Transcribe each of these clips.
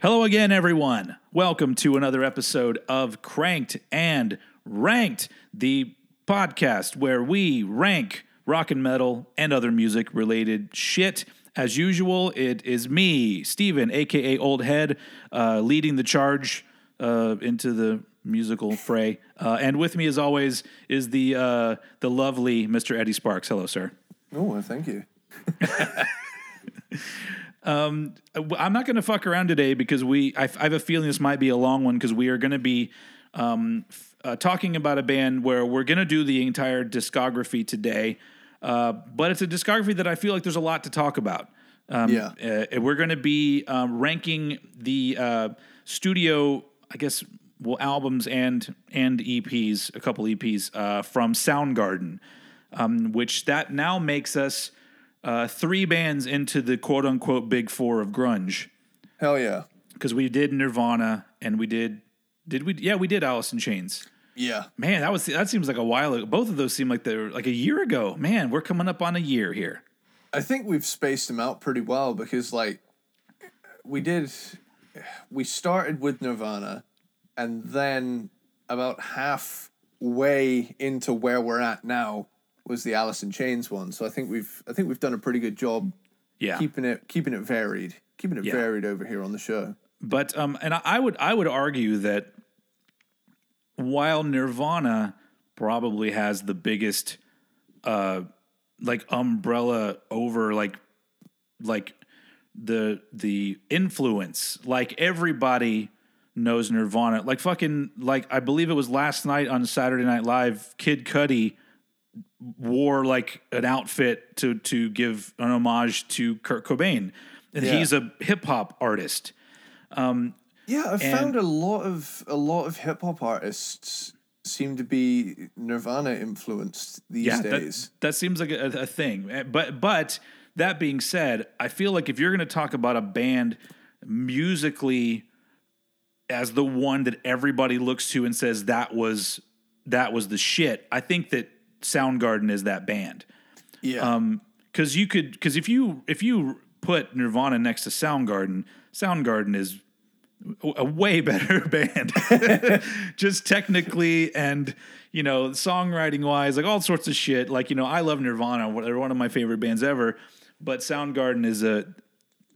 Hello again, everyone. Welcome to another episode of Cranked and Ranked, the podcast where we rank rock and metal and other music related shit. As usual, it is me, Steven, aka Old Head, uh, leading the charge uh, into the musical fray. Uh, and with me, as always, is the uh, the lovely Mr. Eddie Sparks. Hello, sir. Oh, well, thank you. I'm not going to fuck around today because we. I, I have a feeling this might be a long one because we are going to be um, f- uh, talking about a band where we're going to do the entire discography today. Uh, but it's a discography that I feel like there's a lot to talk about. Um, Yeah. uh, we're going to be um, ranking the uh, studio, I guess, well, albums and and EPs, a couple EPs uh, from Soundgarden, um, which that now makes us uh, three bands into the quote unquote big four of grunge Hell yeah. because we did Nirvana and we did did we yeah we did Alice in Chains. Yeah. Man, that was that seems like a while ago. Both of those seem like they're like a year ago. Man, we're coming up on a year here. I think we've spaced them out pretty well because, like, we did, we started with Nirvana and then about halfway into where we're at now was the Alice in Chains one. So I think we've, I think we've done a pretty good job Yeah. keeping it, keeping it varied, keeping it Yeah. varied over here on the show. But um, and I, I would I would argue that while Nirvana probably has the biggest uh like umbrella over like like the the influence. Like everybody knows Nirvana. Like fucking like I believe it was last night on Saturday Night Live Kid Cudi wore like an outfit to to give an homage to Kurt Cobain. And Yeah. he's a hip hop artist Yeah, I've found a lot of a lot of hip hop artists seem to be Nirvana influenced these yeah, days. That, that seems like a, a thing. Eh, But but that being said, I feel like if you're going to talk about a band musically as the one that everybody looks to and says that was that was the shit, I think that Soundgarden is that band. yeah, Um, because you could because if you if you put Nirvana next to Soundgarden, Soundgarden is a way better band, just technically and you know songwriting wise, like all sorts of shit. Like you know, I love Nirvana; they're one of my favorite bands ever. But Soundgarden is a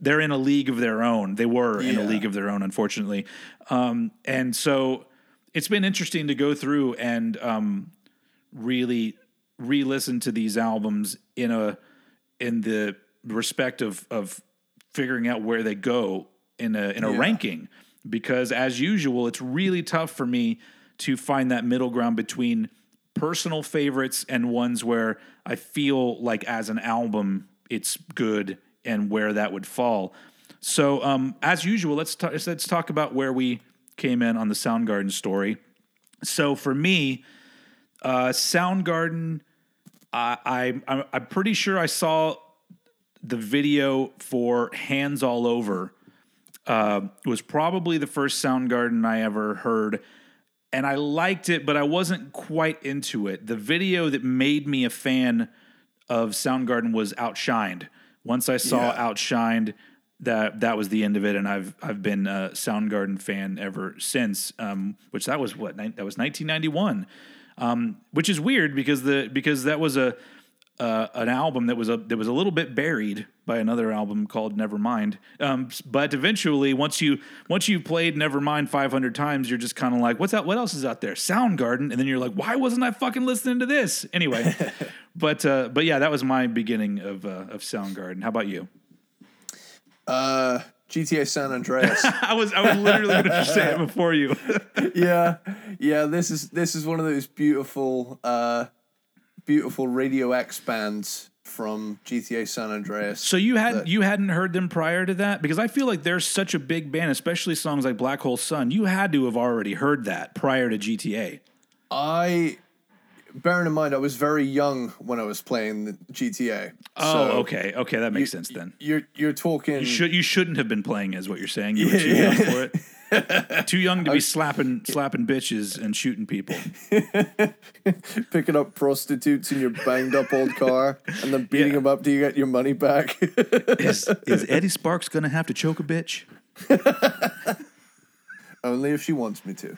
they're in a league of their own. They were in a league of their own, unfortunately. Um, and so it's been interesting to go through and um, really re-listen to these albums in a in the respect of of figuring out where they go in a in a Yeah. ranking because as usual it's really tough for me to find that middle ground between personal favorites and ones where I feel like as an album it's good and where that would fall. So um, as usual, let's talk, let's talk about where we came in on the Soundgarden story. So for me, uh, Soundgarden, I, I I'm, I'm pretty sure I saw the video for Hands All Over. Uh, was probably the first Soundgarden I ever heard, and I liked it, but I wasn't quite into it. The video that made me a fan of Soundgarden was Outshined. Once I saw Yeah. Outshined, that that was the end of it, and I've I've been a Soundgarden fan ever since. Um, which that was what that was 1991, um, which is weird because the because that was a uh, an album that was a that was a little bit buried by another album called Nevermind. Um, but eventually, once you once you played Nevermind 500 times, you're just kind of like, what's that? What else is out there? Soundgarden, and then you're like, why wasn't I fucking listening to this anyway? but uh, but yeah, that was my beginning of uh, of Soundgarden. How about you? uh, GTA San Andreas. I was I was literally going to say it before you. yeah, yeah. This is this is one of those beautiful, uh, beautiful Radio X bands from GTA San Andreas. So you had you hadn't heard them prior to that because I feel like they're such a big band, especially songs like Black Hole Sun. You had to have already heard that prior to GTA. I bearing in mind I was very young when I was playing the GTA. Oh, so okay, okay, that makes sense then. You're you're talking. You should you shouldn't have been playing, is what you're saying. You were too young for it. too young to be slapping slapping bitches and shooting people. picking up prostitutes in your banged up old car and then beating Yeah. them up till you get your money back. Is is Eddie Sparks gonna have to choke a bitch? Only if she wants me to.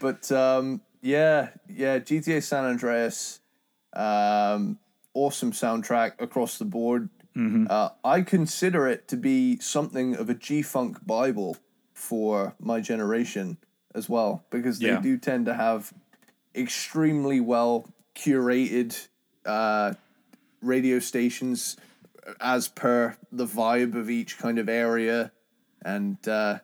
but um, yeah, yeah, GTA San Andreas, um, awesome soundtrack across the board. Uh, I consider it to be something of a G Funk Bible for my generation as well, because they Yeah. do tend to have extremely well curated uh, radio stations as per the vibe of each kind of area and uh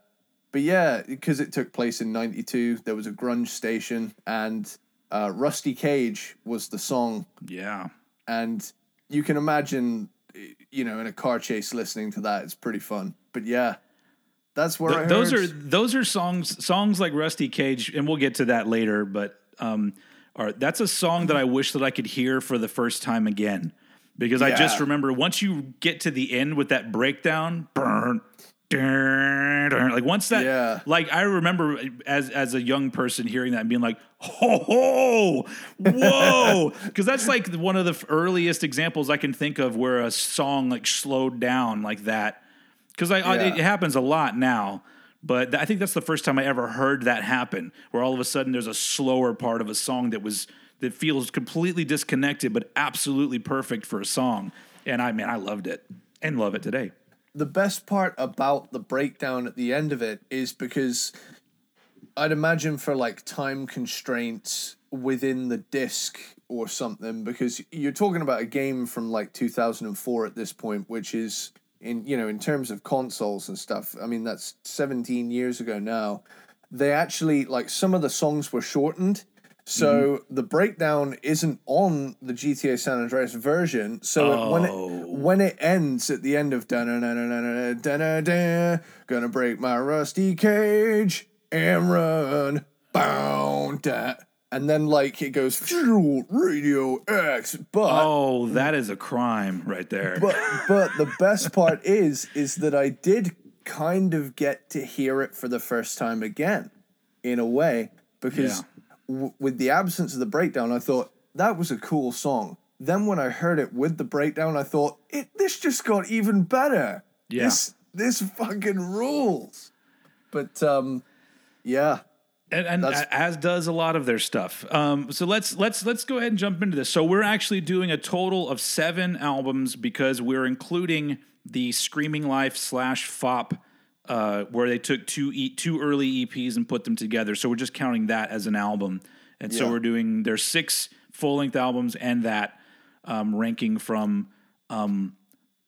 but yeah because it took place in 92 there was a grunge station and uh rusty cage was the song Yeah. and you can imagine you know in a car chase listening to that it's pretty fun but yeah that's where I Th- those are those are songs songs like Rusty Cage, and we'll get to that later. But um, are that's a song that I wish that I could hear for the first time again, because I just remember once you get to the end with that breakdown, burn. Like once that, Yeah. like I remember as as a young person hearing that and being like, "Ho ho, whoa!" Because that's like one of the earliest examples I can think of where a song like slowed down like that because I, I- it happens a lot now. But th- I think that's the first time I ever heard that happen, where all of a sudden there's a slower part of a song that was that feels completely disconnected, but absolutely perfect for a song. And I man, I loved it and love it today. The best part about the breakdown at the end of it is because I'd imagine for like time constraints within the disc or something, because you're talking about a game from like 2004 at this point, which is in, you know, in terms of consoles and stuff. I mean, that's 17 years ago now. They actually, like, some of the songs were shortened. So mm-hmm. the breakdown isn't on the GTA San Andreas version. So it- when Oh. it when it ends at the end of da na na na na na gonna break my rusty cage and run, bound da, and then like it goes Radio X, but Oh, that is a crime right there. but but the best part is is that I did kind of get to hear it for the first time again, in a way, because w- with the absence of the breakdown, I thought that was a cool song. Then when I heard it with the breakdown, I thought it this just got even better. Yeah. This this fucking rules. But um, yeah, and, and as does a lot of their stuff. Um, so let's let's let's go ahead and jump into this. So we're actually doing a total of seven albums because we're including the Screaming Life slash Fopp, uh, where they took two e- two early EPs and put them together. So we're just counting that as an album, and so we're doing there's six full length albums and that um, ranking from um,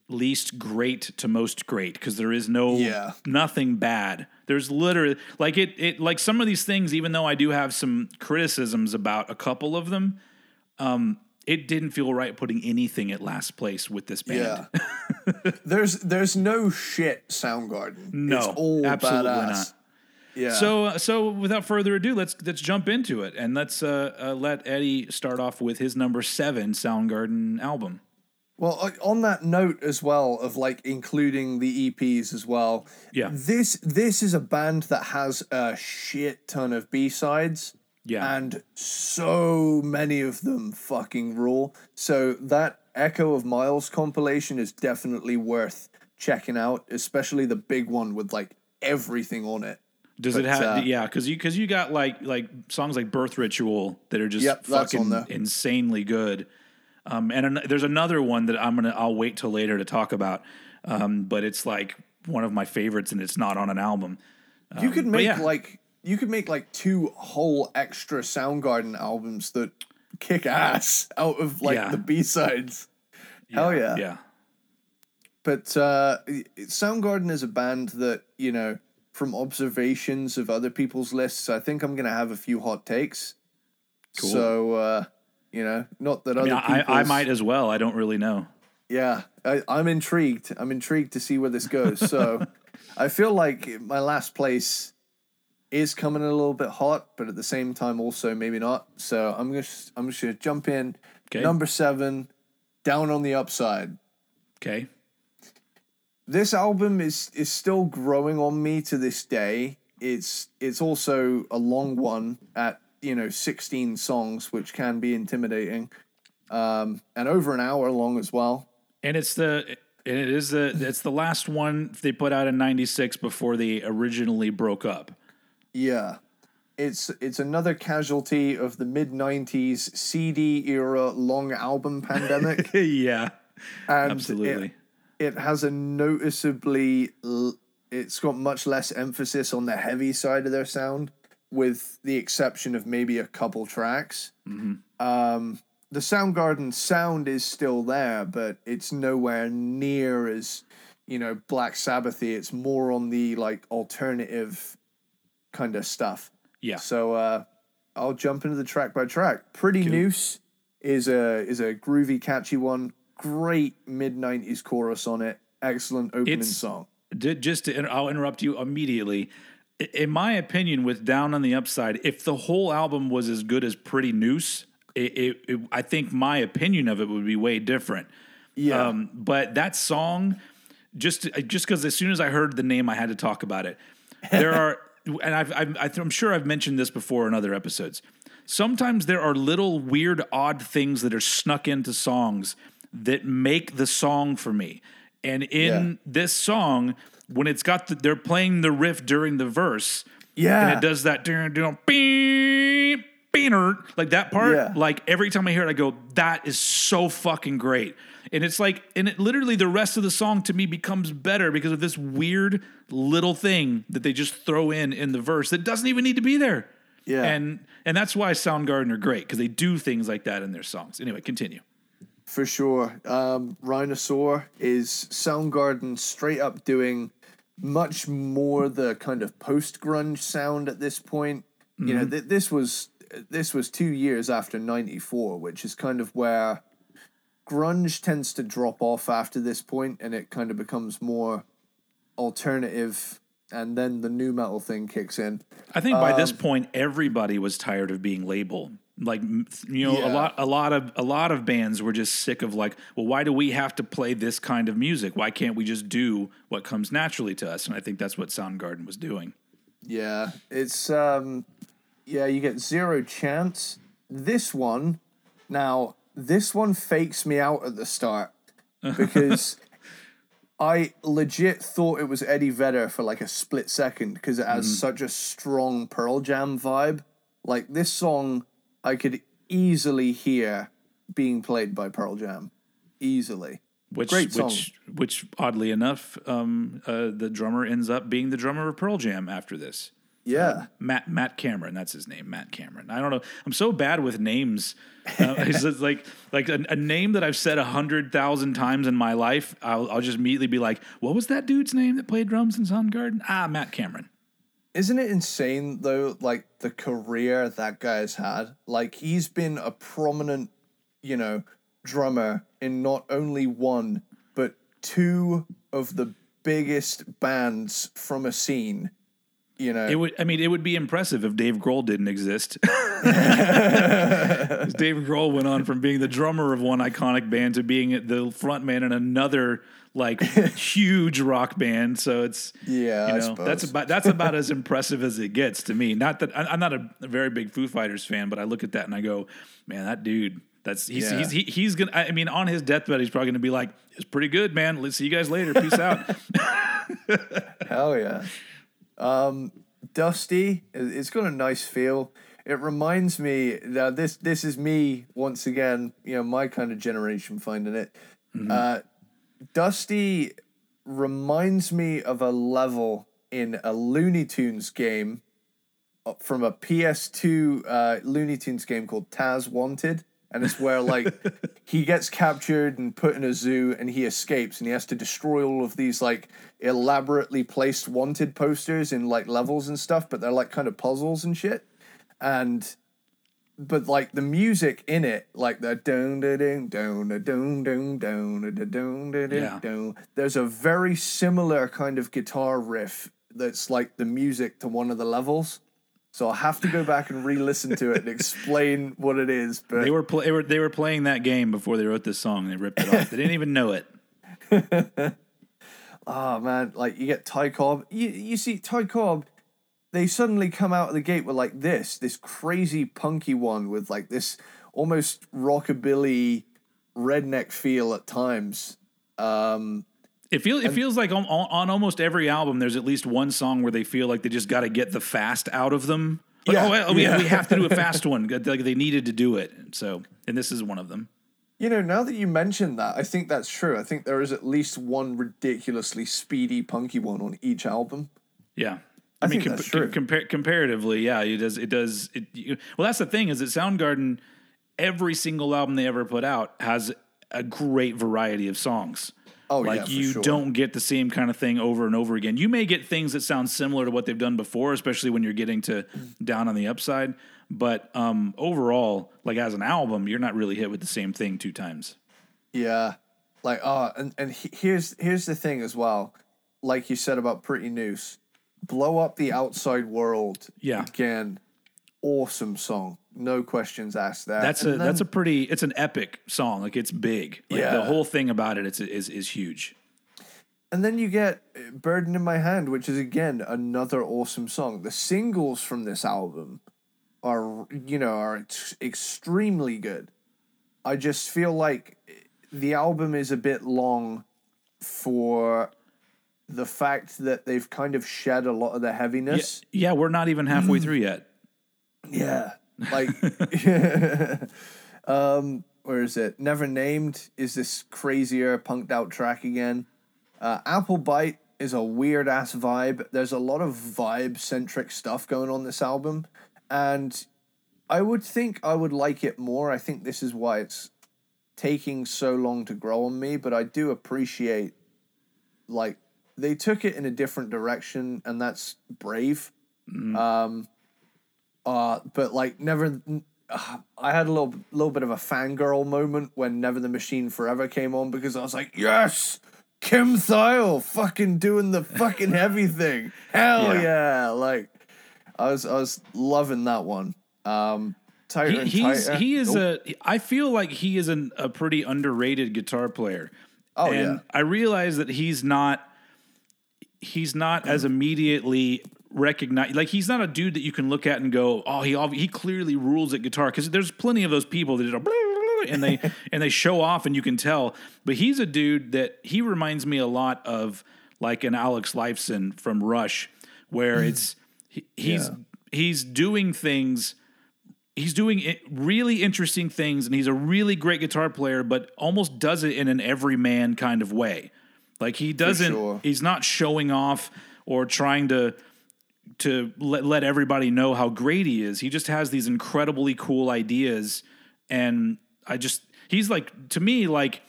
least great to most great because there is no Yeah. nothing bad. There's literally like it it like some of these things even though I do have some criticisms about a couple of them um it didn't feel right putting anything at last place with this band. yeah. there's there's no shit Soundgarden. No, it's all absolutely badass. not. Yeah. So uh, so without further ado let's let's jump into it and let's uh, uh let Eddie start off with his number 7 Soundgarden album. Well, uh, on that note as well of like including the EPs as well. Yeah. This this is a band that has a shit ton of B sides. Yeah. And so many of them fucking rule. So that Echo of Miles compilation is definitely worth checking out, especially the big one with like everything on it. Does it have uh, yeah, cuz you cuz you got like like songs like Birth Ritual that are just Yep, fucking insanely good. Um, and an, there's another one that I'm gonna I'll wait till later to talk about. Um, but it's like one of my favorites, and it's not on an album. You could Um, make yeah. like you could make like two whole extra Soundgarden albums that kick ass out of like Yeah. the B sides. Hell yeah. yeah, But uh, Soundgarden is a band that you know from observations of other people's lists. I think I'm gonna have a few hot takes. Cool. So uh, you know, not that I, other mean, I, I might as well. I don't really know. Yeah, I, I'm intrigued. I'm intrigued to see where this goes. So I feel like my last place is coming in a little bit hot, but at the same time also maybe not. So I'm gonna I'm just gonna jump in. Okay. Number seven, down on the upside. Okay. This album is is still growing on me to this day. It's it's also a long one at you know 16 songs, which can be intimidating, um, and over an hour long as well. And it's the and it is the it's the last one they put out in '96 before they originally broke up. Yeah. It's it's another casualty of the mid '90s CD era long album pandemic. yeah, and absolutely. It, it has a noticeably it's got much less emphasis on the heavy side of their sound, with the exception of maybe a couple tracks. Um, the Soundgarden sound is still there, but it's nowhere near as you know Black Sabbathy. It's more on the like alternative kind of stuff. yeah. So uh, I'll jump into the track by track. Pretty Noose is a is a groovy, catchy one. Great mid '90s chorus on it. Excellent opening It's- song. Did just to, I'll interrupt you immediately. In my opinion, with Down on the Upside, if the whole album was as good as Pretty Noose, it, it, it, I think my opinion of it would be way different. Yeah, Um, but that song, just just because as soon as I heard the name, I had to talk about it. There are, and I've, I've, I'm sure I've mentioned this before in other episodes. Sometimes there are little weird, odd things that are snuck into songs that make the song for me. And in Yeah. this song, when it's got the, they're playing the riff during the verse, yeah, and it does that beep, beaner, like that part. Yeah. Like every time I hear it, I go, "That is so fucking great." And it's like, and it literally the rest of the song to me becomes better because of this weird little thing that they just throw in in the verse that doesn't even need to be there. Yeah. and and that's why Soundgarden are great because they do things like that in their songs. Anyway, continue. for sure. Um, Rhinosaur is Soundgarden straight up doing much more the kind of post grunge sound at this point. You know, th- this was this was two years after '94, which is kind of where grunge tends to drop off after this point, and it kind of becomes more alternative, and then the nu metal thing kicks in. I think by Um, this point everybody was tired of being labeled. Like you know, a lot, a lot of, a lot of bands were just sick of like, well, why do we have to play this kind of music? Why can't we just do what comes naturally to us? And I think that's what Soundgarden was doing. Yeah, it's um, yeah, you get zero chance. This one, now this one fakes me out at the start because I legit thought it was Eddie Vedder for like a split second because it has such a strong Pearl Jam vibe. Like this song, I could easily hear being played by Pearl Jam, easily. Which, Great song. which, which, oddly enough, um, uh, the drummer ends up being the drummer of Pearl Jam after this. Yeah, Matt Matt Cameron, that's his name, Matt Cameron. I don't know. I'm so bad with names. Uh, it's like like a, a name that I've said a hundred thousand times in my life. I'll, I'll just immediately be like, "What was that dude's name that played drums in Soundgarden?" Ah, Matt Cameron. Isn't it insane though, like the career that guy's had? Like he's been a prominent, you know, drummer in not only one, but two of the biggest bands from a scene. You know, It would. I mean, it would be impressive if Dave Grohl didn't exist. Dave Grohl went on from being the drummer of one iconic band to being the frontman in another like huge rock band. So it's Yeah, you I know, that's about that's about as impressive as it gets to me. Not that I'm not a, a very big Foo Fighters fan, but I look at that and I go, man, that dude. That's he's Yeah. he's he, he's gonna. I mean, on his deathbed, he's probably gonna be like, "It's pretty good, man. Let's see you guys later. Peace out." hell yeah. Um, Dusty, it- it's got a nice feel. It reminds me that this this is me once again. You know, my kind of generation finding it. Uh, Dusty reminds me of a level in a Looney Tunes game uh, from a PS2 uh, Looney Tunes game called Taz Wanted. And it's where like he gets captured and put in a zoo and he escapes and he has to destroy all of these like elaborately placed wanted posters in like levels and stuff, but they're like kind of puzzles and shit. And but like the music in it, like the down da down down da down down down da down da down. There's a very similar kind of guitar riff that's like the music to one of the levels. So I'll have to go back and re-listen to it and explain what it is. But they were, pl- they were they were playing that game before they wrote this song. They ripped it off. they didn't even know it oh man, like you get Ty Cobb. You you see Ty Cobb, they suddenly come out of the gate with like this, this crazy punky one with like this almost rockabilly redneck feel at times. Um It feels it feels like on, on almost every album, there's at least one song where they feel like they just got to get the fast out of them. Like, Yeah, oh, well, we, yeah. we have to do a fast one. Like they needed to do it. So, and this is one of them. You know, now that you mention that, I think that's true. I think there is at least one ridiculously speedy, punky one on each album. Yeah. I I, mean, that's true. compar- comparatively, yeah, it does. It does. It, you, well, that's the thing is that Soundgarden, every single album they ever put out has a great variety of songs. Oh, like yeah, you sure. don't get the same kind of thing over and over again. You may get things that sound similar to what they've done before, especially when you're getting to down on the upside. But um, overall, like as an album, you're not really hit with the same thing two times. Yeah, like oh, and and he- here's here's the thing as well. Like you said about Pretty Noose, blow up the outside world. Yeah. again, awesome song, no questions asked. There, That's a And that's a pretty. It's an epic song. Like it's big. Like Yeah. the whole thing about it it's, is is huge. And then you get uh, Burden in My Hand, which is again another awesome song. The singles from this album are, you know, are ex- extremely good. I just feel like the album is a bit long for the fact that they've kind of shed a lot of the heaviness. yeah, we're not even Mm. halfway through yet. Yeah. Like um where is it? Never Named is this crazier punked out track again. Uh Apple Bite is a weird ass vibe. There's a lot of vibe centric stuff going on this album and I would think I would like it more. I think this is why it's taking so long to grow on me, but I do appreciate like they took it in a different direction and that's brave. Um uh, but like never, uh, I had a little little bit of a fangirl moment when Never the Machine Forever came on because I was like, yes, Kim Thayil fucking doing the fucking heavy thing, hell Yeah. yeah. Like I was I was loving that one. Um, tighter He, he's tighter. he is a. I feel like he is an, a pretty underrated guitar player. Oh, and yeah. I realize that he's not. He's not as immediately recognized. Like he's not a dude that you can look at and go, "Oh, he he clearly rules at guitar." Because there's plenty of those people that are and they and they show off, and you can tell. But he's a dude that he reminds me a lot of like an Alex Lifeson from Rush, where it's he, he's Yeah. he's doing things he's doing really interesting things and he's a really great guitar player but almost does it in an everyman kind of way like he doesn't sure. he's not showing off or trying to to let, let everybody know how great he is he just has these incredibly cool ideas and i just he's like to me like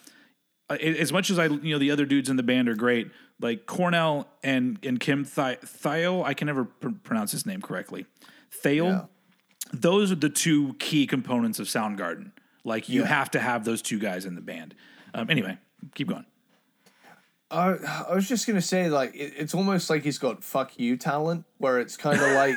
as much as I, you know, the other dudes in the band are great. Like Cornell and and Kim Thi- Thiel, I can never pr- pronounce his name correctly. Thiel, Yeah. those are the two key components of Soundgarden. Like you Yeah. have to have those two guys in the band. Um, anyway, keep going. I, I was just gonna say like it, it's almost like he's got fuck you talent where it's kind of like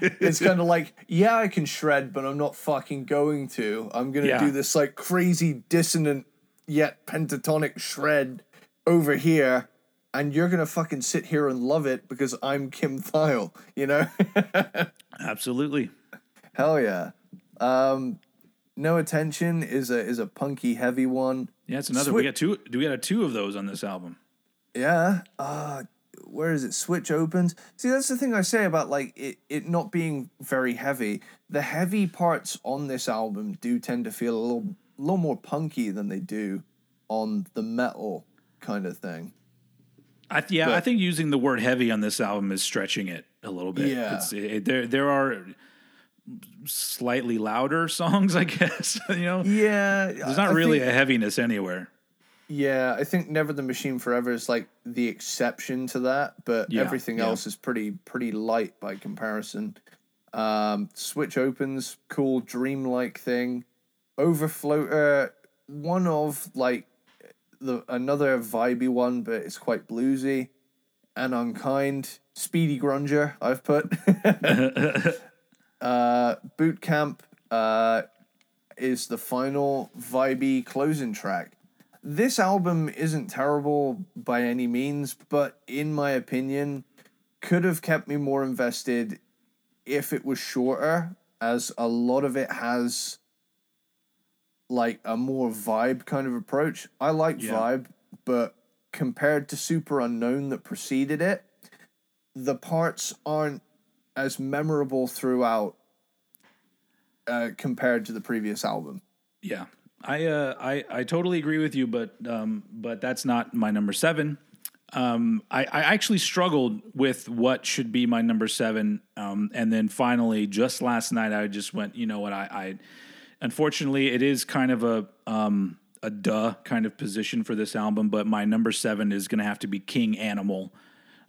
it's kind of like yeah I can shred but I'm not fucking going to I'm gonna Yeah. do this like crazy dissonant yet pentatonic shred over here and you're gonna fucking sit here and love it because I'm Kim Thayil you know Absolutely. hell yeah um no attention is a is a punky heavy one Yeah, it's another. we got two. Do we got two of those on this album? Yeah. Uh where is it? Switch opens. See, that's the thing I say about like it, it not being very heavy. The heavy parts on this album do tend to feel a little little more punky than they do on the metal kind of thing. I th- yeah, I think using the word heavy on this album is stretching it a little bit. Yeah. It's, it, there there are slightly louder songs, I guess. you know, Yeah. there's not really a heaviness anywhere. Yeah, I think Never the Machine Forever is like the exception to that, but Yeah, everything yeah. else is pretty pretty light by comparison. Um, Switch opens, cool dreamlike thing. Overfloater, one of like the another vibey one, but it's quite bluesy. and unkind. Speedy Grunger, I've put. uh, Boot Camp uh, is the final vibey closing track. This album isn't terrible by any means, but in my opinion, could have kept me more invested if it was shorter, as a lot of it has like a more vibe kind of approach. I like Yeah. vibe, but compared to Superunknown that preceded it, the parts aren't as memorable throughout uh, compared to the previous album. Yeah, I uh, I I totally agree with you, but um, but that's not my number seven. Um, I, I actually struggled with what should be my number seven, um, and then finally, just last night, I just went. You know what? I, I unfortunately, it is kind of a um, a duh kind of position for this album, but my number seven is going to have to be King Animal,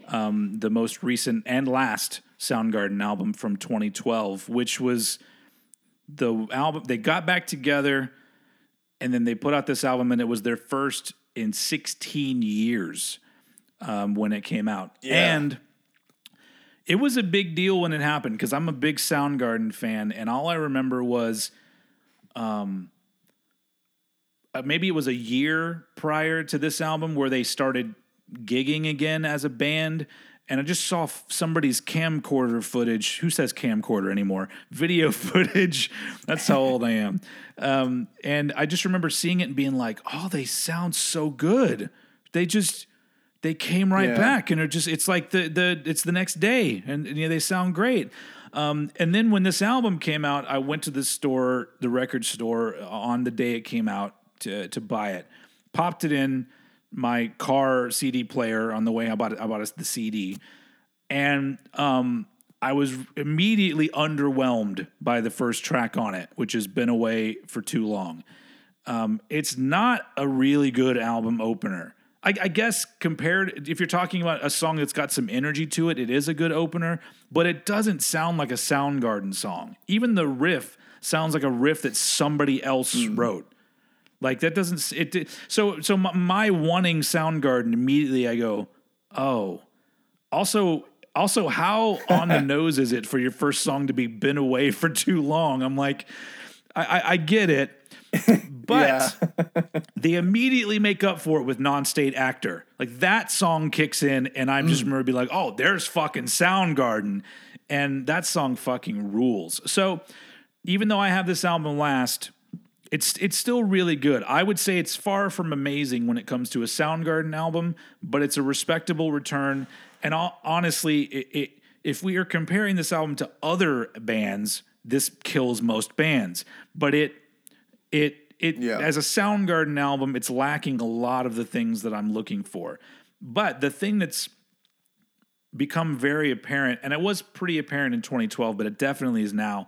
um, the most recent and last Soundgarden album from 2012, which was the album they got back together and then they put out this album and it was their first in 16 years um, when it came out Yeah. and it was a big deal when it happened because i'm a big soundgarden fan and all i remember was um, uh, maybe it was a year prior to this album where they started gigging again as a band and I just saw somebody's camcorder footage. Who says camcorder anymore? Video footage. That's how old I am. Um, and I just remember seeing it and being like, "Oh, they sound so good." They just they came right Yeah. back, and it just it's like the the it's the next day, and, you know they sound great. Um, and then when this album came out, I went to the store, the record store, on the day it came out to to buy it. Popped it in my car CD player on the way. I bought it, I bought us the CD, and um, I was immediately underwhelmed by the first track on it, which has been away for too long. Um, it's not a really good album opener. I, I guess compared, if you're talking about a song that's got some energy to it, it is a good opener, but it doesn't sound like a Soundgarden song. Even the riff sounds like a riff that somebody else hmm. wrote. Like that doesn't it? it- So so my, my wanting Soundgarden immediately, I go, oh. Also, also, how on the nose is it for your first song to be "Been Away for Too Long"? I'm like, I, I, I get it, but they immediately make up for it with non-state actor. Like that song kicks in, and I'm just remember being like, "Oh, there's fucking Soundgarden," and that song fucking rules. So, even though I have this album last, it's it's still really good. I would say it's far from amazing when it comes to a Soundgarden album, but it's a respectable return. And hon- honestly, it, it, if we are comparing this album to other bands, this kills most bands. But it it it Yeah. as a Soundgarden album, it's lacking a lot of the things that I'm looking for. But the thing that's become very apparent, and it was pretty apparent in 2012, but it definitely is now.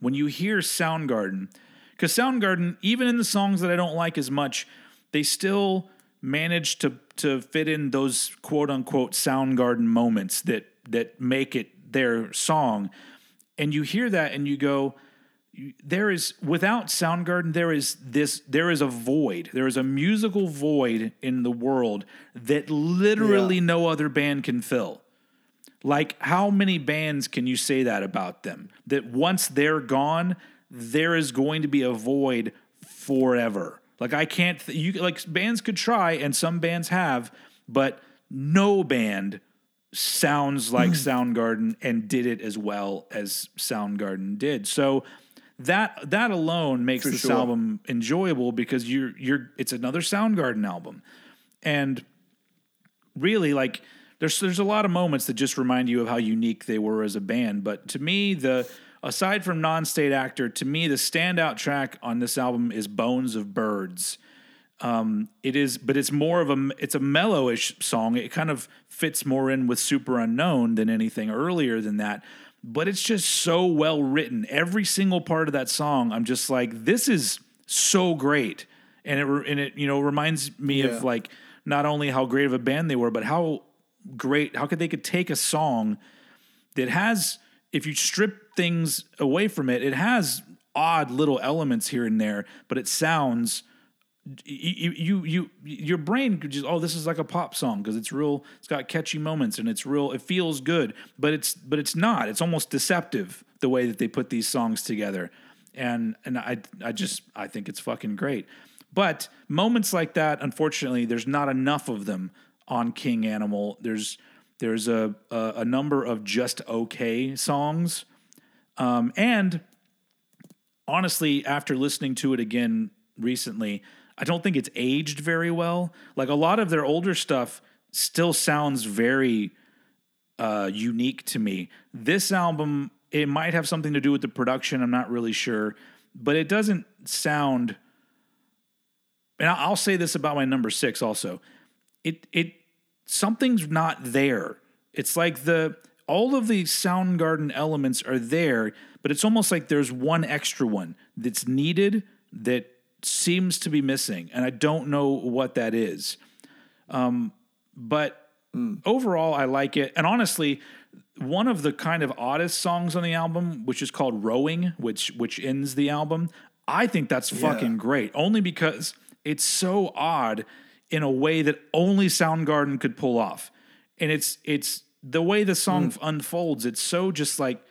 When you hear Soundgarden, because Soundgarden, even in the songs that I don't like as much, they still manage to to fit in those quote unquote Soundgarden moments that that make it their song. And you hear that and you go, there is without Soundgarden, there is this there is a void. There is a musical void in the world that literally Yeah. no other band can fill. Like, how many bands can you say that about them? That once they're gone, there is going to be a void forever. Like, I can't, th- you like, bands could try, and some bands have, but no band sounds like Soundgarden and did it as well as Soundgarden did. So, that that alone makes For this sure. album enjoyable because you're you're it's another Soundgarden album. And really like there's there's a lot of moments that just remind you of how unique they were as a band but to me the aside from non-state actor to me the standout track on this album is bones of birds um, it is but it's more of a it's a mellowish song it kind of fits more in with Superunknown than anything earlier than that but it's just so well written every single part of that song i'm just like this is so great and it and it you know reminds me Yeah. of like not only how great of a band they were, but how great how could they could take a song that has if you strip things away from it, it has odd little elements here and there, but it sounds you you, you your brain could just oh this is like a pop song because it's real it's got catchy moments and it's real it feels good but it's but it's not. It's almost deceptive the way that they put these songs together. And and I I just I think it's fucking great. But moments like that unfortunately there's not enough of them on King Animal. There's there's a a, a number of just okay songs. Um, and honestly after listening to it again recently I don't think it's aged very well. Like a lot of their older stuff still sounds very uh, unique to me. This album, it might have something to do with the production. I'm not really sure, but it doesn't sound. And I'll say this about my number six also. It it something's not there. It's like the all of the Soundgarden elements are there, but it's almost like there's one extra one that's needed that seems to be missing, and I don't know what that is. Um, but mm. overall, I like it. And honestly, one of the kind of oddest songs on the album, which is called "Rowing," which which ends the album, I think that's fucking yeah. great. Only because it's so odd in a way that only Soundgarden could pull off, and it's it's the way the song mm. unfolds. It's so just like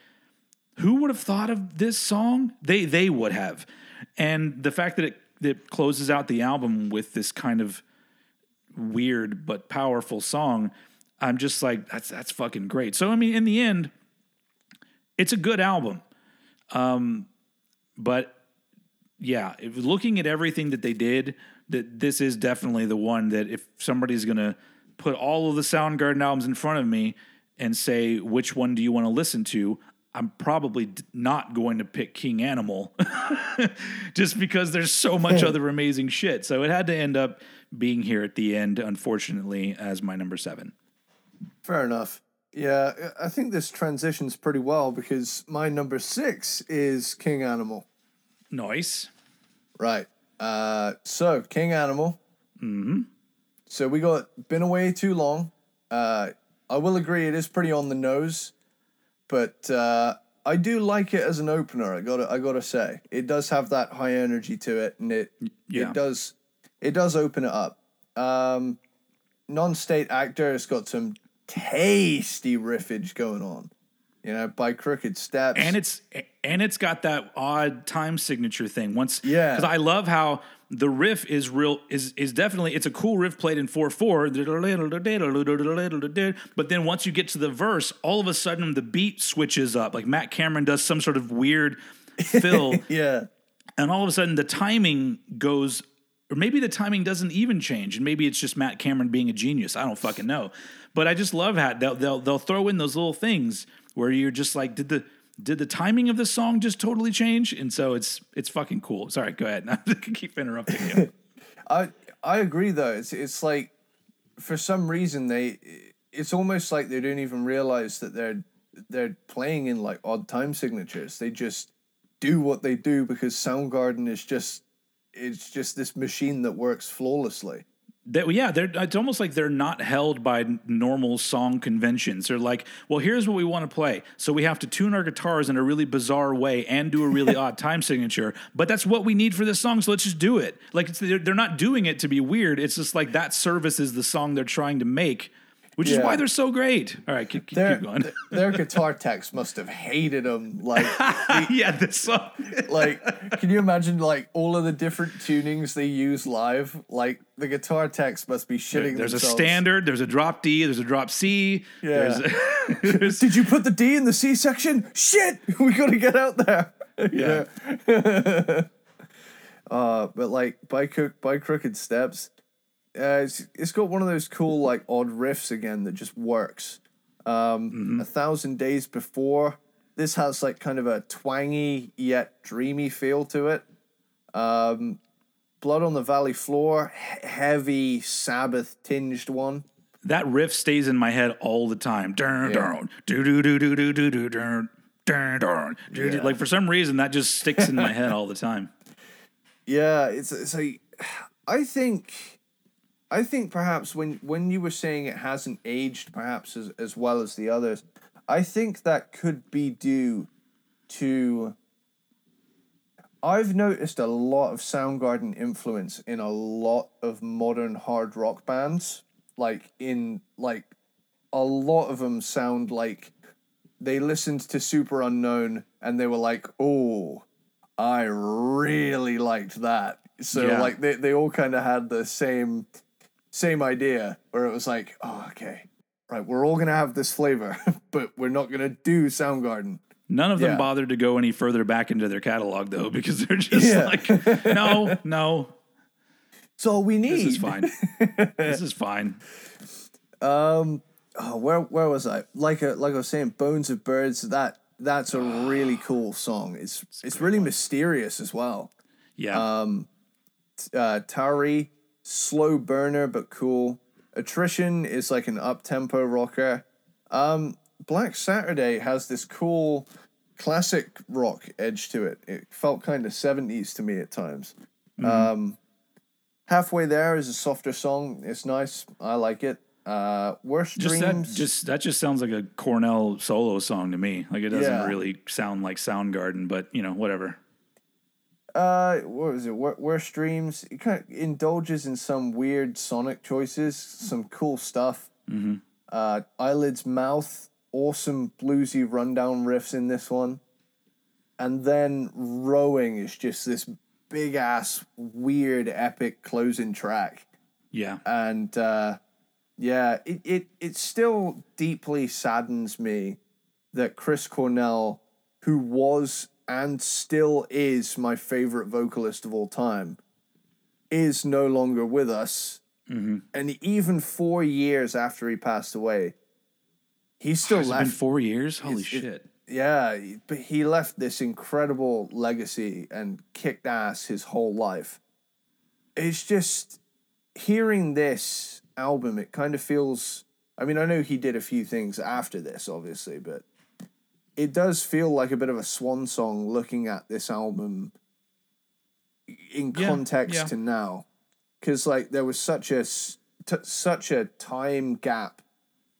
who would have thought of this song? They they would have and the fact that it that closes out the album with this kind of weird but powerful song, I'm just like that's that's fucking great. So I mean, in the end, it's a good album, um, but yeah, if looking at everything that they did, that this is definitely the one that if somebody's gonna put all of the Soundgarden albums in front of me and say which one do you want to listen to, I'm probably not going to pick King Animal just because there's so much other amazing shit. So it had to end up being here at the end, unfortunately, as my number seven. Fair enough. Yeah, I think this transitions pretty well because my number six is King Animal. Nice. Right. Uh, so King Animal. Mm-hmm. So we got been away too long. Uh, I will agree, it is pretty on the nose but uh, I do like it as an opener. I got I got to say, it does have that high energy to it, and it yeah. it does it does open it up. Um, non-state actor has got some tasty riffage going on, you know, by crooked steps, and it's and it's got that odd time signature thing. Once, yeah, because I love how the riff is real is is definitely it's a cool riff played in 4-4 but then once you get to the verse all of a sudden the beat switches up. Like Matt Cameron does some sort of weird fill. Yeah. And all of a sudden the timing goes or maybe the timing doesn't even change. And maybe it's just Matt Cameron being a genius. I don't fucking know. But I just love how they'll they'll, they'll throw in those little things where you're just like did the did the timing of the song just totally change? And so it's it's fucking cool. Sorry, go ahead. I keep interrupting you. I I agree though. It's it's like for some reason they it's almost like they don't even realize that they're they're playing in like odd time signatures. They just do what they do because Soundgarden is just it's just this machine that works flawlessly. That, yeah, they're, it's almost like they're not held by normal song conventions. They're like, well, here's what we want to play. So we have to tune our guitars in a really bizarre way and do a really odd time signature. But that's what we need for this song. So let's just do it. Like they're, they're not doing it to be weird. It's just like that service is the song they're trying to make which yeah. is why they're so great. All right, keep, keep, their, keep going. their guitar techs must have hated them. Like, yeah, this song. like, can you imagine like all of the different tunings they use live? Like, the guitar techs must be shitting. There, there's themselves. a standard. There's a drop D. There's a drop C. Yeah. There's there's, Did you put the D in the C section? Shit, we got to get out there. Yeah. uh, but like by cook by crooked steps uh, it's, it's got one of those cool like odd riffs again that just works. Um, mm-hmm. A thousand days before, this has like kind of a twangy yet dreamy feel to it. Um, Blood on the Valley Floor, he- heavy Sabbath tinged one. That riff stays in my head all the time. Dun, dun, do do do do do do do dun, dun, dun, yeah. Like for some reason that just sticks in my head all the time. Yeah, it's it's like I think I think perhaps when when you were saying it hasn't aged perhaps as, as well as the others, I think that could be due to I've noticed a lot of Soundgarden influence in a lot of modern hard rock bands. Like in like a lot of them sound like they listened to Superunknown and they were like, "Oh, I really liked that." So Yeah. like they they all kind of had the same same idea where it was like, "Oh, okay. Right, we're all to have this flavor, but we're not to do Soundgarden." None of them Yeah. bothered to go any further back into their catalog though, because they're just Yeah. like, no, no, It's all we need. this is fine. this is fine. Um, oh, where where was I? Like a, like I was saying, Bones of Birds. That that's a really cool song. It's it's really mysterious as well. Yeah. Um, uh, Taree, slow burner but cool. Attrition is like an up tempo rocker. Um, Black Saturday has this cool classic rock edge to it. It felt kind of seventies to me at times. Um, halfway there is a softer song. It's nice. I like it. Uh, worst just that dreams. just that just sounds like a Cornell solo song to me. Like it doesn't Yeah. really sound like Soundgarden, but you know, whatever. Uh, what was it? Wor- Worse Dreams. It kind of indulges in some weird sonic choices, some cool stuff. Mm-hmm. Uh, Eyelids Mouth, awesome bluesy rundown riffs in this one. And then Rowing is just this big ass, weird, epic closing track. Yeah. And uh, yeah, it, it, it still deeply saddens me that Chris Cornell, who was and still is my favorite vocalist of all time, is no longer with us. Mm-hmm. And even four years after he passed away, he still it been left. four years? Holy It's- it- shit. yeah, but he left this incredible legacy and kicked ass his whole life. It's just hearing this album, it kind of feels. I mean, I know he did a few things after this, obviously, but it does feel like a bit of a swan song looking at this album in Yeah, context yeah. to now. Because, like, there was such a, t- such a time gap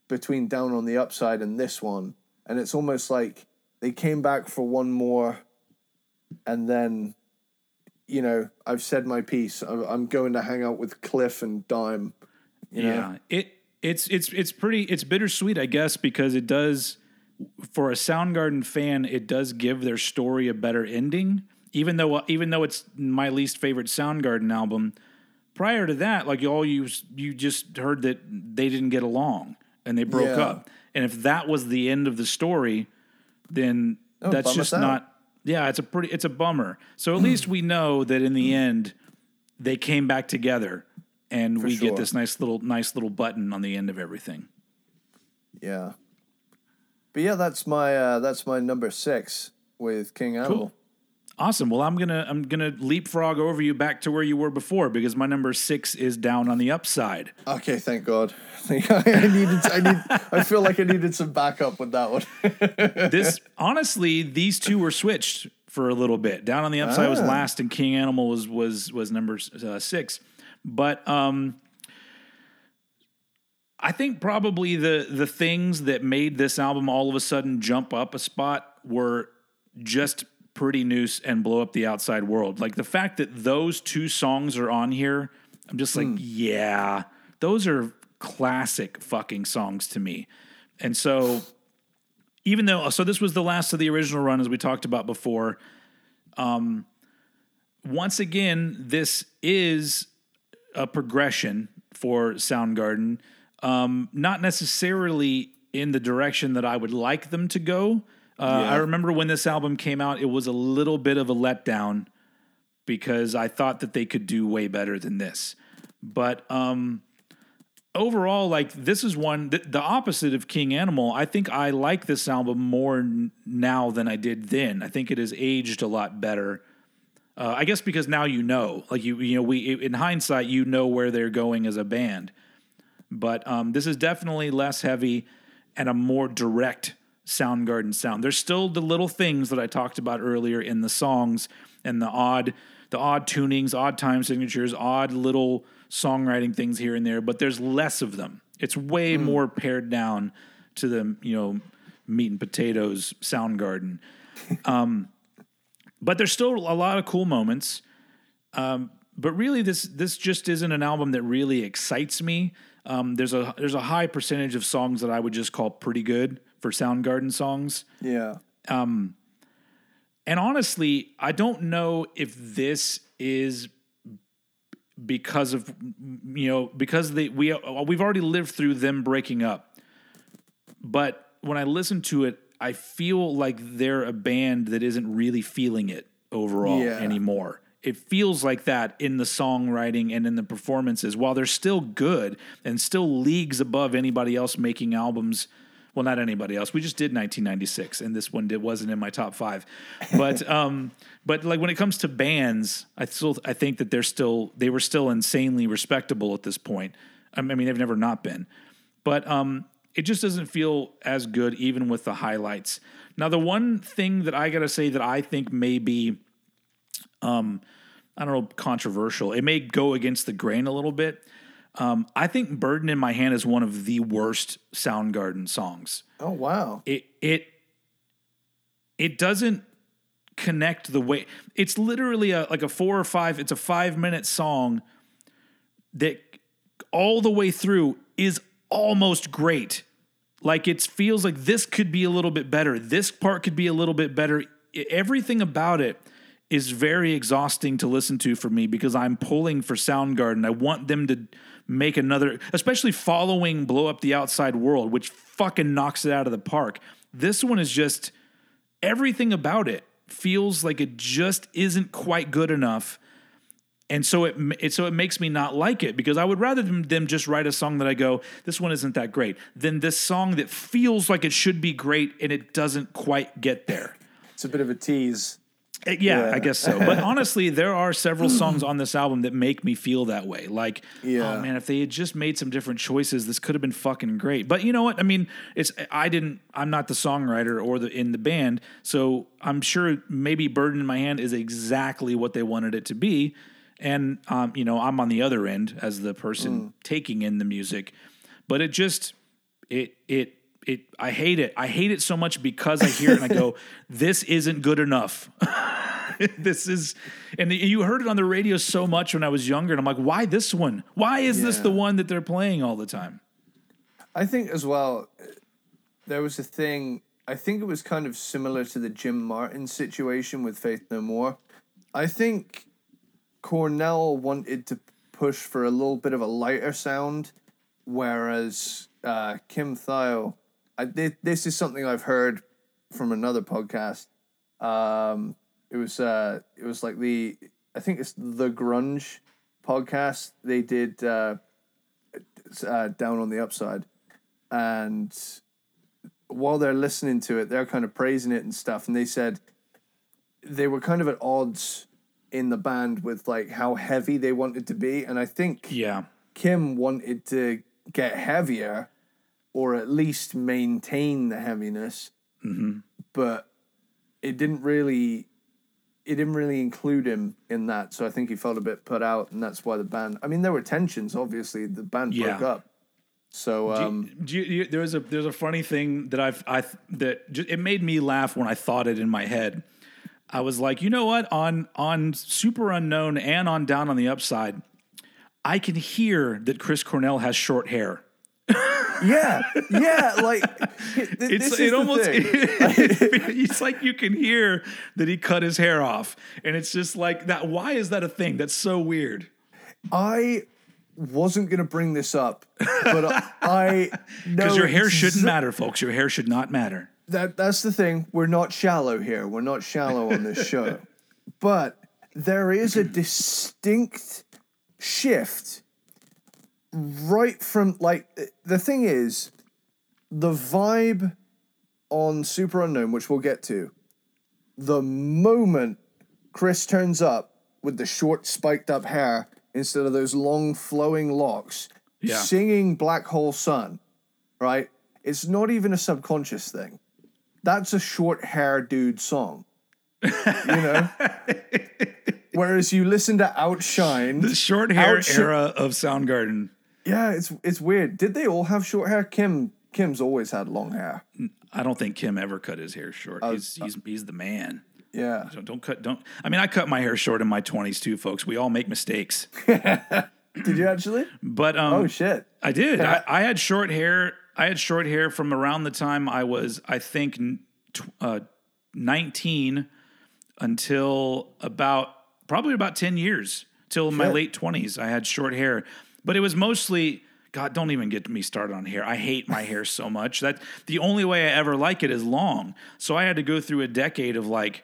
between Down on the Upside and this one and it's almost like they came back for one more and then you know i've said my piece i'm, I'm going to hang out with cliff and dime you know? Yeah, it it's it's it's pretty it's bittersweet, I guess, because it does for a Soundgarden fan, it does give their story a better ending. Even though even though it's my least favorite Soundgarden album, prior to that, like all you you just heard that they didn't get along and they broke Yeah. up. And if that was the end of the story, then would that's just out. not yeah, it's a pretty it's a bummer. So at hmm. least we know that in the hmm. end they came back together and we sure. get this nice little nice little button on the end of everything. yeah but yeah that's my uh that's my number six with king animal Awesome. Well, I'm gonna I'm gonna leapfrog over you back to where you were before because my number six is down on the upside. okay thank god i needed i need i feel like i needed some backup with that one This honestly, these two were switched for a little bit. Down on the upside was Ah. last, and King Animal was was was number uh, six. But um, I think probably the the things that made this album all of a sudden jump up a spot were just pretty noose and blow up the outside world. Like the fact that those two songs are on here, I'm just like, yeah, those are classic fucking songs to me. And so even though so this was the last of the original run as we talked about before um once again this is a progression for soundgarden um not necessarily in the direction that i would like them to go uh, i remember when this album came out it was a little bit of a letdown because i thought that they could do way better than this but um overall, like this is one the, the opposite of King Animal. I think I like this album more n- now than I did then. I think it has aged a lot better. Uh, I guess because now you know, like you, you know, we in hindsight, you know where they're going as a band. But um, this is definitely less heavy and a more direct Soundgarden sound. There's still the little things that I talked about earlier in the songs and the odd, the odd tunings, odd time signatures, odd little songwriting things here and there. But there's less of them. It's way more pared down to the you know meat and potatoes Soundgarden. Um, but there's still a lot of cool moments. Um, but really, this this just isn't an album that really excites me. Um, there's a there's a high percentage of songs that I would just call pretty good for Soundgarden songs. Yeah. And honestly, I don't know if this is because of you know because they we we've already lived through them breaking up. But when I listen to it, I feel like they're a band that isn't really feeling it overall Yeah. anymore. It feels like that in the songwriting and in the performances. While they're still good and still leagues above anybody else making albums. Well, not anybody else. We just did 1996, and this one did, wasn't in my top five. But um, but like when it comes to bands, I still I think that they're still they were still insanely respectable at this point. I mean, they've never not been, but um, it just doesn't feel as good even with the highlights. Now, the one thing that I gotta say that I think may be, um, I don't know, controversial. It may go against the grain a little bit. Um, I think "Burden in My Hand" is one of the worst Soundgarden songs Oh wow. it it it doesn't connect the way it's literally a like a four or five it's a five minute song that all the way through is almost great like it feels like this could be a little bit better this part could be a little bit better everything about it is very exhausting to listen to for me because I'm pulling for Soundgarden. I want them to make another, especially following Blow Up the Outside World, which fucking knocks it out of the park. This one is just everything about it feels like it just isn't quite good enough. And so it, it so it makes me not like it because I would rather them, them just write a song that I go, this one isn't that great, than this song that feels like it should be great and it doesn't quite get there. It's a bit of a tease. Uh, Yeah, Yeah. I guess so. But honestly, there are several songs on this album that make me feel that way. Like, Yeah. oh man, if they had just made some different choices, this could have been fucking great. But you know what? I mean, it's I didn't. I'm not the songwriter or the in the band, so I'm sure maybe "Burden in My Hand" is exactly what they wanted it to be. And um, you know, I'm on the other end as the person taking in the music, but it just it it it I hate it. I hate it so much because I hear it and I go, this isn't good enough. this is and you heard it on the radio so much when I was younger and I'm like, why this one? Why is this the one that they're playing all the time? I think as well, there was a thing. I think it was kind of similar to the Jim Martin situation with Faith No More. I think Cornell wanted to push for a little bit of a lighter sound, whereas uh, Kim Thayil, I, this is something I've heard from another podcast. Um, it was uh, it was like the I think it's the grunge podcast. They did uh, uh, down on the upside, and while they're listening to it, they're kind of praising it and stuff. And they said they were kind of at odds in the band with like how heavy they wanted to be, and I think Yeah. Kim wanted to get heavier, or at least maintain the heaviness, but it didn't really. It didn't really include him in that, so I think he felt a bit put out, and that's why the band. I mean, there were tensions. Obviously, the band Yeah. broke up. So um, Do you, you, there was a there's a funny thing that I've I that ju- it made me laugh when I thought it in my head. I was like, you know what? On on Superunknown and on Down on the Upside, I can hear that Chris Cornell has short hair. yeah, yeah, like th- It's it almost it's like you can hear that he cut his hair off, and it's just like that. Why is that a thing? That's so weird. I wasn't gonna bring this up, but I, Because your hair shouldn't exa- matter, folks. Your hair should not matter. That that's the thing. We're not shallow here. We're not shallow on this show, but there is a distinct shift right from like the thing is the vibe on Superunknown, which we'll get to. The moment Chris turns up with the short spiked up hair instead of those long flowing locks, Yeah. singing Black Hole Sun, right? It's not even a subconscious thing. That's a short hair dude song. You know? Whereas you listen to Outshine. The short hair era of Soundgarden. Yeah, it's it's weird. Did they all have short hair? Kim Kim's always had long hair. I don't think Kim ever cut his hair short. Oh, he's he's he's the man. Yeah. Don't, don't cut. Don't. I mean, I cut my hair short in my twenties too, folks. We all make mistakes. Did you actually? But um, Oh shit. I did. I, I had short hair. I had short hair from around the time I was, I think, uh, 19 until about probably about 10 years till my late 20s. I had short hair, but it was mostly. God, don't even get me started on hair. I hate my hair so much that the only way I ever like it is long. So I had to go through a decade of like,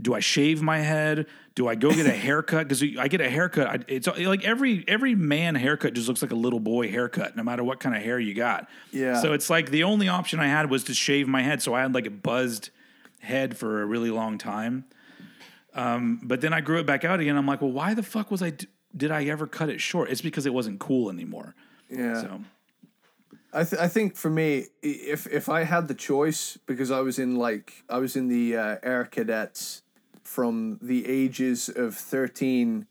do I shave my head? Do I go get a haircut? Because I get a haircut. I, it's like every every man haircut just looks like a little boy haircut, no matter what kind of hair you got. Yeah. So it's like the only option I had was to shave my head. So I had like a buzzed head for a really long time. Um, but then I grew it back out again. I'm like, well, why the fuck was I? d- Did I ever cut it short? It's because it wasn't cool anymore. Yeah. So I th- I think for me, if if I had the choice, because I was in like I was in the uh, air cadets from the ages of thirteen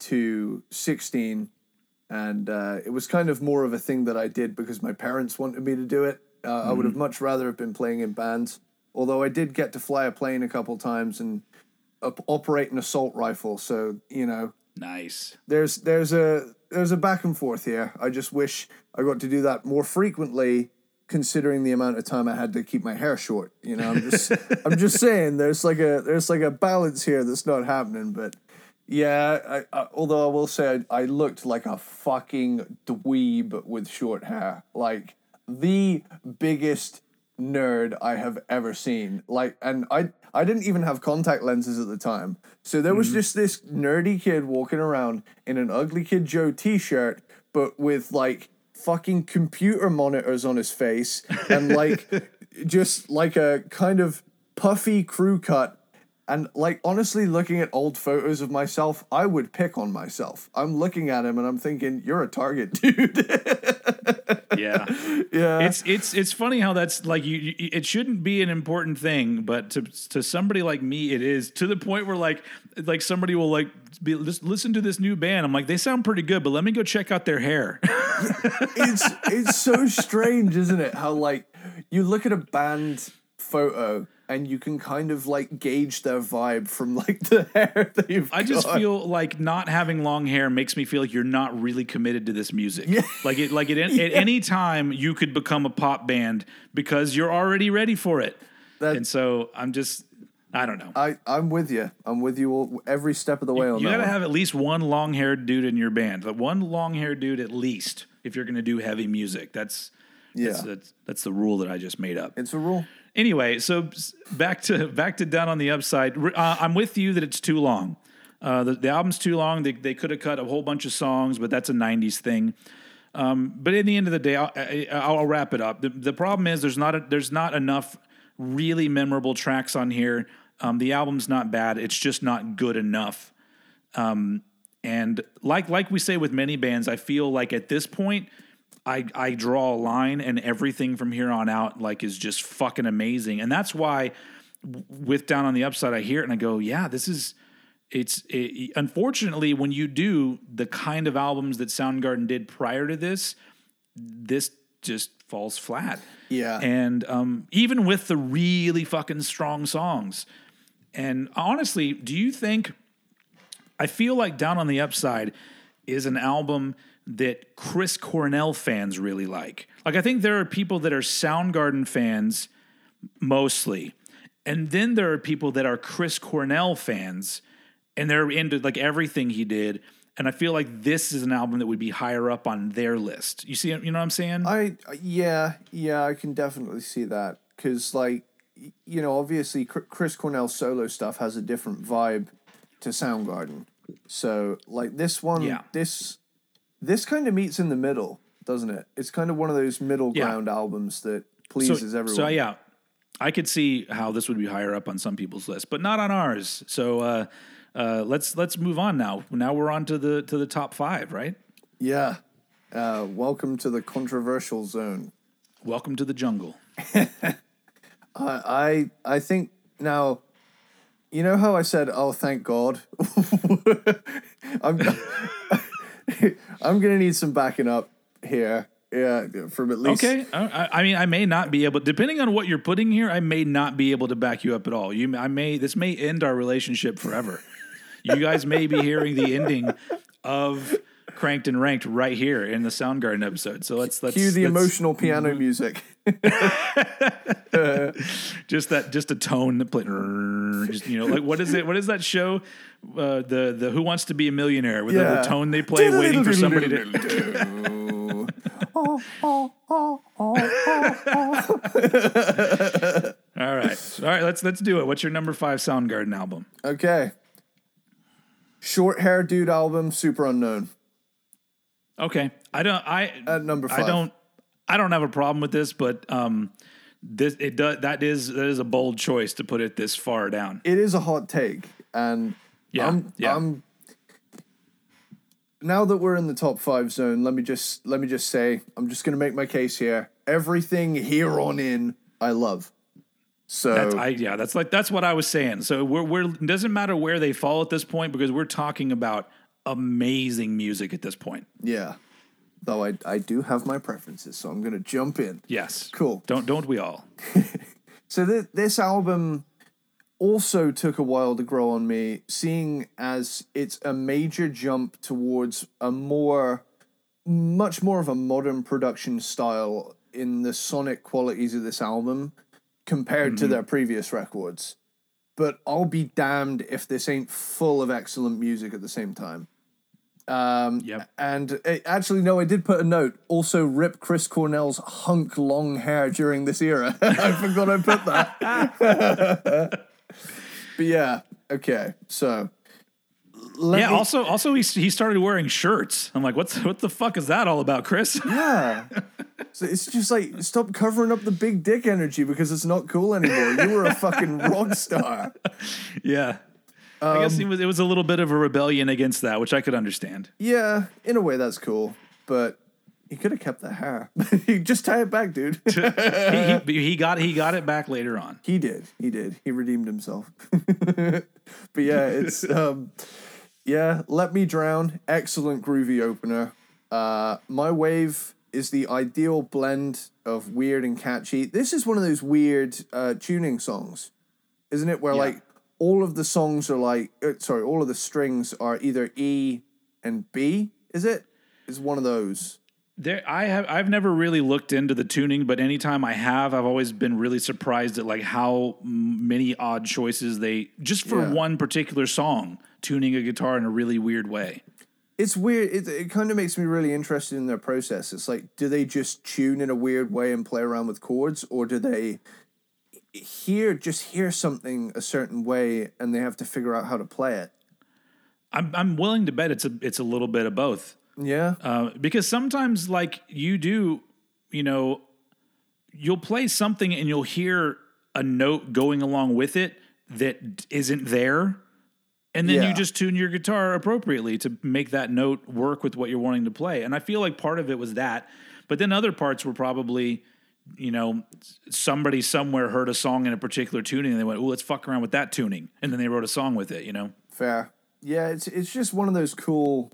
to sixteen, and uh, it was kind of more of a thing that I did because my parents wanted me to do it. Uh, I would have much rather have been playing in bands. Although I did get to fly a plane a couple times and op- operate an assault rifle, so you know nice. there's there's a there's a back and forth here. I just wish I got to do that more frequently, considering the amount of time I had to keep my hair short. You know, I'm just I'm just saying there's like a there's like a balance here that's not happening. But yeah, I, I, although I will say I, I looked like a fucking dweeb with short hair, like the biggest nerd I have ever seen. Like, and I I didn't even have contact lenses at the time, so there was mm-hmm. just this nerdy kid walking around in an Ugly Kid Joe T-shirt, but with like fucking computer monitors on his face and like just like a kind of puffy crew cut. And like honestly, looking at old photos of myself, I would pick on myself. I'm looking at him and I'm thinking, "You're a target, dude." Yeah. yeah, it's it's it's funny how that's like you, you it shouldn't be an important thing but to to somebody like me it is to the point where like like somebody will like be listen to this new band i'm like they sound pretty good but let me go check out their hair it's it's so strange, isn't it? How like you look at a band photo and you can kind of like gauge their vibe from like the hair that they've i just feel like not having long hair makes me feel like you're not really committed to this music like it like it at any time you could become a pop band because you're already ready for it That- and so i'm just i don't know I I'm with you. I'm with you all, every step of the way on that. you gotta one. have at least one long haired dude in your band. The one long haired dude at least if you're gonna do heavy music. That's that's, Yeah. that's that's the rule that I just made up. it's a rule. Anyway, so back to back to down on the upside. Uh, I'm with you that it's too long. Uh, the, the album's too long. They, they could have cut a whole bunch of songs, but that's a '90s thing. Um, but in the end of the day, I'll, I- I'll wrap it up. The, the problem is there's not a, there's not enough really memorable tracks on here. Um, the album's not bad. It's just not good enough. Um, and like like we say with many bands, I feel like at this point, I I draw a line, and everything from here on out like is just fucking amazing. And that's why with Down on the Upside, I hear it and I go, yeah, this is. It's it, unfortunately when you do the kind of albums that Soundgarden did prior to this, this just falls flat. Yeah. And um, even with the really fucking strong songs, and honestly, do you think? I feel like Down on the Upside is an album that Chris Cornell fans really like. Like, I think there are people that are Soundgarden fans mostly, and then there are people that are Chris Cornell fans, and they're into like everything he did. And I feel like this is an album that would be higher up on their list. You see, you know what I'm saying? I yeah yeah I can definitely see that because like you know obviously Chris Cornell's solo stuff has a different vibe to Soundgarden. So like this one, Yeah. this this kind of meets in the middle, doesn't it? It's kind of one of those middle Yeah. ground albums that so, pleases everyone. so yeah, I could see how this would be higher up on some people's list, but not on ours. So uh, uh, let's let's move on now. Now we're on to the to the top five, right? Yeah. Uh, welcome to the controversial zone. Welcome to the jungle. I I I think now. You know how I said, "Oh, thank God." I'm I'm gonna need some backing up here Yeah, from at least. Okay, I, I mean, I may not be able, depending on what you're putting here, I may not be able to back you up at all. You, I may, this may end our relationship forever. you guys may be hearing the ending of Cranked and Ranked right here in the Soundgarden episode. So let's let's Cue the let's- emotional piano mm-hmm. music. just that just a tone that play, just, you know like what is it what is that show uh, the the Who Wants to Be a Millionaire with Yeah. the tone they play waiting for somebody to all right all right let's let's do it what's your number five Soundgarden album Okay. Short hair dude album, Superunknown. okay I don't I At number I five. don't I don't have a problem with this but um this it does that is that is a bold choice to put it this far down It is a hot take, and Yeah, I'm, yeah. I'm now that we're in the top five zone. Let me just let me just say, I'm just gonna make my case here. Everything here on in, I love. So That's, I yeah, that's like that's what I was saying. So we're we're it doesn't matter where they fall at this point because we're talking about amazing music at this point. yeah, though I I do have my preferences, so I'm gonna jump in. Yes, Cool. Don't don't we all? So th- this album also took a while to grow on me, seeing as it's a major jump towards a more, much more of a modern production style in the sonic qualities of this album compared to mm-hmm. their previous records. But I'll be damned if this ain't full of excellent music at the same time. Um, Yep. And uh, actually, no, I did put a note. Also, rip Chris Cornell's hunk long hair during this era. I forgot I put that. but yeah, okay. So, yeah. me- Also, also he he started wearing shirts. I'm like, what's what the fuck is that all about, Chris? yeah. So it's just like stop covering up the big dick energy because it's not cool anymore. You were a fucking rock star. yeah. I guess it was it was a little bit of a rebellion against that, which I could understand. Yeah, in a way that's cool, but he could have kept the hair. he just tie it back, dude. he, he, he got he got it back later on. He did. He did. He redeemed himself. but yeah, it's um yeah, Let Me Drown, excellent groovy opener. Uh My Wave is the ideal blend of weird and catchy. This is one of those weird uh tuning songs, isn't it? Where Yeah. like all of the songs are like uh, sorry, all of the strings are either E and B, is it? Is one of those. There, I have I've never really looked into the tuning, but anytime I have, I've always been really surprised at like how many odd choices they just for Yeah. one particular song tuning a guitar in a really weird way. it's weird. It, it kind of makes me really interested in their process. It's like, do they just tune in a weird way and play around with chords, or do they hear just hear something a certain way and they have to figure out how to play it? I'm I'm willing to bet it's a it's a little bit of both. Yeah, Uh, because sometimes like you do, you know, you'll play something and you'll hear a note going along with it that isn't there. And then Yeah. you just tune your guitar appropriately to make that note work with what you're wanting to play. And I feel like part of it was that. But then other parts were probably, you know, somebody somewhere heard a song in a particular tuning and they went, oh, let's fuck around with that tuning. And then they wrote a song with it, you know? fair. Yeah, it's it's just one of those cool,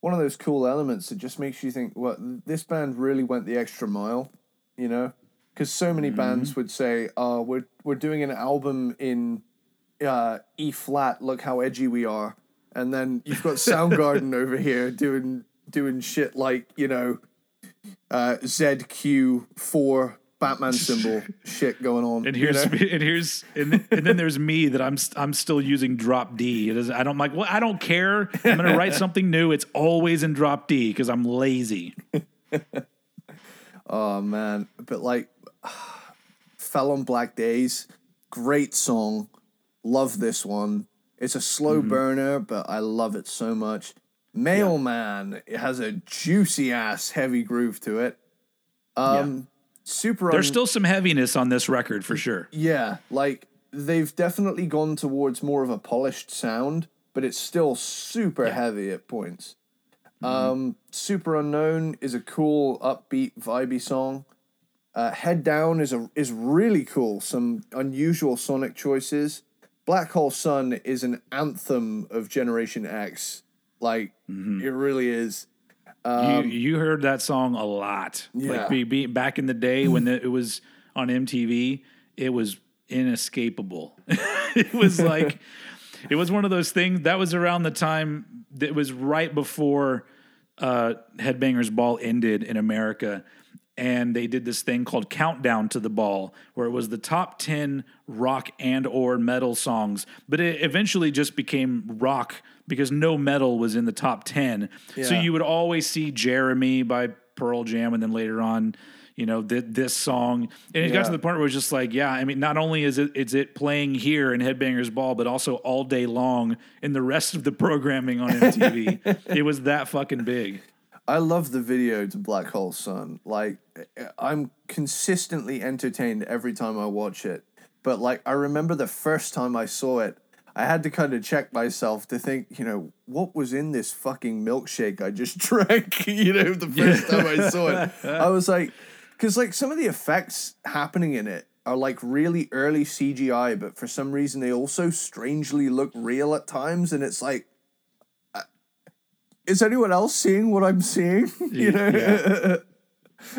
one of those cool elements that just makes you think, well, this band really went the extra mile, you know? Because so many bands would say, "Oh, we're we're doing an album in uh, E flat. Look how edgy we are." And then you've got Soundgarden over here doing doing shit like you know uh, ZQ four Batman symbol shit going on. And you here's know? and here's and, and then there's me that I'm st- I'm still using drop D. It is I don't like well I don't care. I'm gonna write something new. It's always in drop D because I'm lazy. Oh man, but like Fell on Black Days, great song. Love this one. It's a slow burner, but I love it so much. Mailman it has a juicy ass heavy groove to it. Um super There's un- still some heaviness on this record for sure. yeah, like they've definitely gone towards more of a polished sound, but it's still super heavy at points. Um, Superunknown is a cool, upbeat, vibey song. Uh, Head Down is a is really cool. Some unusual sonic choices. Black Hole Sun is an anthem of Generation X. Like it really is. you you heard that song a lot. Yeah. Like be, be, back in the day when the, it was on MTV, it was inescapable. it was like it was one of those things that was around the time that was right before uh, Headbangers Ball ended in America. And they did this thing called Countdown to the Ball, where it was the top 10 rock and or metal songs. But it eventually just became rock because no metal was in the top 10. So you would always see Jeremy by Pearl Jam, and then later on, you know, th- this song. And it got to the point where it was just like, yeah, I mean, not only is it is it playing here in Headbangers Ball, but also all day long in the rest of the programming on MTV. it was that fucking big. I love the video to Black Hole Sun. Like, I'm consistently entertained every time I watch it. But like, I remember the first time I saw it, I had to kind of check myself to think, you know, what was in this fucking milkshake I just drank? you know, the first time I saw it, I was like, because like some of the effects happening in it are like really early CGI, but for some reason they also strangely look real at times, and it's like is anyone else seeing what I'm seeing? you know, Yeah.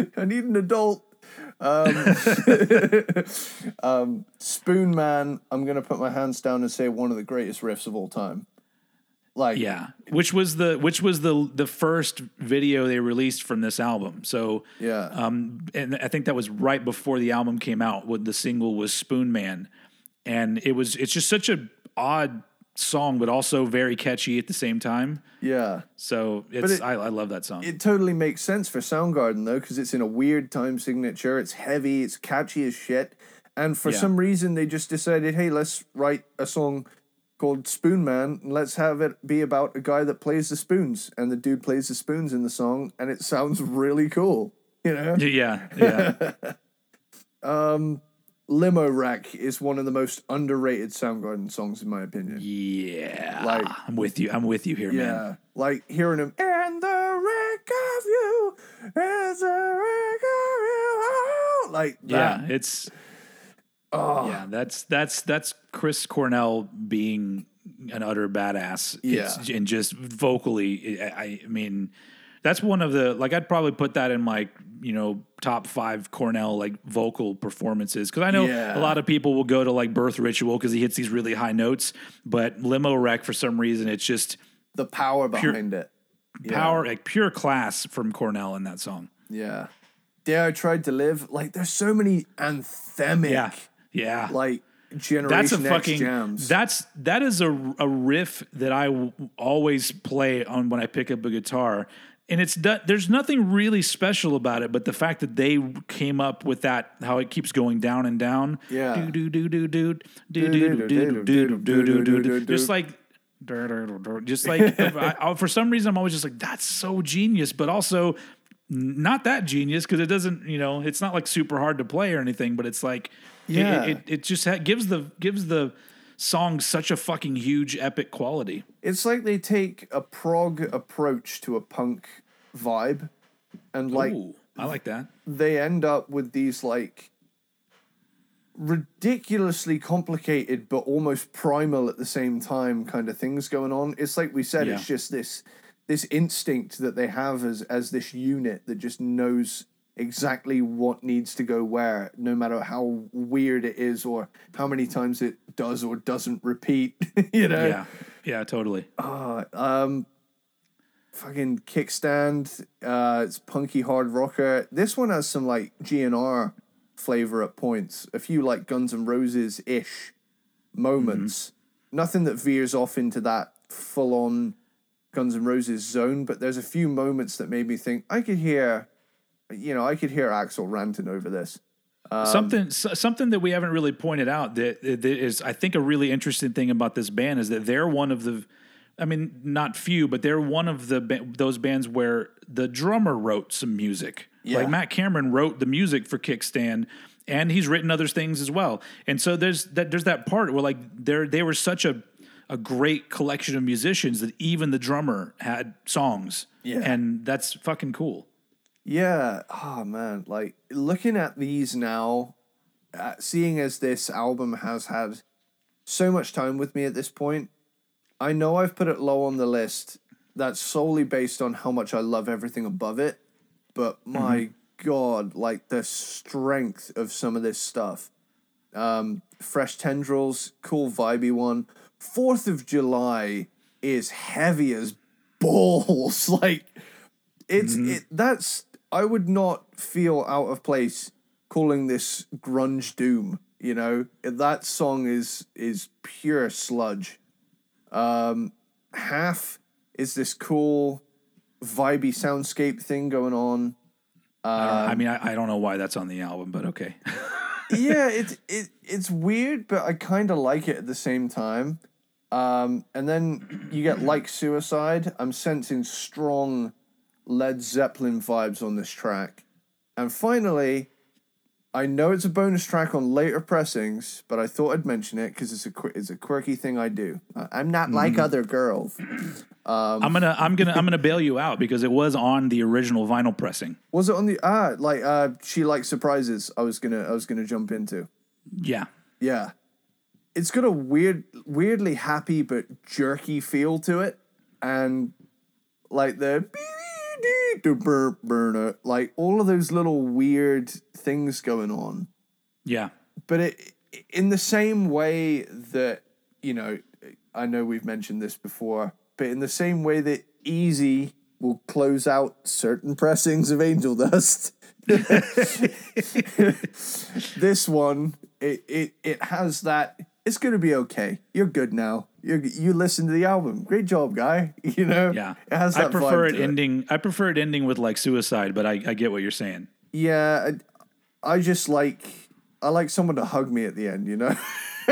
I need an adult. Um, um, Spoonman, I'm gonna put my hands down and say one of the greatest riffs of all time. Like, Yeah, which was the which was the the first video they released from this album. So yeah, um, and I think that was right before the album came out. When the single was Spoonman, and it was it's just such a odd song, but also very catchy at the same time. yeah. So it's it- I, I love that song. It totally makes sense for Soundgarden though, because it's in a weird time signature. It's heavy. It's catchy as shit. And for Yeah. some reason, they just decided, hey, let's write a song called Spoonman, and let's have it be about a guy that plays the spoons, and the dude plays the spoons in the song, and it sounds really cool. You know, yeah, yeah, um, Limo Wreck is one of the most underrated Soundgarden songs in my opinion. yeah. Like- I'm with you. I'm with you here, Yeah, man. like hearing him and the wreck of you is a wreck of you. Oh, like that. Yeah, it's Oh, yeah. That's that's that's Chris Cornell being an utter badass. It's, and just vocally, I, I mean, that's one of the like I'd probably put that in my you know top five Cornell like vocal performances because I know Yeah. a lot of people will go to like Birth Ritual because he hits these really high notes, but Limo Wreck for some reason it's just the power behind it. Yeah. power like pure class from Cornell in that song. Yeah. Dare I tried to live. Like there's so many anthemic Yeah, yeah. like generation that's a X fucking jams. that's that is a, a riff that I w- always play on when I pick up a guitar and it's there's nothing really special about it but the fact that they came up with that how it keeps going down and down Yeah. do do do do do do do do do do do do do just like just like for some reason I'm always just like that's so genius but also not that genius because it doesn't you know it's not like super hard to play or anything but it's like it- Yeah. it, it, it just ha- gives the gives the song such a fucking huge epic quality. It's like they take a prog approach to a punk vibe and like Ooh, I like that. they end up with these like ridiculously complicated but almost primal at the same time kind of things going on. It's like we said, it's just this this instinct that they have as as this unit that just knows exactly what needs to go where, no matter how weird it is or how many times it does or doesn't repeat. you know? yeah yeah totally Uh, um, fucking kickstand. Uh, it's punky hard rocker. This one has some like GNR flavor at points. A few like Guns and Roses ish moments. Nothing that veers off into that full on Guns N' Roses zone, but there's a few moments that made me think I could hear, you know, I could hear Axl ranting over this. Um, something something that we haven't really pointed out that, that is I think a really interesting thing about this band is that they're one of the I mean not few but they're one of the those bands where the drummer wrote some music Yeah. like Matt Cameron wrote the music for Kickstand and he's written other things as well and so there's that there's that part where like they they were such a a great collection of musicians that even the drummer had songs Yeah. and that's fucking cool Yeah. Oh man, like looking at these now, uh, seeing as this album has had so much time with me at this point, I know I've put it low on the list. that's solely based on how much I love everything above it. But my god, like the strength of some of this stuff. Um, Fresh Tendrils, cool vibey one. Fourth of July is heavy as balls. like it's it that's I would not feel out of place calling this grunge doom. You know that song is is pure sludge. Um, half is this cool vibey soundscape thing going on. I, I mean, I, I don't know why that's on the album, but okay. yeah, it's it it's weird, but I kind of like it at the same time. Um, and then you get like suicide. I'm sensing strong Led Zeppelin vibes on this track. And finally, I know it's a bonus track on later pressings, but I thought I'd mention it because it's a qu- it's a quirky thing I do. I- I'm not like other girls. I'm gonna I'm gonna I'm gonna bail you out because it was on the original vinyl pressing. Was it on the ah like uh she likes surprises? I was gonna I was gonna jump into. Yeah. Yeah. It's got a weird, weirdly happy but jerky feel to it. And like the burner, like all of those little weird things going on. Yeah. But it, in the same way that, you know, I know we've mentioned this before, but in the same way that Easy will close out certain pressings of Angel Dust. this one, it, it it has that. It's gonna be okay. You're good now. You you listen to the album. Great job, guy. You know. Yeah. It has I prefer it ending I prefer it ending with like suicide, but I, I get what you're saying. Yeah, I, I just like I like someone to hug me at the end. You know.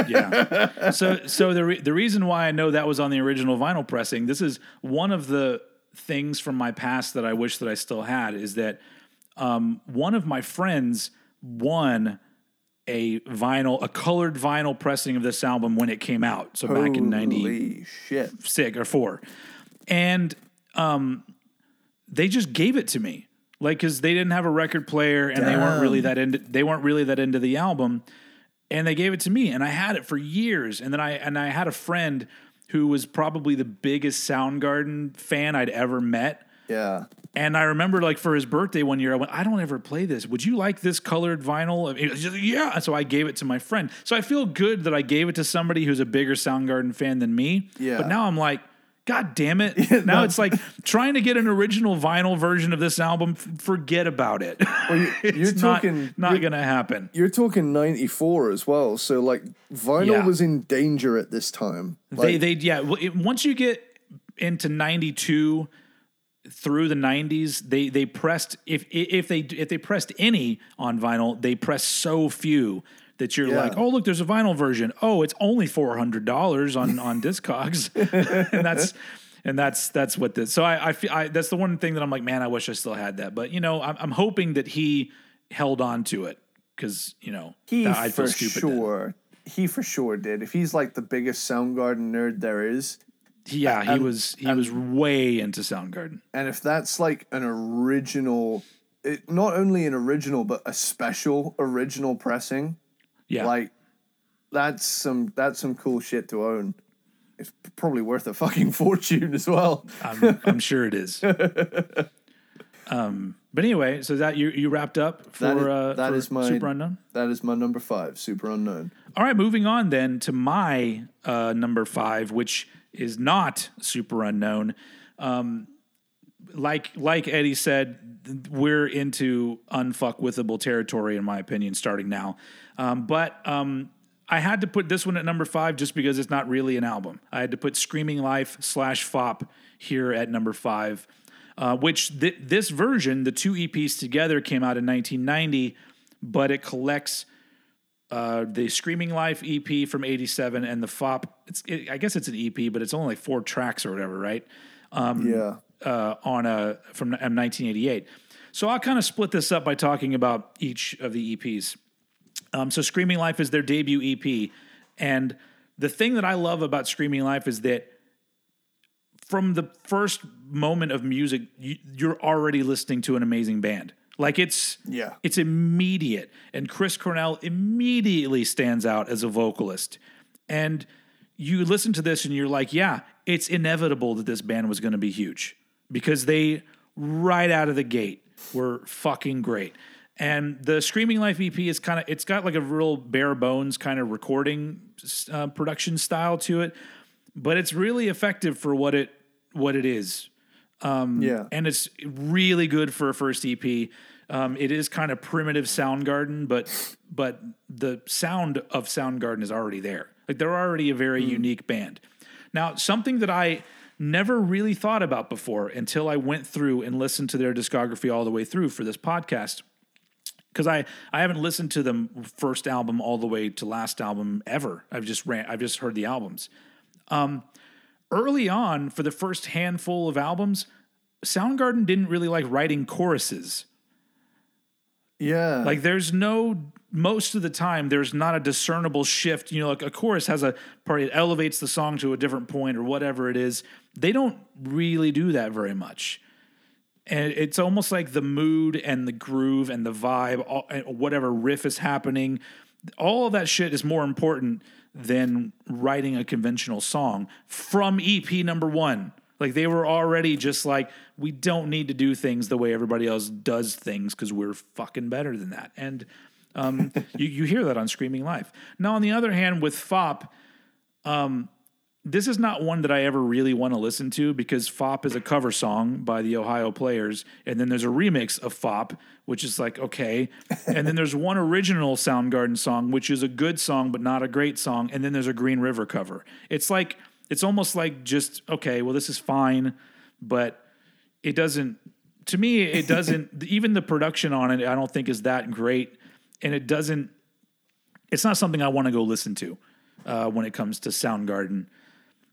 Yeah. so so the re- the reason why I know that was on the original vinyl pressing, this is one of the things from my past that I wish that I still had is that um, one of my friends won a vinyl, a colored vinyl pressing of this album when it came out. So back in ninety shit. six or four, and um, they just gave it to me, like because they didn't have a record player and they weren't really that into they weren't really that into the album, and they gave it to me, and I had it for years, and then I and I had a friend who was probably the biggest Soundgarden fan I'd ever met. Yeah. And I remember, like, for his birthday one year, I went, I don't ever play this. Would you like this colored vinyl? Just yeah. So I gave it to my friend. So I feel good that I gave it to somebody who's a bigger Soundgarden fan than me. Yeah. But now I'm like, God damn it. now it's like trying to get an original vinyl version of this album. Forget about it. Well, you, not, talking not you're, going to happen. you're talking 94 as well. So like vinyl Yeah. was in danger at this time. they, Like, they, yeah. Once you get into 92 through the 90s they they pressed if if they if they pressed any on vinyl they pressed so few that you're Yeah. like oh look there's a vinyl version oh it's only $400 on on discogs and that's and that's that's what this so i i feel I, that's the one thing that i'm like man i wish i still had that but you know i'm, I'm hoping that he held on to it because you know he that- for feel stupid then. sure, he for sure did. If he's like the biggest Soundgarden nerd there is, yeah he And- was he was way into soundgarden and if that's like an original, it, not only an original but a special original pressing, yeah like that's some that's some cool shit to own. It's probably worth a fucking fortune as well. I'm, I'm sure it is. Um, but anyway, so that you you wrapped up for That is- uh, that for is my- Superunknown. That is my number five, Superunknown. All right, moving on then to my uh, number five, which is not Superunknown. Um, like like Eddie said, we're into unfuckwithable territory, in my opinion, starting now. Um, but um, I had to put this one at number five just because it's not really an album. I had to put "Screaming Life" slash "Fopp" here at number five, uh, which th- this version, the two EPs together, came out in 1990, but it collects uh, the Screaming Life EP from '87 and the Fopp. It's it, I guess it's an EP, but it's only like four tracks or whatever, right? yeah. Uh, on a from um, 1988. So I'll kind of split this up by talking about each of the EPs. Um, so Screaming Life is their debut EP, and the thing that I love about Screaming Life is that from the first moment of music, you, you're already listening to an amazing band. Like it's Yeah. it's immediate, and Chris Cornell immediately stands out as a vocalist. And you listen to this and you're like, yeah, it's inevitable that this band was going to be huge because they right out of the gate were fucking great. And the Screaming Life EP is kind of it's got like a real bare bones kind of recording uh, production style to it, but it's really effective for what it what it is. Um, Yeah. and it's really good for a first EP. Um, it is kind of primitive Soundgarden, but but the sound of Soundgarden is already there. Like they're already a very unique band. Now, something that I never really thought about before until I went through and listened to their discography all the way through for this podcast. Because I, I haven't listened to them first album all the way to last album ever. I've just ran I've just heard the albums early on for the first handful of albums, Soundgarden didn't really like writing choruses. Yeah. Like there's no most of the time there's not a discernible shift. You know, like a chorus has a part it elevates the song to a different point or whatever it is. They don't really do that very much. And it's almost like the mood and the groove and the vibe, whatever riff is happening, all of that shit is more important than writing a conventional song from EP number one. Like they were already just like, we don't need to do things the way everybody else does things because we're fucking better than that. And um, you, you hear that on Screaming Life. Now, on the other hand, with Fopp, this is not one that I ever really want to listen to because Fopp is a cover song by the Ohio Players, and then there's a remix of Fopp, which is like okay, and then there's one original Soundgarden song, which is a good song but not a great song, and then there's a Green River cover. It's like it's almost like just okay, well this is fine, but it doesn't. To me, it doesn't. even the production on it, I don't think is that great, and it doesn't. It's not something I want to go listen to uh, when it comes to Soundgarden.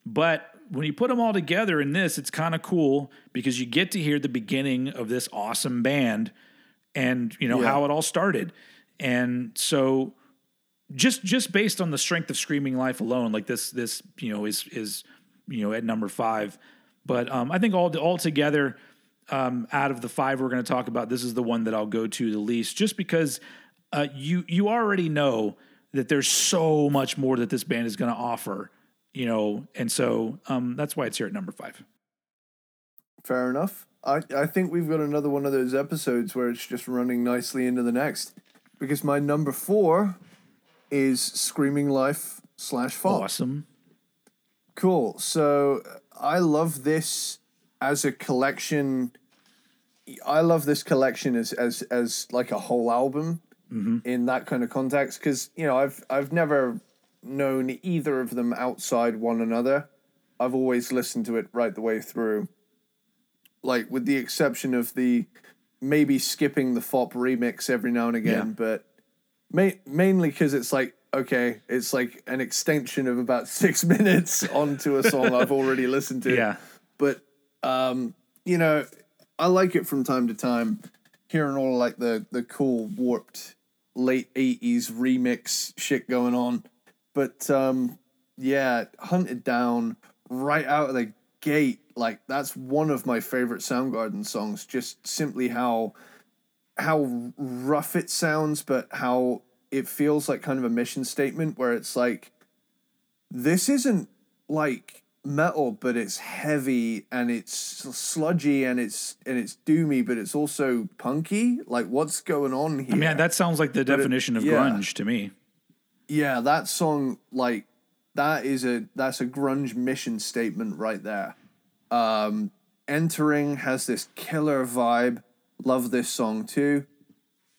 But when you put them all together in this, it's kind of cool because you get to hear the beginning of this awesome band and you know Yeah. how it all started. And so just just based on the strength of Screaming Life alone, like this this you know is is you know at number five. But um, I think all all together, um, out of the five we're going to talk about, this is the one that I'll go to the least, just because uh, you you already know that there's so much more that this band is going to offer, you know, and so um, that's why it's here at number five. Fair enough. I, I think we've got another one of those episodes where it's just running nicely into the next. Because my number four is Screaming Life slash Fopp. Awesome. Cool. So uh, I love this as a collection. I love this collection as as as like a whole album mm-hmm. in that kind of context because you know I've I've never known either of them outside one another. I've always listened to it right the way through. Like with the exception of the maybe skipping the Fopp remix every now and again, Yeah. but ma- mainly because it's like okay, it's like an extension of about six minutes onto a song I've already listened to. Yeah. But um, you know, I like it from time to time, hearing all like the the cool warped late eighties remix shit going on. But um, yeah, hunted down right out of the gate. Like that's one of my favorite Soundgarden songs. Just simply how how rough it sounds, but how it feels like kind of a mission statement where it's like this isn't like metal but it's heavy and it's sludgy and it's and it's doomy but it's also punky. Like what's going on here I mean, that sounds like the definition of yeah. grunge to me. yeah that song like that is a that's a grunge mission statement right there. Um entering has this killer vibe. Love this song too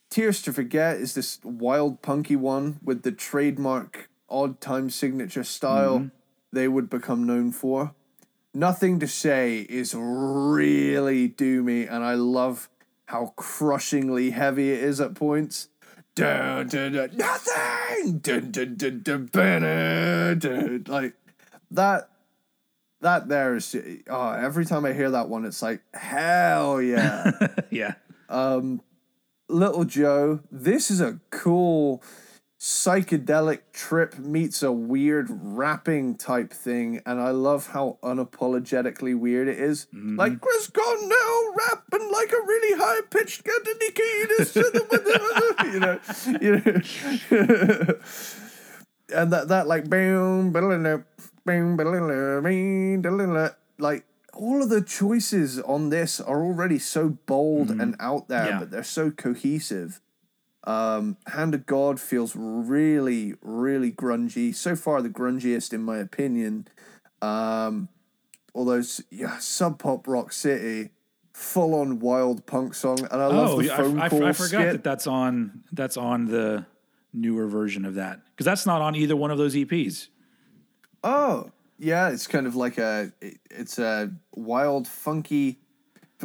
tears to forget is this wild punky one with the trademark odd time signature style mm-hmm. they would become known for. Nothing to say is really doomy and i love how crushingly heavy it is at points. Dun, dun, dun, nothing! Dun, dun, dun, dun, ba-da, dun. like that that there is oh, every time i hear that one it's like hell yeah. Yeah. Um, little joe this is a cool psychedelic trip meets a weird rapping type thing and i love how unapologetically weird it is. Mm-hmm. like chris cornell rapping like a really high-pitched you know you know. And that that like boom like all of the choices on this are already so bold and out there, Yeah. but they're so cohesive. Um, Hand of God feels really, really grungy. So far, the grungiest in my opinion. Um, although yeah, Sub Pop Rock City, full on wild punk song, and I love Oh, the yeah, I, phone I- call I forgot skit. that that's on that's on the newer version of that because that's not on either one of those EPs. Oh, yeah, it's kind of like a it's a wild, funky,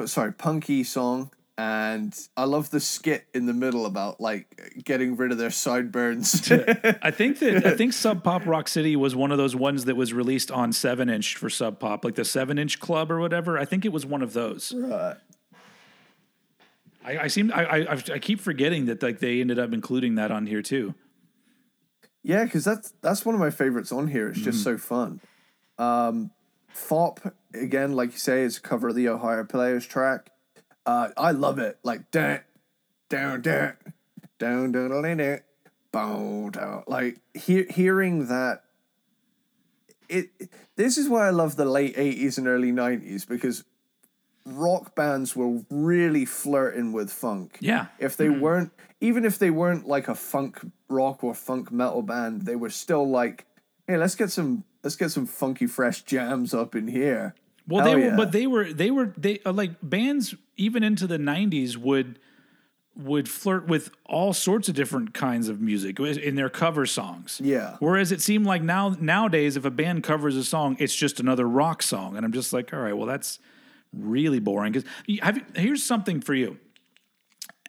sorry, punky song, and I love the skit in the middle about like getting rid of their sideburns. I think that I think Sub Pop Rock City was one of those ones that was released on seven inch for Sub Pop, like the seven inch club or whatever. I think it was one of those. right. I, I seem I, I I keep forgetting that like they ended up including that on here too. Yeah, because that's that's one of my favorites on here. It's just mm-hmm. so fun. Um, Fopp again, like you say, is a cover of the Ohio Players track. Uh, I love it. Like down, down, down, down, down, down, down, bow, down. Like he- hearing that. It. This is why I love the late eighties and early nineties because rock bands were really flirting with funk Yeah, if they weren't even if they weren't like a funk rock or funk metal band they were still like hey let's get some let's get some funky fresh jams up in here Well, Hell they were, yeah. but they were, they were, they uh, like bands even into the '90s would would flirt with all sorts of different kinds of music in their cover songs. Yeah. Whereas it seemed like now nowadays, if a band covers a song, it's just another rock song, and I'm just like, all right, well, that's really boring. Because here's something for you: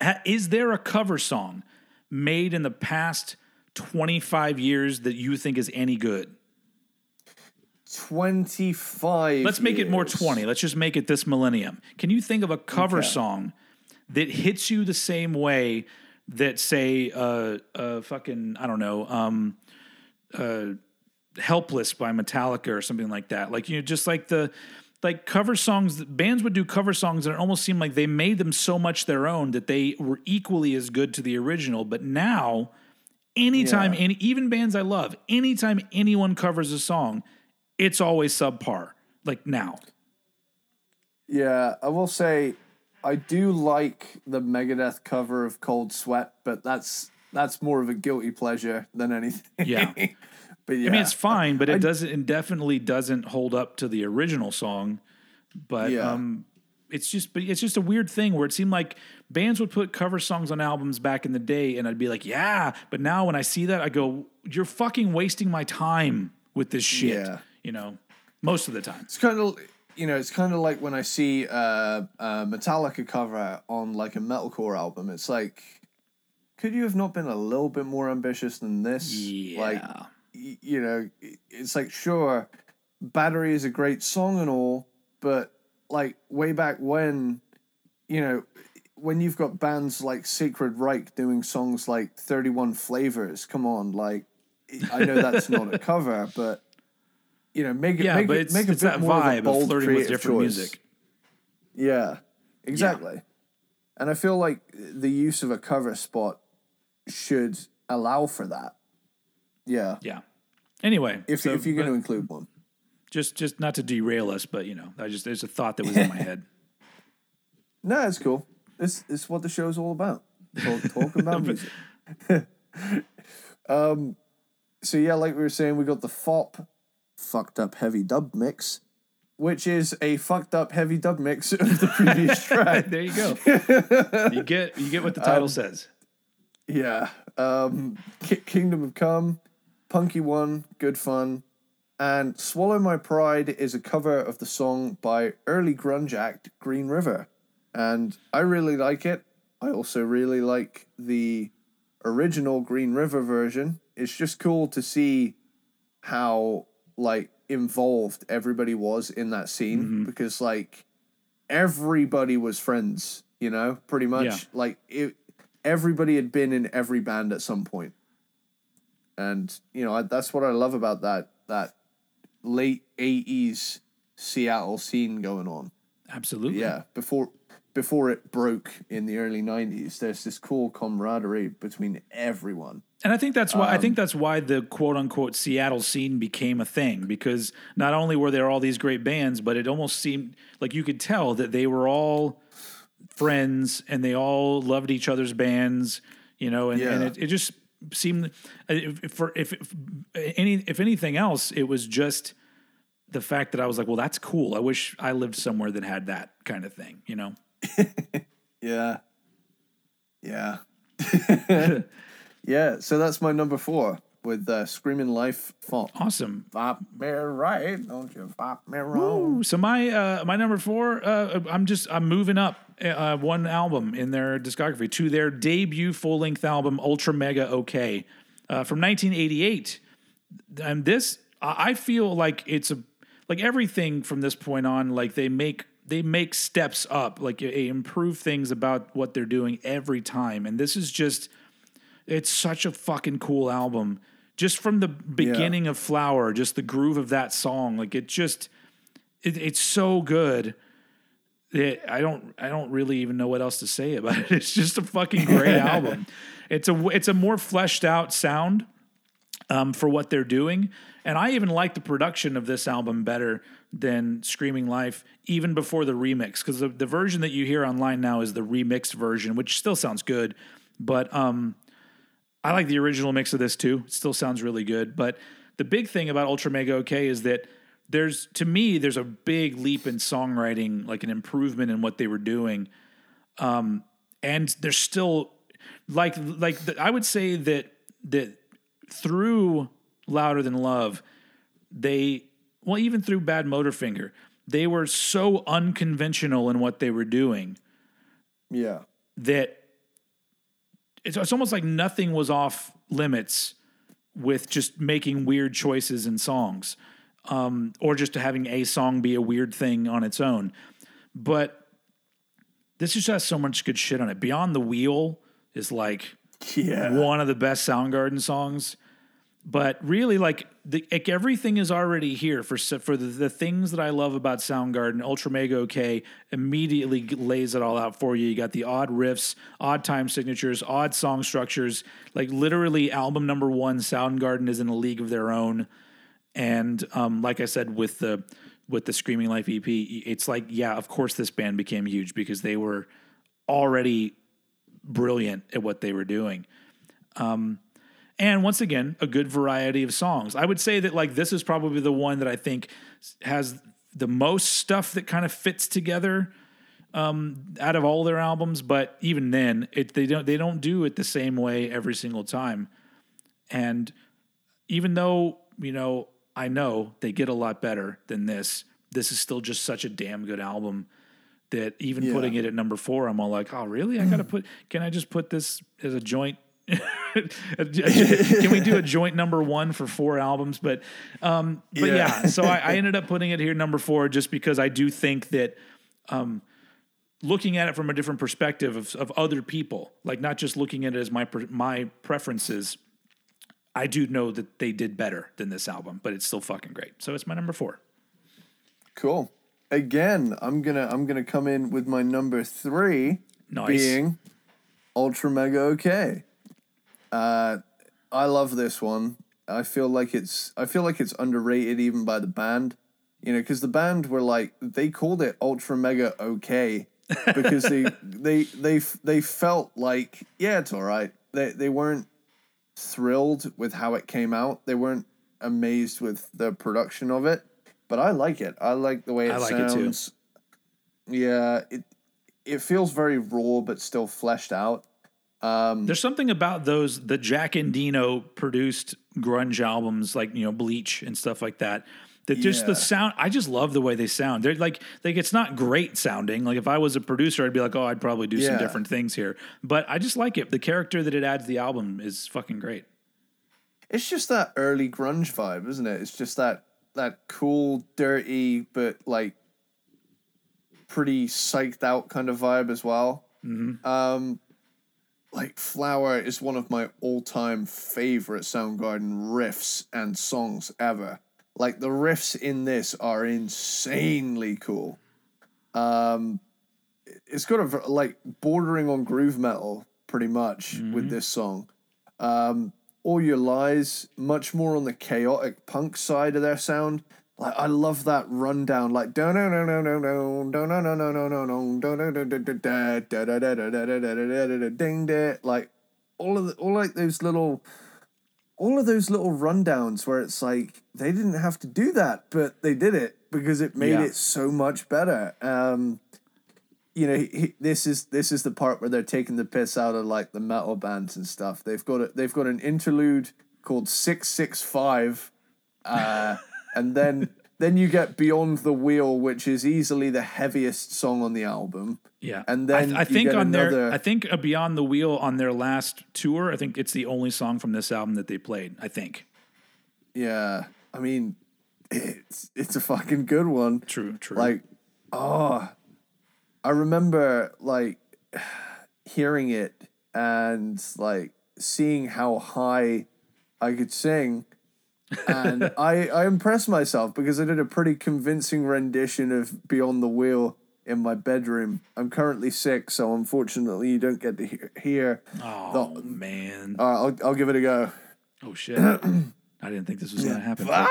Ha- Is there a cover song made in the past 25 years that you think is any good? 25 Let's make it more 20. Let's just make it this millennium. Can you think of a cover Okay. song that hits you the same way that, say, uh, uh, fucking, I don't know, um, uh, Helpless by Metallica or something like that? Like, you know, just like the. Like cover songs, bands would do cover songs, and it almost seemed like they made them so much their own that they were equally as good to the original. But now, anytime, Yeah. any even bands I love, anytime anyone covers a song, it's always subpar. Like now, yeah i will say i do like the megadeth cover of cold sweat but that's that's more of a guilty pleasure than anything Yeah. but yeah I mean, it's fine, but it doesn't. It definitely doesn't hold up to the original song. But Yeah. um, it's just, but it's just a weird thing where it seemed like bands would put cover songs on albums back in the day, and I'd be like, yeah. But now when I see that, I go, you're fucking wasting my time with this shit. Yeah. You know, most of the time. It's kind of you know, it's kind of like when I see uh, a Metallica cover on like a metalcore album. It's like, could you have not been a little bit more ambitious than this? Like, Yeah. y- you know, it's like sure, Battery is a great song and all, but like way back when, you know, when you've got bands like Sacred Reich doing songs like Thirty One Flavors, come on, like I know that's not a cover, but you know, make it Yeah, make but it it's, make a it's bit that more vibe of a bold of flirting with different choice. music. Yeah, exactly. And I feel like the use of a cover spot should allow for that. Yeah, Yeah. Anyway, if so- if you're going to include one. just just not to derail us, but you know, I just there's a thought that was in my head. No, it's cool. This, this is what the show's all about. Talk, talking about music. um, so yeah, like we were saying, we got the Fopp fucked up heavy dub mix, which is a fucked up heavy dub mix of the previous track. there you go. you get you get what the Um, title says. Yeah. Um, Ki- Kingdom of Come, Punky One, good fun. And Swallow My Pride is a cover of the song by early grunge act Green River. And I really like it. I also really like the original Green River version. It's just cool to see how like involved everybody was in that scene mm-hmm. because like everybody was friends, you know, pretty much. Yeah. Like it everybody had been in every band at some point. And you know, I, that's what I love about that that late 80s Seattle scene going on. Absolutely. Yeah, before before it broke in the early 90s, there's this cool camaraderie between everyone. And I think that's why I think um, that's why the quote unquote Seattle scene became a thing because not only were there all these great bands, but it almost seemed like you could tell that they were all friends and they all loved each other's bands, you know, and, and it, it just seemed uh, if, if for if, if any if anything else, it was just the fact that I was like, well, that's cool. I wish I lived somewhere that had that kind of thing, you know. Yeah. Yeah. yeah. So that's my number four with uh, Screaming Life Fopp. Awesome. Bop me right, don't you bop me wrong. So my uh, my number four, uh, I'm just I'm moving up uh, one album in their discography to their debut full length album Ultramega OK uh, from 1988. And this I I feel like it's a like everything from this point on like they make they make steps up like they improve things about what they're doing every time and this is just it's such a fucking cool album just from the beginning of flower just the groove of that song like it just it, it's so good that I don't I don't really even know what else to say about it. It's just a fucking great album. It's a it's a more fleshed out sound um, for what they're doing, and I even like the production of this album better than Screaming Life, even before the remix, because the, the version that you hear online now is the remixed version, which still sounds good, but um, I like the original mix of this too. It still sounds really good. But the big thing about Ultramega OK is that there's to me there's a big leap in songwriting, like an improvement in what they were doing. Um, and there's still like like the, I would say that that through Louder Than Love, they well even through Bad Motorfinger, they were so unconventional in what they were doing Yeah. that it's, it's almost like nothing was off limits with just making weird choices in songs um, or just having a song be a weird thing on its own. But this just has so much good shit on it. Beyond the Wheel is like Yeah. one of the best Soundgarden songs. But really, like, the, like everything is already here for for the, the things that I love about Soundgarden. Ultramega OK immediately lays it all out for you. You got the odd riffs, odd time signatures, odd song structures. Like literally, album number one, Soundgarden is in a league of their own. And um, like I said, with the with the Screaming Life EP, it's like, yeah, of course, this band became huge because they were already brilliant at what they were doing. Um, and once again, a good variety of songs. I would say that like this is probably the one that I think has the most stuff that kind of fits together um, out of all their albums. But even then, it, they don't they don't do it the same way every single time. And even though you know I know they get a lot better than this, this is still just such a damn good album that even Yeah. putting it at number four, I'm all like, oh really? I gotta put. Can I just put this as a joint? Can we do a joint number one for four albums? But um, but yeah, Yeah. so I, I ended up putting it here number four just because I do think that um, looking at it from a different perspective of, of other people, like not just looking at it as my my preferences. I do know that they did better than this album, but it's still fucking great. So it's my number four. Cool. Again, I'm gonna I'm gonna come in with my number three Nice. being Ultramega OK. Uh, I love this one. I feel like it's I feel like it's underrated even by the band. You know, because the band were like they called it Ultramega OK because they they they they felt like yeah it's all right. They they weren't thrilled with how it came out. They weren't amazed with the production of it, but I like it. I like the way it I like it too. Yeah, it it feels very raw but still fleshed out. Um, There's something about those the Jack Endino produced grunge albums, like you know Bleach and stuff like that. That just Yeah. the sound, I just love the way they sound. They're like, like it's not great sounding. Like if I was a producer, I'd be like, oh, I'd probably do some different things here. But I just like it. The character that it adds to the album is fucking great. it's just that early grunge vibe, isn't it? It's just that that cool, dirty, but like pretty psyched out kind of vibe as well. Um, like Flower is one of my all time favorite Soundgarden riffs and songs ever. Like the riffs in this are insanely cool. Um, it's got a like bordering on groove metal pretty much with this song. Um, All Your Lies much more on the chaotic punk side of their sound. Like I love that rundown, like no no no no no no no no no no no no no no ding like all of the, all like those little all of those little rundowns where it's like they didn't have to do that, but they did it because it made Yeah. it so much better. Um, you know, he, he- this is this is the part where they're taking the piss out of like the metal bands and stuff. They've got a, they've got an interlude called Six Six Five, uh, and then then you get Beyond the Wheel, which is easily the heaviest song on the album. Yeah, And then I, I think on their, I think Beyond the Wheel on their last tour, I think it's the only song from this album that they played. I think. Yeah, I mean, it's it's a fucking good one. True, true. Like, oh, I remember like hearing it and like seeing how high I could sing. And I, I impressed myself because I did a pretty convincing rendition of Beyond the Wheel in my bedroom. I'm currently sick, so unfortunately you don't get to hear. hear oh man. All right, I'll, I'll give it a go. Oh shit. I didn't think this was gonna happen. Beyond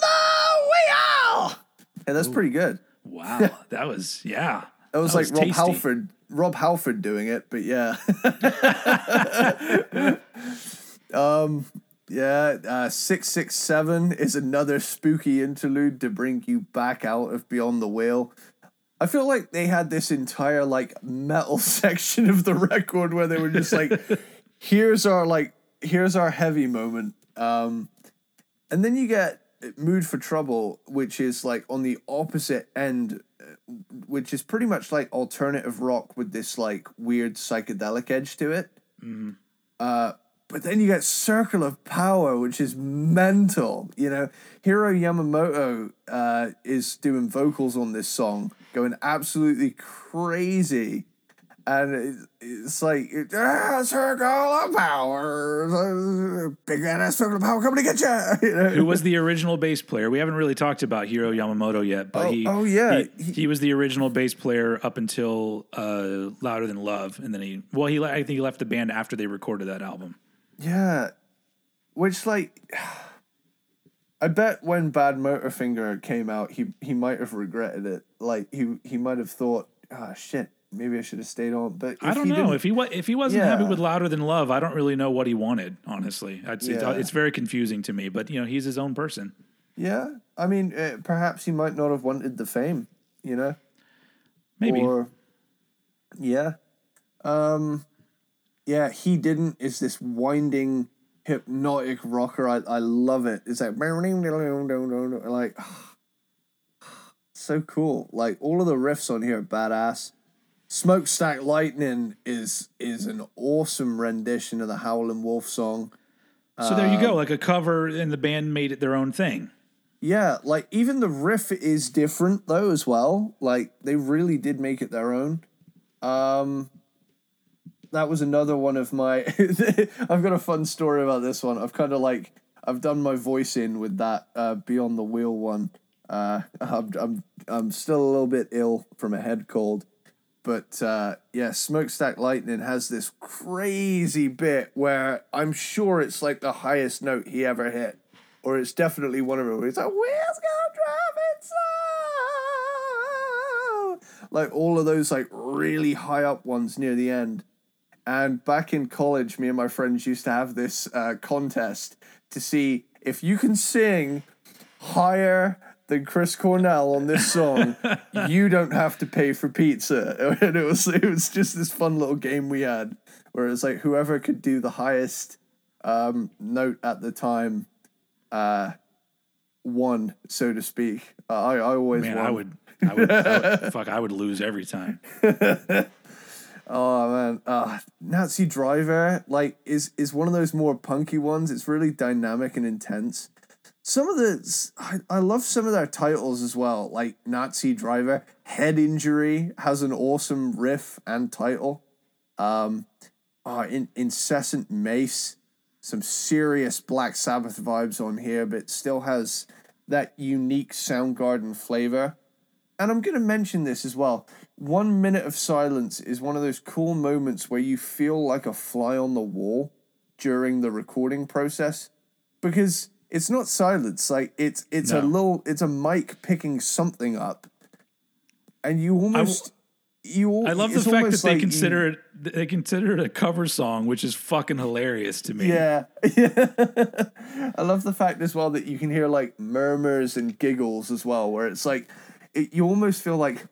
the Wheel! Yeah, that's pretty good. Wow, that was yeah. That was like Rob tasty. Halford, Rob Halford doing it, but yeah. um, yeah, uh, six six seven is another spooky interlude to bring you back out of Beyond the Whale. I feel like they had this entire like metal section of the record where they were just like, here's our like here's our heavy moment. Um, and then you get Mood for Trouble, which is like on the opposite end, uh, which is pretty much like alternative rock with this like weird psychedelic edge to it. Uh, but then you get Circle of Power, which is mental. You know, Hiro Yamamoto uh, is doing vocals on this song, going absolutely crazy. And it's like, ah, circle of power, big ass circle of power coming to get you. you know? Who was the original bass player? We haven't really talked about Hiro Yamamoto yet, but Oh- he oh, yeah. he, he was the original bass player up until uh, Louder Than Love, and then he well he I think he left the band after they recorded that album. Yeah. Which like I bet when Bad Motorfinger came out, he he might have regretted it. Like he he might have thought, ah shit, maybe I should have stayed on. But I don't know if he wa- if he wasn't happy with Louder Than Love. I don't really know what he wanted. Honestly, it's, it's, Yeah. it's very confusing to me. But you know, he's his own person. Yeah, I mean, uh, perhaps he might not have wanted the fame, you know. Maybe Or, yeah, um, yeah, he didn't. Is this winding hypnotic rocker? I I love it. It's like like so cool. Like all of the riffs on here are badass. Smokestack Lightning is is an awesome rendition of the Howlin' Wolf song. so. There you Um, go, like a cover, and the band made it their own thing. Yeah, like even the riff is different though as well. Like they really did make it their own. Um that was another one of my I've got a fun story about this one. I've kind of like I've done my voice in with that uh Beyond the Wheel one. Uh I'm I'm I'm still a little bit ill from a head cold. But uh, yeah, Smokestack Lightning has this crazy bit where I'm sure it's like the highest note he ever hit, or it's definitely one of them. where It's like wheels go driving slow, like all of those like really high up ones near the end. And back in college, me and my friends used to have this uh, contest to see if you can sing higher than Chris Cornell on this song, you don't have to pay for pizza. And it was it was just this fun little game we had where it's like whoever could do the highest um, note at the time uh, won, so to speak. Uh, I I always Man, won. I would, I would, I would fuck, I would lose every time. Oh man, uh, Nazi Driver like is is one of those more punky ones. It's really dynamic and intense. Some of the I, I love some of their titles as well, like Nazi Driver. Head Injury has an awesome riff and title. Um, uh, in, incessant Mace, some serious Black Sabbath vibes on here, but still has that unique Soundgarden flavor. And I'm going to mention this as well. One minute of silence is one of those cool moments where you feel like a fly on the wall. during the recording process because it's not silence. Like it's it's a little it's a mic picking something up, and you almost you. al- I love the fact that they like you- consider it they consider it a cover song, which is fucking hilarious to me. Yeah, yeah. I love the fact as well that you can hear like murmurs and giggles as well, where it's like it, you almost feel like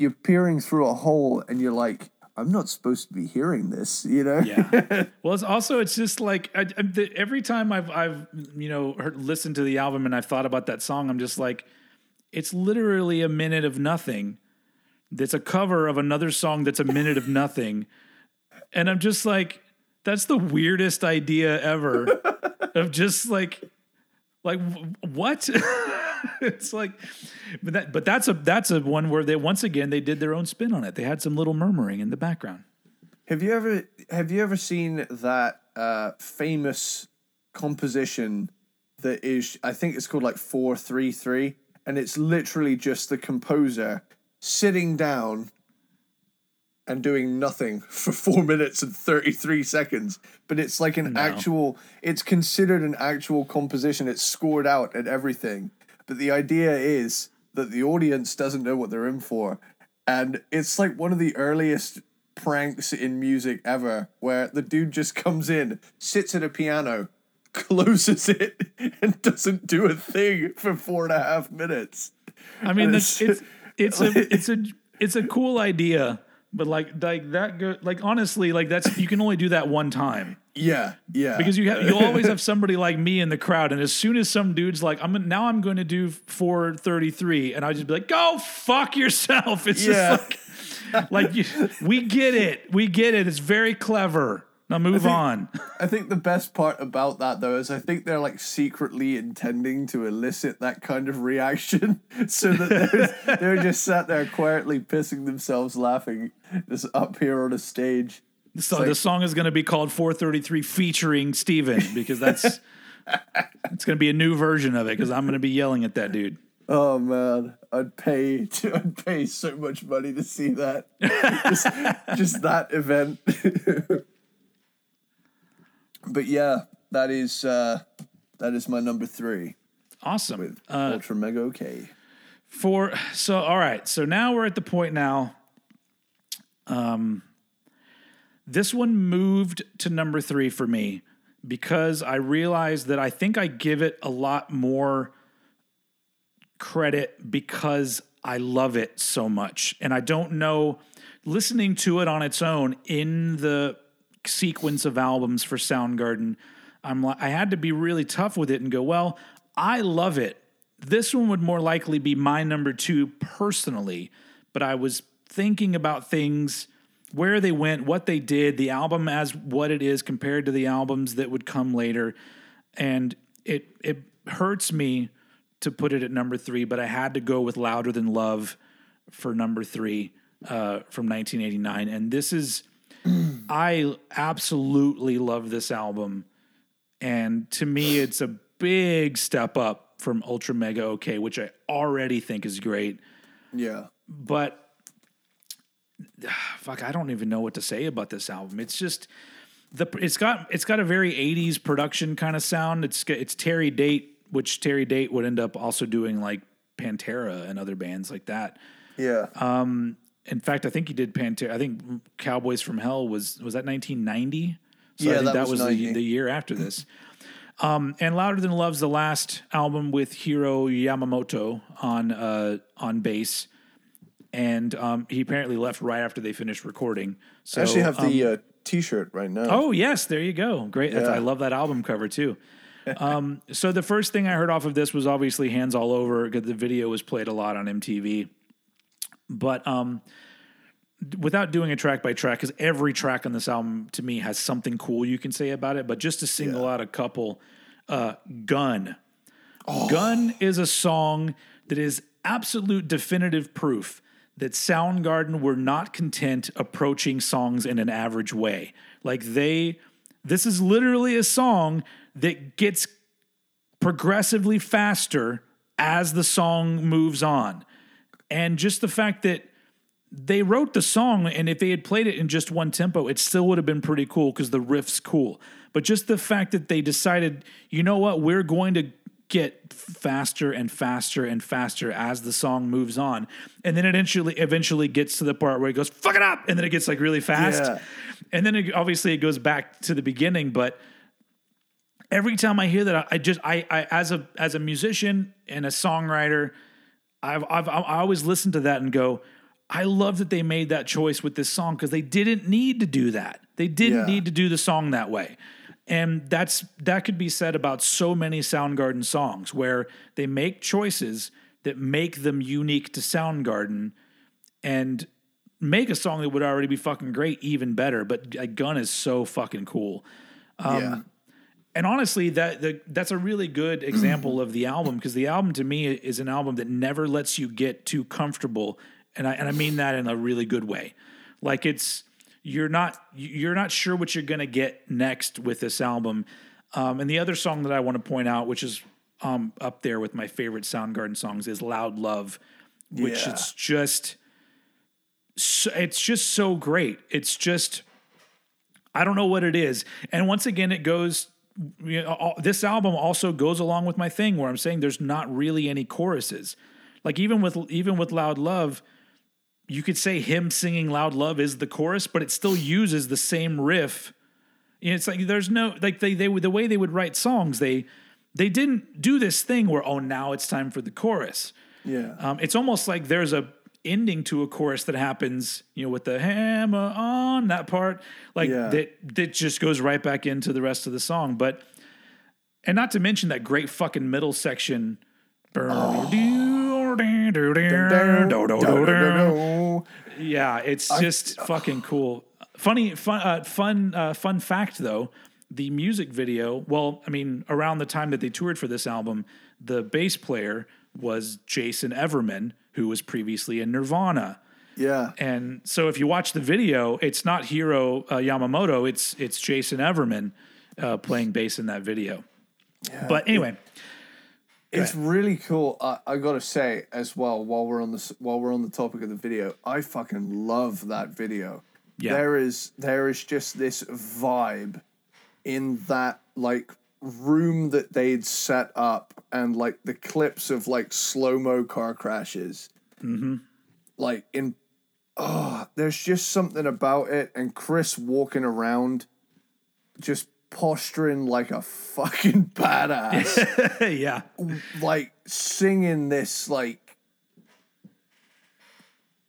you're peering through a hole, and you're like, I'm not supposed to be hearing this, you know? Yeah. Well, it's also it's just like I, I, the, every time I've I've you know heard, listened to the album and I've thought about that song, I'm just like, it's literally a minute of nothing. That's a cover of another song that's a minute of nothing, and I'm just like, that's the weirdest idea ever. of just like, like w- what? it's like, but that but that's a that's a one where they once again they did their own spin on it. They had some little murmuring in the background. Have you ever have you ever seen that uh, famous composition that is I think it's called like four three three, and it's literally just the composer sitting down and doing nothing for four minutes and thirty three seconds. But it's like an actual. It's considered an actual composition. It's scored out and everything. But the idea is that the audience doesn't know what they're in for, and it's like one of the earliest pranks in music ever, where the dude just comes in, sits at a piano, closes it, and doesn't do a thing for four and a half minutes. I mean, it's it's it's a it's a it's a cool idea, but like like that go like honestly like that's you can only do that one time Yeah, yeah. because you have you always have somebody like me in the crowd, and as soon as some dude's like I'm now I'm going to do 433, and I just be like go fuck yourself. It's Yeah. just like like you, we get it, we get it. It's very clever. Now move on. I think the best part about that though is I think they're like secretly intending to elicit that kind of reaction, so that they're, they're just sat there quietly pissing themselves laughing, just up here on a stage. So like- the song is going to be called 433 featuring Steven because that's it's going to be a new version of it because I'm going to be yelling at that dude. Oh man, I'd pay I'd pay so much money to see that. just, just that event. But yeah, that is uh that is my number three Awesome. with Uh, Ultramega OK. for so all right, so now we're at the point now. Um, this one moved to number three for me because I realized that I think I give it a lot more credit because I love it so much. And I don't know, listening to it on its own in the sequence of albums for Soundgarden, I'm like, I had to be really tough with it and go, well, I love it. This one would more likely be my number two personally, but I was thinking about things where they went, what they did, the album as what it is compared to the albums that would come later. And it it hurts me to put it at number three, but I had to go with Louder Than Love for number three uh, from 1989. And this is, I absolutely love this album. And to me, it's a big step up from Ultramega OK, which I already think is great. Yeah. But fuck, I don't even know what to say about this album. It's just the it's got it's got a very 80s production kind of sound. It's it's Terry Date, which Terry Date would end up also doing like Pantera and other bands like that. Yeah. Um, In fact, I think he did Pantera. I think Cowboys from Hell was was that 1990. So Yeah, I think that that, was was, the, the year after this. Um, and Louder Than Love's the last album with Hiro Yamamoto on uh, on bass, and um, he apparently left right after they finished recording. So I actually have um, the uh, T-shirt right now. Oh yes, there you go. Great. Yeah. I love that album cover too. um, so the first thing I heard off of this was obviously "Hands All Over" because the video was played a lot on MTV. But um, without doing a track by track, because every track on this album to me has something cool you can say about it. But just to single out a couple, uh, "Gun." Gun is a song that is absolute definitive proof that Soundgarden were not content approaching songs in an average way. Like they, this is literally a song that gets progressively faster as the song moves on. And just the fact that they wrote the song, and if they had played it in just one tempo, it still would have been pretty cool because the riff's cool. But just the fact that they decided, you know what, we're going to get faster and faster and faster as the song moves on, and then it eventually eventually gets to the part where it goes fuck it up, and then it gets like really fast, Yeah. and then it, obviously it goes back to the beginning, but every time I hear that, I, I just I, I as a as a musician and a songwriter, I've, I've I always listen to that and go, I love that they made that choice with this song because they didn't need to do that. They didn't Yeah. need to do the song that way. And that's that could be said about so many Soundgarden songs where they make choices that make them unique to Soundgarden and make a song that would already be fucking great even better. But a gun is so fucking cool. Um, yeah. And honestly, that the, that's a really good example of the album because the album to me is an album that never lets you get too comfortable, and I and I mean that in a really good way. Like it's you're not you're not sure what you're gonna get next with this album. Um, and the other song that I want to point out, which is um, up there with my favorite Soundgarden songs, is "Loud Love," which Yeah. is just so, it's just so great. It's just I don't know what it is. And once again, it goes. You know, all- this album also goes along with my thing where I'm saying there's not really any choruses. Like even with even with Loud Love, you could say him singing Loud Love is the chorus, but it still uses the same riff. You know, it's like there's no like they they the way they would write songs they they didn't do this thing where oh now it's time for the chorus. Yeah. Um, it's almost like there's a ending to a chorus that happens, you know, with the hammer on that part, like Yeah. that that just goes right back into the rest of the song. But and not to mention that great fucking middle section. Yeah, it's just fucking cool. Funny, fun, uh, fun, uh, fun fact though. The music video. Well, I mean, around the time that they toured for this album, the bass player was Jason Everman, who was previously in Nirvana. Yeah. And so, if you watch the video, it's not Hiro uh, Yamamoto; it's it's Jason Everman uh, playing bass in that video. but anyway, It's really cool. I, I gotta say as well, while we're on this, while we're on the topic of the video, I fucking love that video. Yeah. There is there is just this vibe in that like room that they'd set up and like the clips of like slow mo car crashes. Mm-hmm. Like in oh, there's just something about it and Chris walking around just posturing like a fucking badass yeah, like singing this like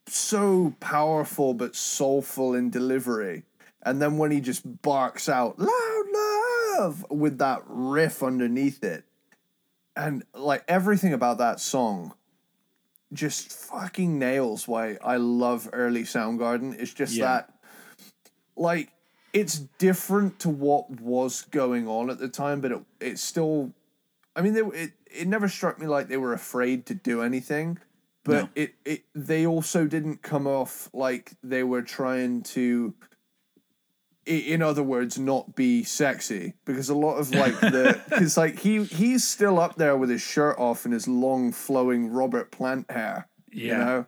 so powerful but soulful in delivery and then when he just barks out loud love with that riff underneath it and like everything about that song just fucking nails why I love early Soundgarden. It's just Yeah. that like it's different to what was going on at the time, but it it's still I mean they, it it never struck me like they were afraid to do anything, but No. it it they also didn't come off like they were trying to in other words not be sexy because a lot of like the because like he he's still up there with his shirt off and his long flowing Robert Plant hair you Yeah. know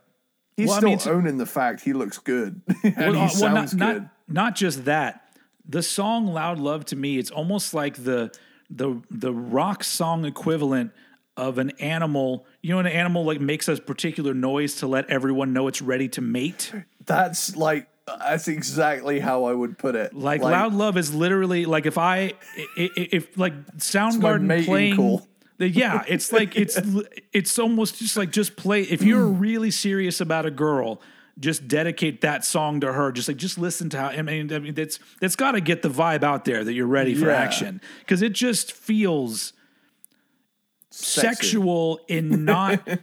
he's Well, I still mean, owning the fact he looks good and Well, he uh, sounds not, good Not, not just that. The song "Loud Love" to me, it's almost like the the the rock song equivalent of an animal. You know, an animal like makes a particular noise to let everyone know it's ready to mate. that's like that's exactly how I would put it Like, "Loud Love" is literally like if I if like Soundgarden playing. Yeah, it's like it's it's almost just like just play. If you're mm. really serious about a girl, just dedicate that song to her. Just like just listen to how. I mean, I mean that's that's got to get the vibe out there that you're ready for Yeah. action because it just feels Sexy. sexual in not.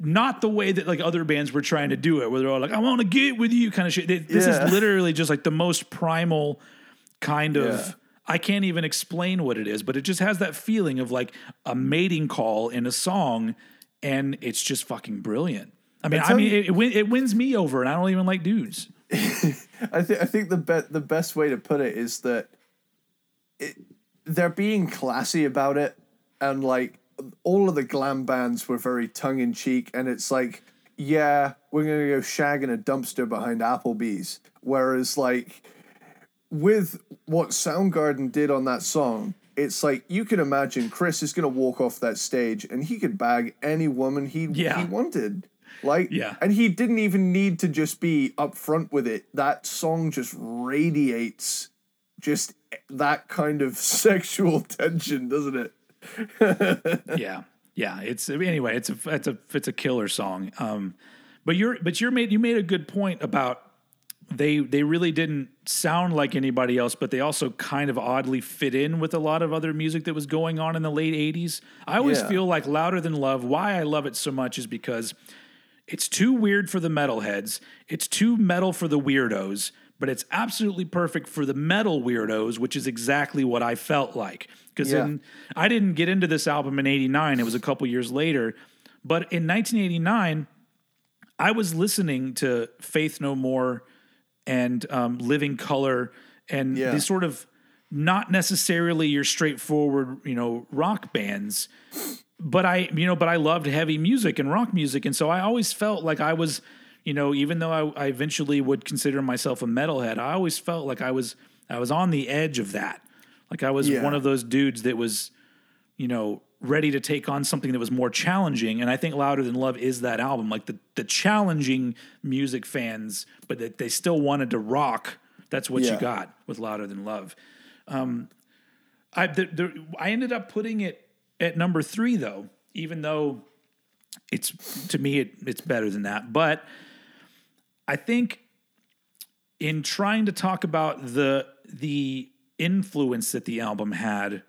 Not the way that like other bands were trying to do it, where they're all like, "I want to get with you," kind of shit. It- This Yeah. is literally just like the most primal kind of. Yeah. I can't even explain what it is, but it just has that feeling of like a mating call in a song, and it's just fucking brilliant. I mean, I, mean, it, it, win, it wins me over, and I don't even like dudes. I think I think the be- the best way to put it is that it, they're being classy about it, and like all of the glam bands were very tongue in cheek, and it's like yeah, we're gonna go shag in a dumpster behind Applebee's. Whereas like with what Soundgarden did on that song, it's like you can imagine Chris is gonna walk off that stage and he could bag any woman he Yeah. he wanted. Like Yeah. and he didn't even need to just be upfront with it. That song just radiates just that kind of sexual tension, doesn't it? yeah, yeah. It's anyway. It's a it's a it's a killer song. Um, but you're but you're made you made a good point about they they really didn't sound like anybody else, but they also kind of oddly fit in with a lot of other music that was going on in the late '80s. I always Yeah. feel like Louder Than Love. Why I love it so much is because it's too weird for the metalheads. It's too metal for the weirdos, but it's absolutely perfect for the metal weirdos, which is exactly what I felt like. Because Yeah. I didn't get into this album in 89, it was a couple years later. But in 1989, I was listening to Faith No More and um, Living Colour and Yeah. these sort of not necessarily your straightforward, you know, rock bands but I, you know, but I loved heavy music and rock music, and so I always felt like I was, you know, even though I, I eventually would consider myself a metalhead, I always felt like I was, I was on the edge of that, like I was Yeah. one of those dudes that was, you know, ready to take on something that was more challenging, and I think Louder Than Love is that album, like the the challenging music fans, but that they still wanted to rock. That's what you got with Louder Than Love. Um, I the, the, I ended up putting it at number three though, even though it's to me it, it's better than that. But I think in trying to talk about the the influence that the album had,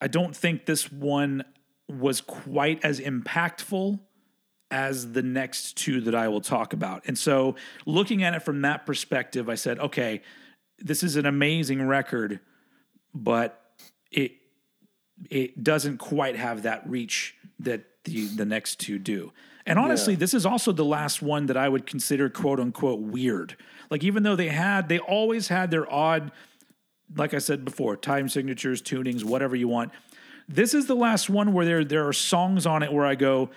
I don't think this one was quite as impactful as the next two that I will talk about. And so looking at it from that perspective, I said, okay, this is an amazing record, but it it doesn't quite have that reach that the the next two do. And honestly, Yeah. this is also the last one that I would consider quote unquote weird. Like even though they had they always had their odd like I said before, time signatures, tunings, whatever you want. This is the last one where there there are songs on it where I go,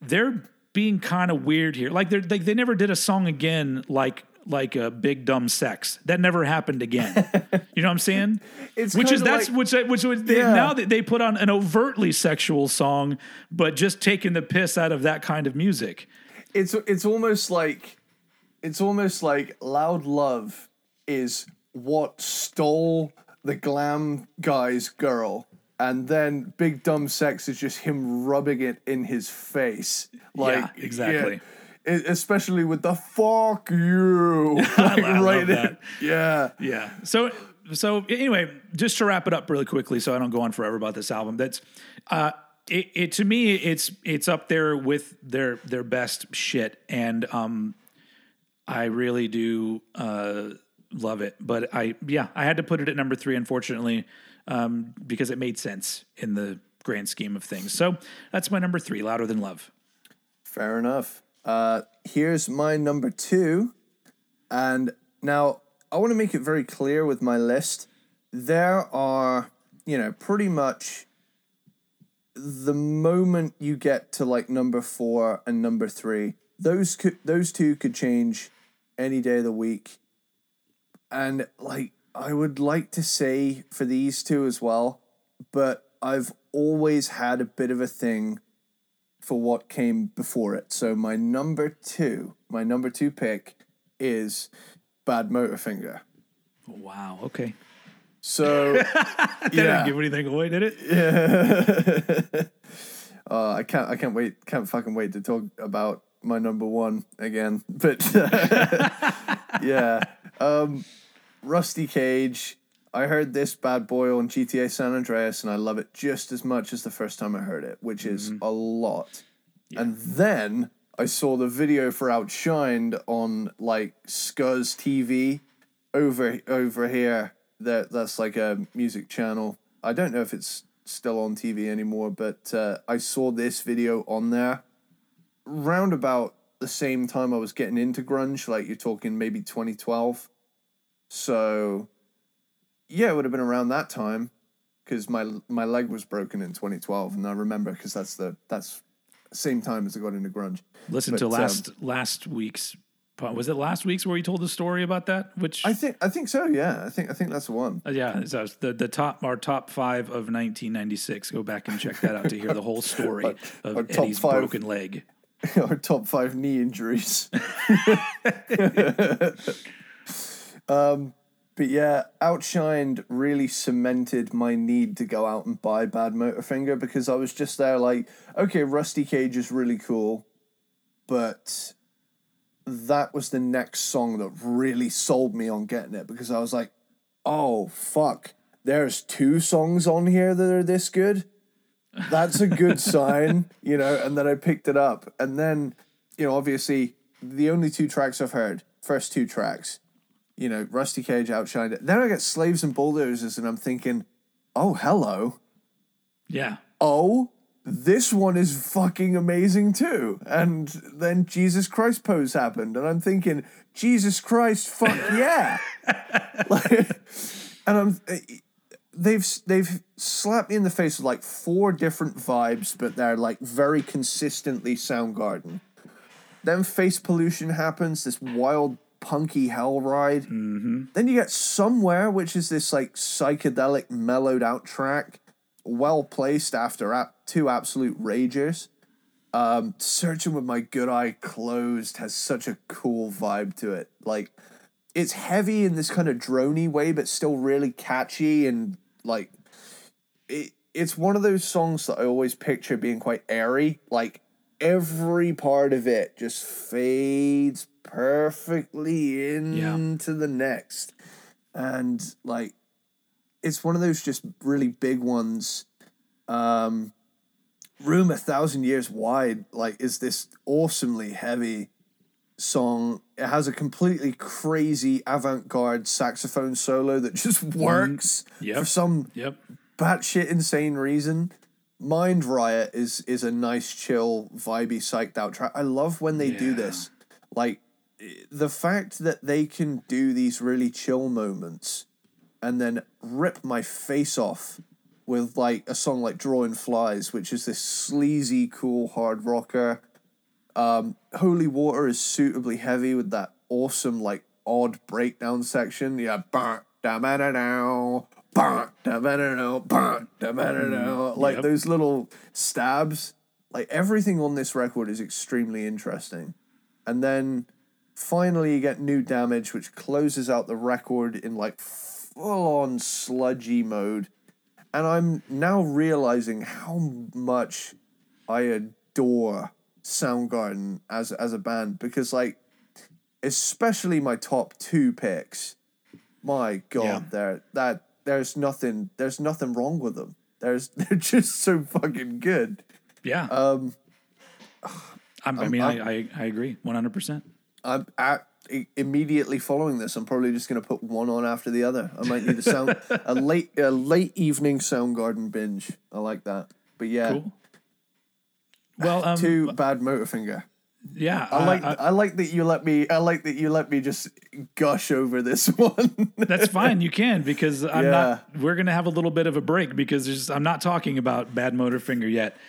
they're being kind of weird here. Like they're like they never did a song again like like a big dumb sex. That never happened again. you know what I'm saying? It's which is that's like- which which they, Yeah. now that they put on an overtly sexual song, but just taking the piss out of that kind of music. it's it's almost like it's almost like loud love is what stole the glam guy's girl and then big dumb sex is just him rubbing it in his face like Yeah, exactly. yeah, especially with the fuck you like, I right in- yeah Yeah. So so anyway, just to wrap it up really quickly, so I don't go on forever about this album. That's uh, it, it to me, it's it's up there with their their best shit, and um, I really do uh love it. But I yeah, I had to put it at number three, unfortunately, um, because it made sense in the grand scheme of things. So that's my number three, louder than love. Fair enough. Uh, here's my number two. And now I want to make it very clear with my list. There are, you know, pretty much the moment you get to like number four and number three, those could those two could change any day of the week. And like I would like to say for these two as well, but I've always had a bit of a thing for what came before it. So my number two, my number two pick is Bad Motorfinger. Wow. Okay. So That yeah, didn't give anything away, did it? uh, I can't, I can't wait, can't fucking wait to talk about my number one again. But yeah, um, Rusty Cage. I heard this bad boy on GTA San Andreas, and I love it just as much as the first time I heard it, which is a lot. And then I saw the video for Outshined on like Scuzz TV over over here. That that's like a music channel. I don't know if it's still on TV anymore, but uh, I saw this video on there round about the same time I was getting into grunge. Like you're talking maybe 2012. So yeah, it would have been around that time because my my leg was broken in 2012, and I remember because that's the that's same time as I got into grunge. Listen to But, um, last last week's. Was it last week's where you told the story about that? Which I think I think so. Yeah, I think I think that's the one. Uh, yeah, so it's the the top our top five of 1996. Go back and check that out to hear the whole story of our Eddie's five. broken leg. Our top five knee injuries. um, but yeah, Outshined really cemented my need to go out and buy Bad Motorfinger because I was just there like, okay, Rusty Cage is really cool, but that was the next song that really sold me on getting it because I was like, oh fuck, there's two songs on here that are this good. That's a good sign, you know. And then I picked it up, and then, you know, obviously the only two tracks I've heard, first two tracks, you know, Rusty Cage outshined it. Then I get Slaves and Bulldozers, and I'm thinking, oh hello, Yeah, oh, this one is fucking amazing too. And then Jesus Christ pose happened, and I'm thinking, Jesus Christ, fuck yeah. like, and I'm they've they've slapped me in the face with like four different vibes, but they're like very consistently Soundgarden. Then face pollution happens, this wild punky hell ride. Mm-hmm. Then you get somewhere, which is this like psychedelic mellowed out track, well placed after ap- two absolute ragers. Um, Searching with my good eye closed has such a cool vibe to it. Like it's heavy in this kind of drony way, but still really catchy and like it. It's one of those songs that I always picture being quite airy. Like every part of it just fades perfectly into the next, and like it's one of those just really big ones. Um, Room a thousand years wide, like, is this awesomely heavy song. It has a completely crazy avant-garde saxophone solo that just works Yep. for some yep, batshit insane reason. Mind Riot is is a nice, chill, vibey, psyched out track. I love when they do this. Like the fact that they can do these really chill moments and then rip my face off with like a song like Drawing Flies, which is this sleazy, cool hard rocker. Um, Holy Water is suitably heavy with that awesome, like odd breakdown section. Yeah, da da da, bah, da da da, bah, da ba da da. Mm, like yep. those little stabs. Like everything on this record is extremely interesting. And then finally you get New Damage, which closes out the record in like full on sludgy mode. And I'm now realizing how much I adore Soundgarden as as a band because like especially my top two picks, my god, Yeah. there that there's nothing there's nothing wrong with them. There's they're just so fucking good. yeah. Um I'm, I mean, I, I I agree 100. percent I'm at i- immediately following this. I'm probably just gonna put one on after the other. I might need a sound a late a late evening Soundgarden binge. I like that. But yeah, Cool. Well, um, two bad Motorfinger. Yeah, I like I, like that you let me I like that you let me just gush over this one. That's fine. You can because I'm Yeah. not. We're gonna have a little bit of a break because there's, I'm not talking about Bad Motorfinger yet.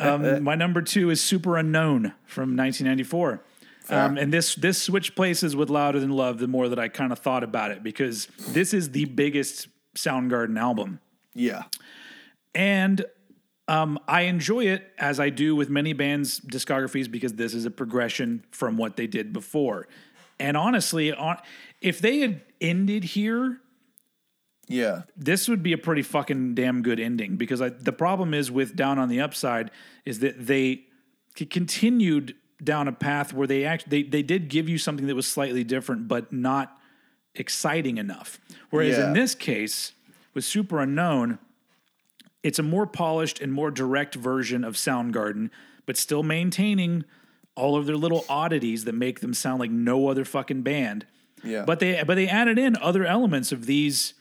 Um, my number two is Superunknown from 1994. Um, and this this switched places with Louder Than Love the more that I kind of thought about it because this is the biggest Soundgarden album. yeah. And um, I enjoy it as I do with many bands' discographies because this is a progression from what they did before. And honestly, on, if they had ended here, Yeah. this would be a pretty fucking damn good ending because I, the problem is with Down on the Upside is that they continued down a path where they actually they, they did give you something that was slightly different but not exciting enough. Whereas Yeah. in this case with Superunknown, it's a more polished and more direct version of Soundgarden, but still maintaining all of their little oddities that make them sound like no other fucking band. Yeah. But they but they added in other elements of these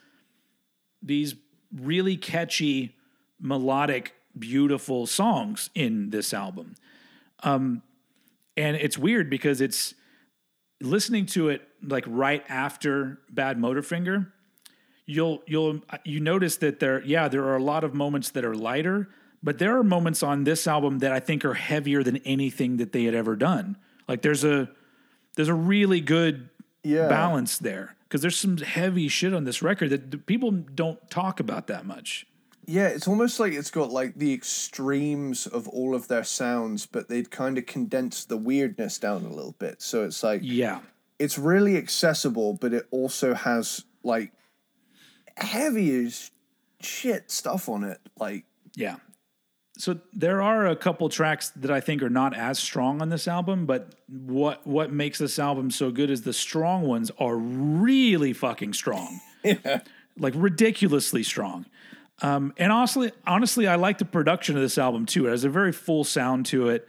these really catchy, melodic, beautiful songs in this album. Um, and it's weird because it's listening to it like right after Bad Motorfinger. You'll you'll you notice that there yeah there are a lot of moments that are lighter, But there are moments on this album that I think are heavier than anything that they had ever done. Like there's a there's a really good Yeah. balance there because there's some heavy shit on this record that people don't talk about that much. Yeah, it's almost like it's got like the extremes of all of their sounds, but they'd kind of condensed the weirdness down a little bit. So it's like Yeah. it's really accessible, but it also has like heavy as shit stuff on it. Like Yeah. So there are a couple tracks that I think are not as strong on this album, but what what makes this album so good is the strong ones are really fucking strong. yeah. Like ridiculously strong. Um, and honestly, honestly, I like the production of this album too. It has a very full sound to it.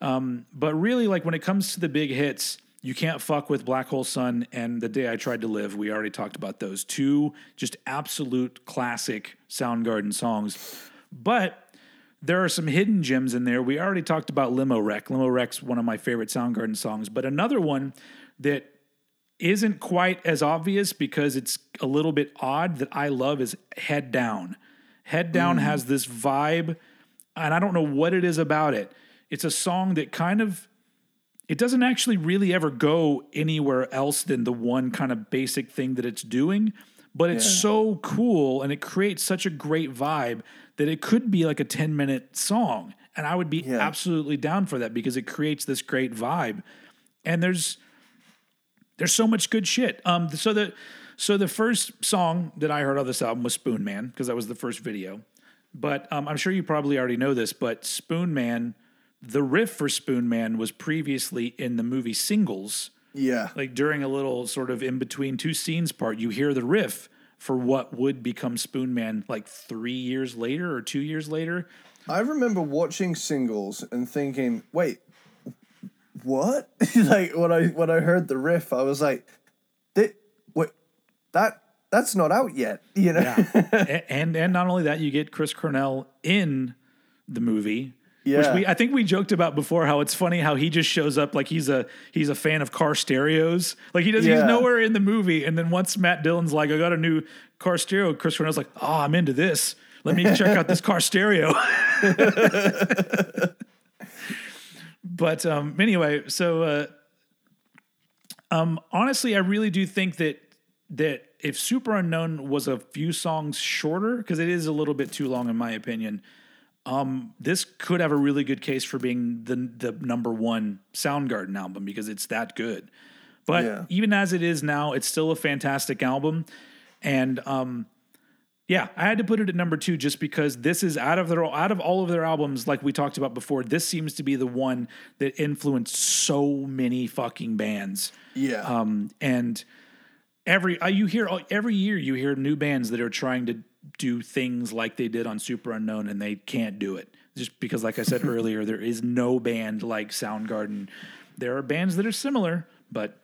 Um, but really, like when it comes to the big hits, you can't fuck with Black Hole Sun and The Day I Tried to Live. We already talked about those two just absolute classic Soundgarden songs. But there are some hidden gems in there. We already talked about Limo Wreck. Limo Wreck's one of my favorite Soundgarden songs, but another one that isn't quite as obvious because it's a little bit odd that I love is Head Down. Head Down mm. has this vibe, and I don't know what it is about it. It's a song that kind of it doesn't actually really ever go anywhere else than the one kind of basic thing that it's doing, but it's so cool and it creates such a great vibe that it could be like a 10 minute song. And I would be Yeah. absolutely down for that because it creates this great vibe. And there's there's so much good shit. Um, so the so the first song that I heard on this album was Spoonman because that was the first video. But um, I'm sure you probably already know this. But Spoonman, the riff for Spoonman was previously in the movie Singles. yeah, Like during a little sort of in between two scenes part, you hear the riff for what would become Spoonman like three years later or two years later. I remember watching singles and thinking, wait, what? like when I when I heard the riff, I was like, "Thi- wait, that that's not out yet, you know? A- and and not only that, you get Chris Cornell in the movie. Which Yeah. we I think we joked about before how it's funny how he just shows up like he's a he's a fan of car stereos. Like he does he's nowhere in the movie. And then once Matt Dillon's like, I got a new car stereo, Chris Cornell's like, Oh, I'm into this. Let me check out this car stereo. but um anyway, so uh um honestly I really do think that that if Superunknown was a few songs shorter, because it is a little bit too long in my opinion, um, this could have a really good case for being the the number one Soundgarden album because it's that good. But Yeah. even as it is now, it's still a fantastic album. And um, yeah, I had to put it at number two just because this is out of their out of all of their albums, like we talked about before, this seems to be the one that influenced so many fucking bands. yeah. Um, and every uh, you hear every year you hear new bands that are trying to do things like they did on Superunknown and they can't do it just because, like I said earlier, there is no band like Soundgarden. There are bands that are similar, but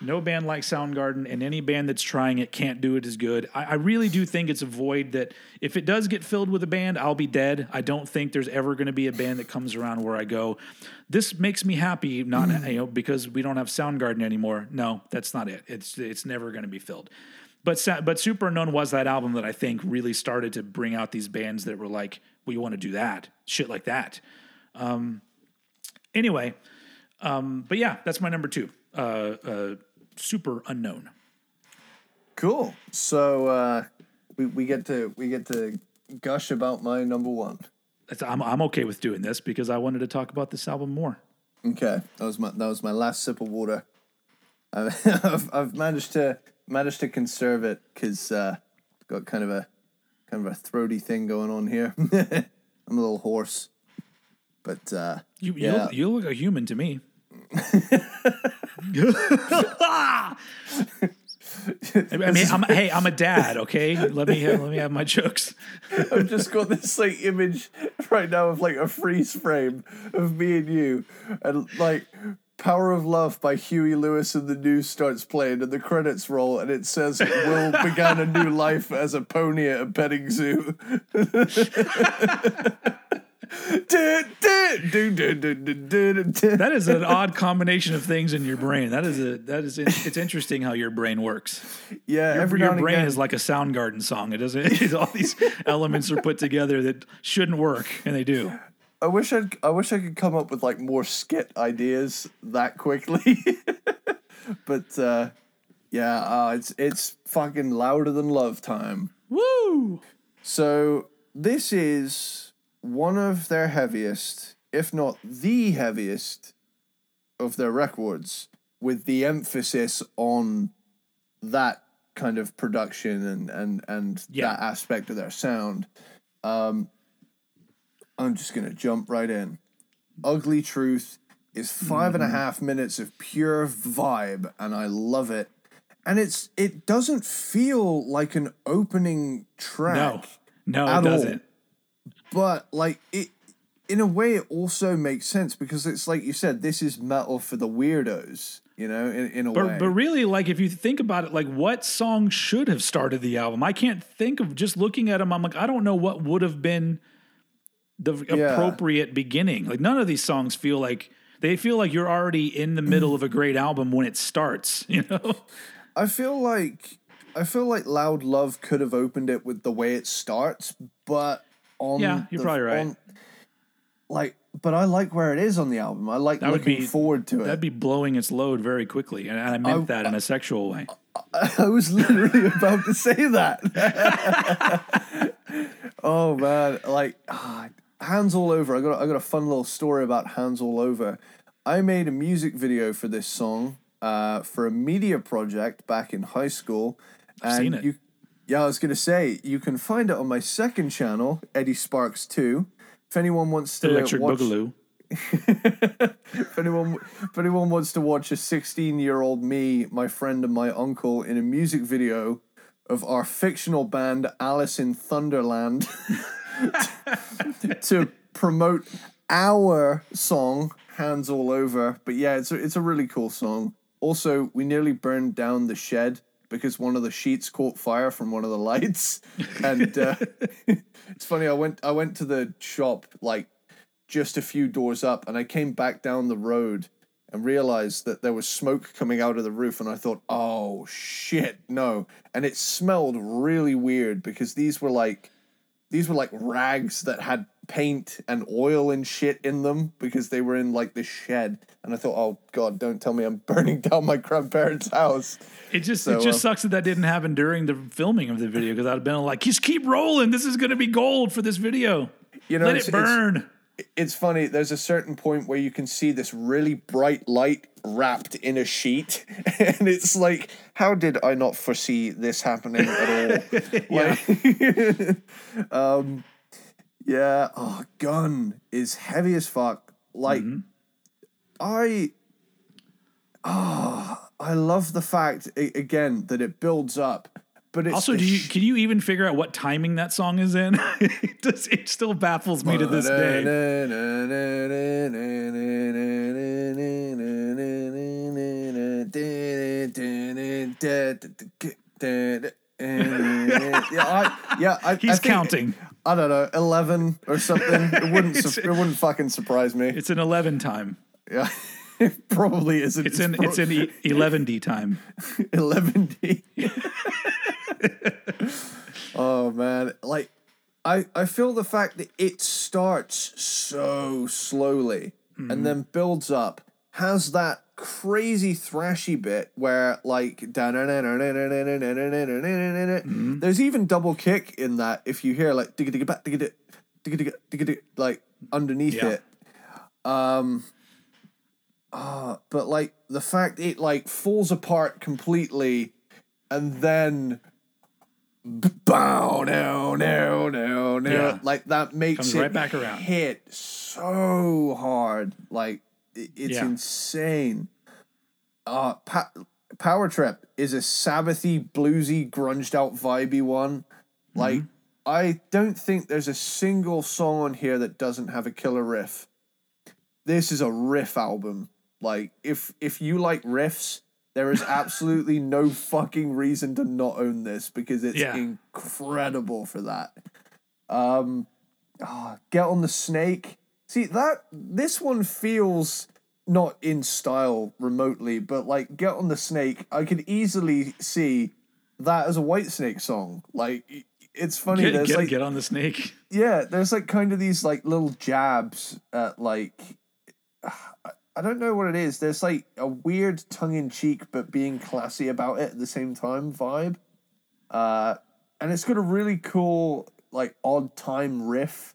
no band like Soundgarden, and any band that's trying it can't do it as good. I, I really do think it's a void that if it does get filled with a band, I'll be dead. I don't think there's ever going to be a band that comes around where I go, this makes me happy, not mm. you know because we don't have Soundgarden anymore. No, that's not it. It's it's never going to be filled. But but Superunknown was that album that I think really started to bring out these bands that were like, we want to do that shit like that. Um, anyway, um, but yeah, that's my number two. Uh, uh, Superunknown. Cool. So uh, we we get to we get to gush about my number one. That's, I'm I'm okay with doing this because I wanted to talk about this album more. Okay, that was my that was my last sip of water. I've, I've managed to managed to conserve it because uh, got kind of a kind of a throaty thing going on here. I'm a little hoarse, but uh, You you, Yeah. look, you look a human to me. I mean, I'm, hey, I'm a dad. Okay, let me have, let me have my jokes. I've just got this like image right now of like a freeze frame of me and you, and like "Power of Love" by Huey Lewis and the News starts playing, and the credits roll, and it says Will began a new life as a pony at a petting zoo. That is an odd combination of things in your brain. That is a that is it's interesting how your brain works. Yeah, Your, every your brain again- is like a Soundgarden song. It doesn't. It's, all these elements are put together that shouldn't work, and they do. I wish I'd I wish I could come up with like more skit ideas that quickly. but uh yeah, uh, it's it's fucking louder than love time. Woo! So this is one of their heaviest, if not the heaviest, of their records, with the emphasis on that kind of production and and and Yeah. that aspect of their sound. Um, I'm just gonna jump right in. Ugly Truth is five and a mm-hmm. half minutes of pure vibe, and I love it. And it's it doesn't feel like an opening track No, no, it doesn't. but like it in a way it also makes sense because it's like you said this is metal for the weirdos you know in, in a way But but really, like if you think about it, like what song should have started the album? I can't think of just looking at them. I'm like, I don't know what would have been the Yeah. appropriate beginning. Like none of these songs feel like they feel like you're already in the middle of a great album when it starts. You know? i feel like i feel like loud love could have opened it with the way it starts but on Yeah, you're the- probably right. on- like but i like where it is on the album i like That looking be- forward to it. That'd be blowing its load very quickly, and I meant that in a sexual way. i was literally about to say that oh man like ah, hands all over. I got i got a fun little story about hands all over. I made a music video for this song uh, for a media project back in high school. And seen it. you yeah i was gonna say you can find it on my second channel eddie sparks 2 if anyone wants to Electric watch Boogaloo. if anyone if anyone wants to watch a 16 year old me my friend and my uncle in a music video of our fictional band alice in thunderland to promote our song hands all over. But yeah it's a, it's a really cool song. Also we nearly burned down the shed because one of the sheets caught fire from one of the lights. And uh, it's funny i went i went to the shop like just a few doors up and I came back down the road and realized that there was smoke coming out of the roof and I thought, "Oh shit, no." And it smelled really weird because these were like these were like rags that had paint and oil and shit in them because they were in like this shed and I thought, "Oh god, don't tell me I'm burning down my grandparents' house." It just So, it just uh, sucks that that didn't happen during the filming of the video because I'd have been like, just keep rolling. This is going to be gold for this video. You know, Let it burn. It's funny. There's a certain point where you can see this really bright light wrapped in a sheet, and it's like, how did I not foresee this happening at all? Like, um, yeah. Oh, gun is heavy as fuck. Like, Mm-hmm. I, oh, I love the fact again that it builds up, but it's Also, do you sh- can you even figure out what timing that song is in? it, does, it still baffles me to this day. yeah, I, yeah, I, I He's think- counting. I don't know, eleven or something. It wouldn't. su- it wouldn't fucking surprise me. It's an eleven time. Yeah, it probably isn't. It's in it's in e- eleven D time. eleven D. oh man, like I I feel the fact that it starts so slowly and then builds up has that crazy thrashy bit where like there's even double kick in that if you hear like digga digga bat digga digga digga digga digga digga like underneath Yeah. it um uh, but like the fact it like falls apart completely and then bow no no no no Yeah. like that makes Comes it right back around. hit so hard like it's Yeah. insane uh pa- power trip is a sabbathy bluesy grunged out vibey one like Mm-hmm. i don't think there's a single song on here that doesn't have a killer riff this is a riff album. Like if if you like riffs, there is absolutely no fucking reason to not own this because it's Yeah. incredible for that. Um oh, Get on the Snake. See that this one feels not in style remotely, but like Get on the Snake, I could easily see that as a Whitesnake song. Like it's funny. Get, there's get, like get on the snake. yeah, there's like kind of these like little jabs at like I- don't know what it is. There's like a weird tongue in cheek but being classy about it at the same time vibe. Uh and it's got a really cool like odd time riff.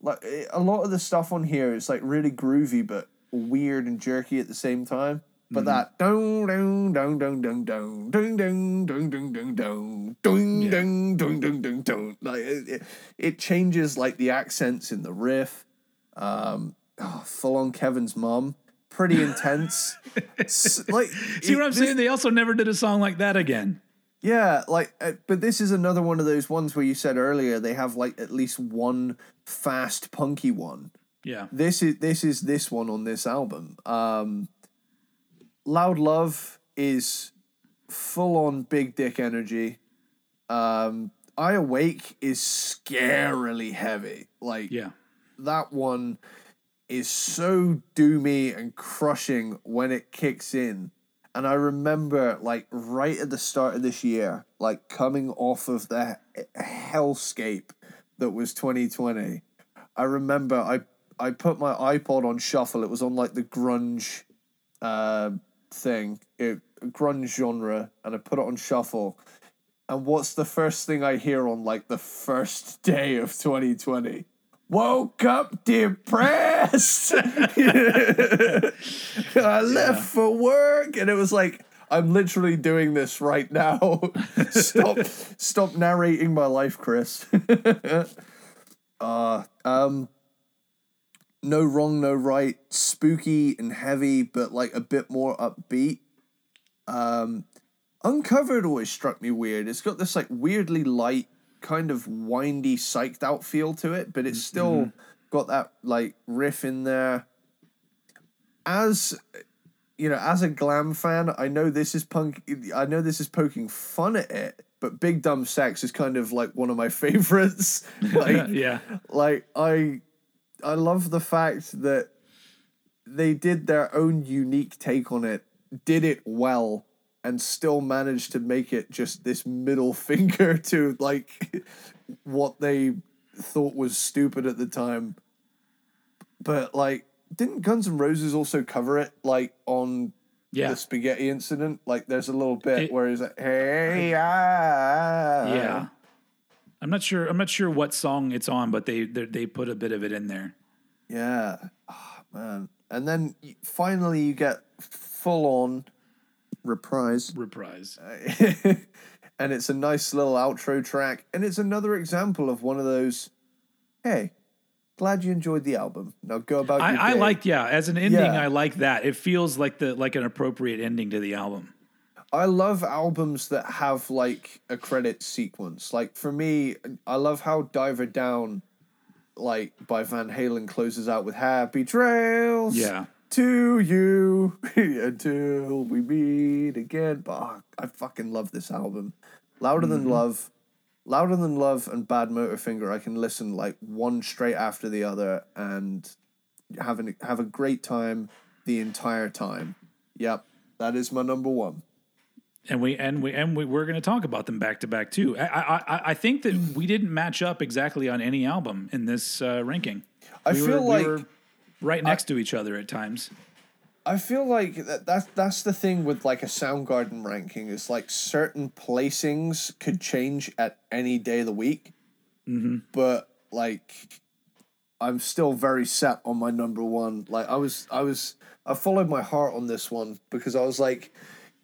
Like eh, a lot of the stuff on here is like really groovy but weird and jerky at the same time. But that dong dong dong dong dong dong dong dong dong dong dong dong dong dong dong dong dong dong like it, it, it changes like the accents in the riff. Um, oh, full on Kevin's mom, pretty intense. S- like See what I'm this- saying? They also never did a song like that again. yeah, like, uh, but this is another one of those ones where you said earlier they have like at least one fast punky one. Yeah. This is this is this one on this album. Um, Loud Love is full on big dick energy. Um, I Awake is scarily heavy. Like Yeah. that one is so doomy and crushing when it kicks in. And I remember, like, right at the start of this year, like, coming off of the hellscape that was 2020, I remember I, I put my iPod on shuffle. It was on, like, the grunge uh, thing, it, grunge genre, and I put it on shuffle. And what's the first thing I hear on, like, the first day of 2020? Woke up depressed. I left for work, and it was like I'm literally doing this right now. stop, stop narrating my life, Chris. uh, um, no wrong, no right. Spooky and heavy, but like a bit more upbeat. Um, Uncovered always struck me weird. It's got this like weirdly light, kind of windy, psyched out feel to it, but it's mm, still mm-hmm. got that like riff in there. As you know, as a glam fan, I know this is punk. I know this is poking fun at it, but Big Dumb Sex is kind of like one of my favorites. like, yeah. like I, I love the fact that they did their own unique take on it, did it well, and still managed to make it just this middle finger to like what they thought was stupid at the time. But like, didn't Guns N' Roses also cover it like on Yeah. the spaghetti incident? Like, there's a little bit It- where he's like, "Hey, ah, Yeah. I'm not sure. I'm not sure what song it's on, but they they they put a bit of it in there. Yeah. Oh, man. And then finally you get full on reprise. Reprise. and it's a nice little outro track. And it's another example of one of those, hey, glad you enjoyed the album. Now go about I, I like yeah. As an ending, Yeah. I like that. It feels like the like an appropriate ending to the album. I love albums that have like a credit sequence. Like for me, I love how Diver Down, like by Van Halen, closes out with Happy Trails. Yeah. To you until we meet again. Oh, I fucking love this album. Louder than love, louder than love, and Bad Motorfinger. I can listen like one straight after the other and have an, have a great time the entire time. Yep, that is my number one. and we and we and we, we're going to talk about them back to back too. I, I I I think that we didn't match up exactly on any album in this uh, ranking. I We were- feel we like were right next to each other at times. I feel like that, that's that's the thing with like a Soundgarden ranking is like certain placings could change at any day of the week, mm-hmm. but like I'm still very set on my number one. Like I was, I was, I followed my heart on this one because I was like,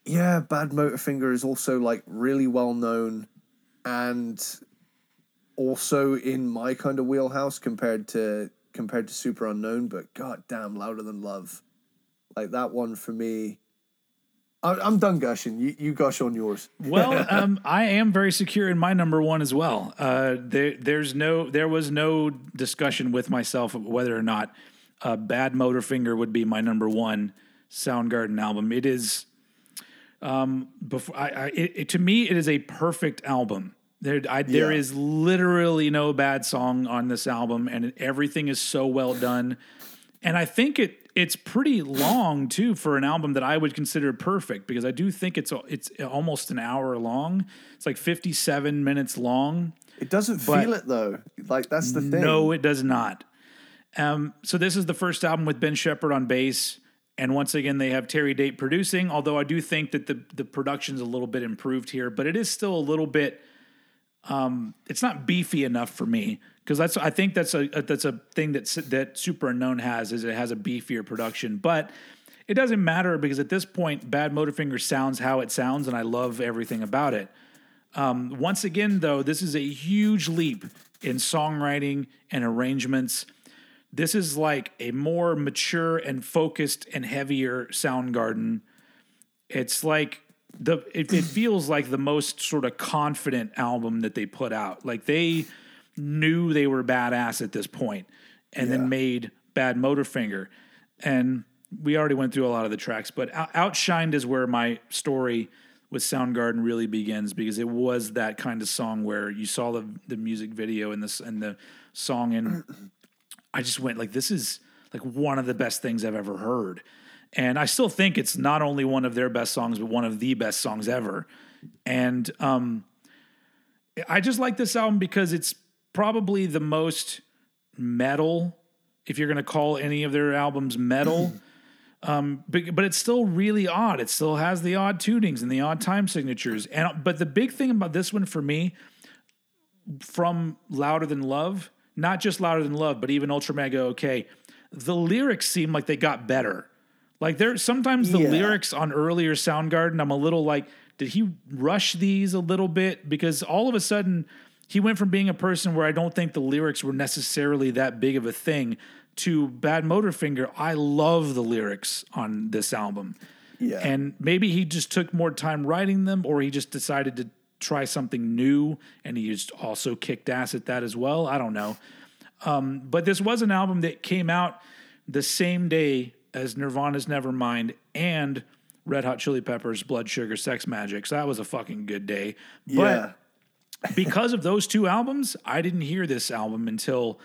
yeah, Bad Motorfinger is also like really well known, and also in my kind of wheelhouse compared to compared to Superunknown. But god damn, Louder Than Love, like that one for me. I, I'm done gushing. You you gush on yours. Well, um, I am very secure in my number one as well. Uh, there, there's no, there was no discussion with myself whether or not uh, "Bad Motorfinger" would be my number one Soundgarden album. It is, um, before I, I it, it, to me, it is a perfect album. There, I, there Yeah. is literally no bad song on this album, and everything is so well done. And I think it it's pretty long too for an album that I would consider perfect because I do think it's it's almost an hour long. It's like fifty seven minutes long. It doesn't feel it though. Like that's the thing. No, it does not. Um, so this is the first album with Ben Shepherd on bass, and once again they have Terry Date producing. Although I do think that the the production's a little bit improved here, but it is still a little bit. Um, it's not beefy enough for me because that's I think that's a, a that's a thing that that Superunknown has is it has a beefier production, but it doesn't matter because at this point, Bad Motorfinger sounds how it sounds, and I love everything about it. Um, once again, though, this is a huge leap in songwriting and arrangements. This is like a more mature and focused and heavier Soundgarden. It's like the it, it feels like the most sort of confident album that they put out. Like they knew they were badass at this point, and Yeah. then made Bad Motorfinger. And we already went through a lot of the tracks, but Outshined is where my story with Soundgarden really begins because it was that kind of song where you saw the the music video and this and the song and I just went like this is like one of the best things I've ever heard. And I still think it's not only one of their best songs, but one of the best songs ever. And um, I just like this album because it's probably the most metal, if you're going to call any of their albums metal. um, but, but it's still really odd. It still has the odd tunings and the odd time signatures. And but the big thing about this one for me, from Louder Than Love, not just Louder Than Love, but even Ultramega OK, the lyrics seem like they got better. Like there sometimes the Yeah. lyrics on earlier Soundgarden, I'm a little like, did he rush these a little bit? Because all of a sudden he went from being a person where I don't think the lyrics were necessarily that big of a thing to Bad Motorfinger. I love the lyrics on this album. Yeah. And maybe he just took more time writing them, or he just decided to try something new and he just also kicked ass at that as well. I don't know. Um, but this was an album that came out the same day as Nirvana's Nevermind and Red Hot Chili Peppers Blood Sugar Sex Magik. So that was a fucking good day. yeah. But because of those two albums, I didn't hear this album until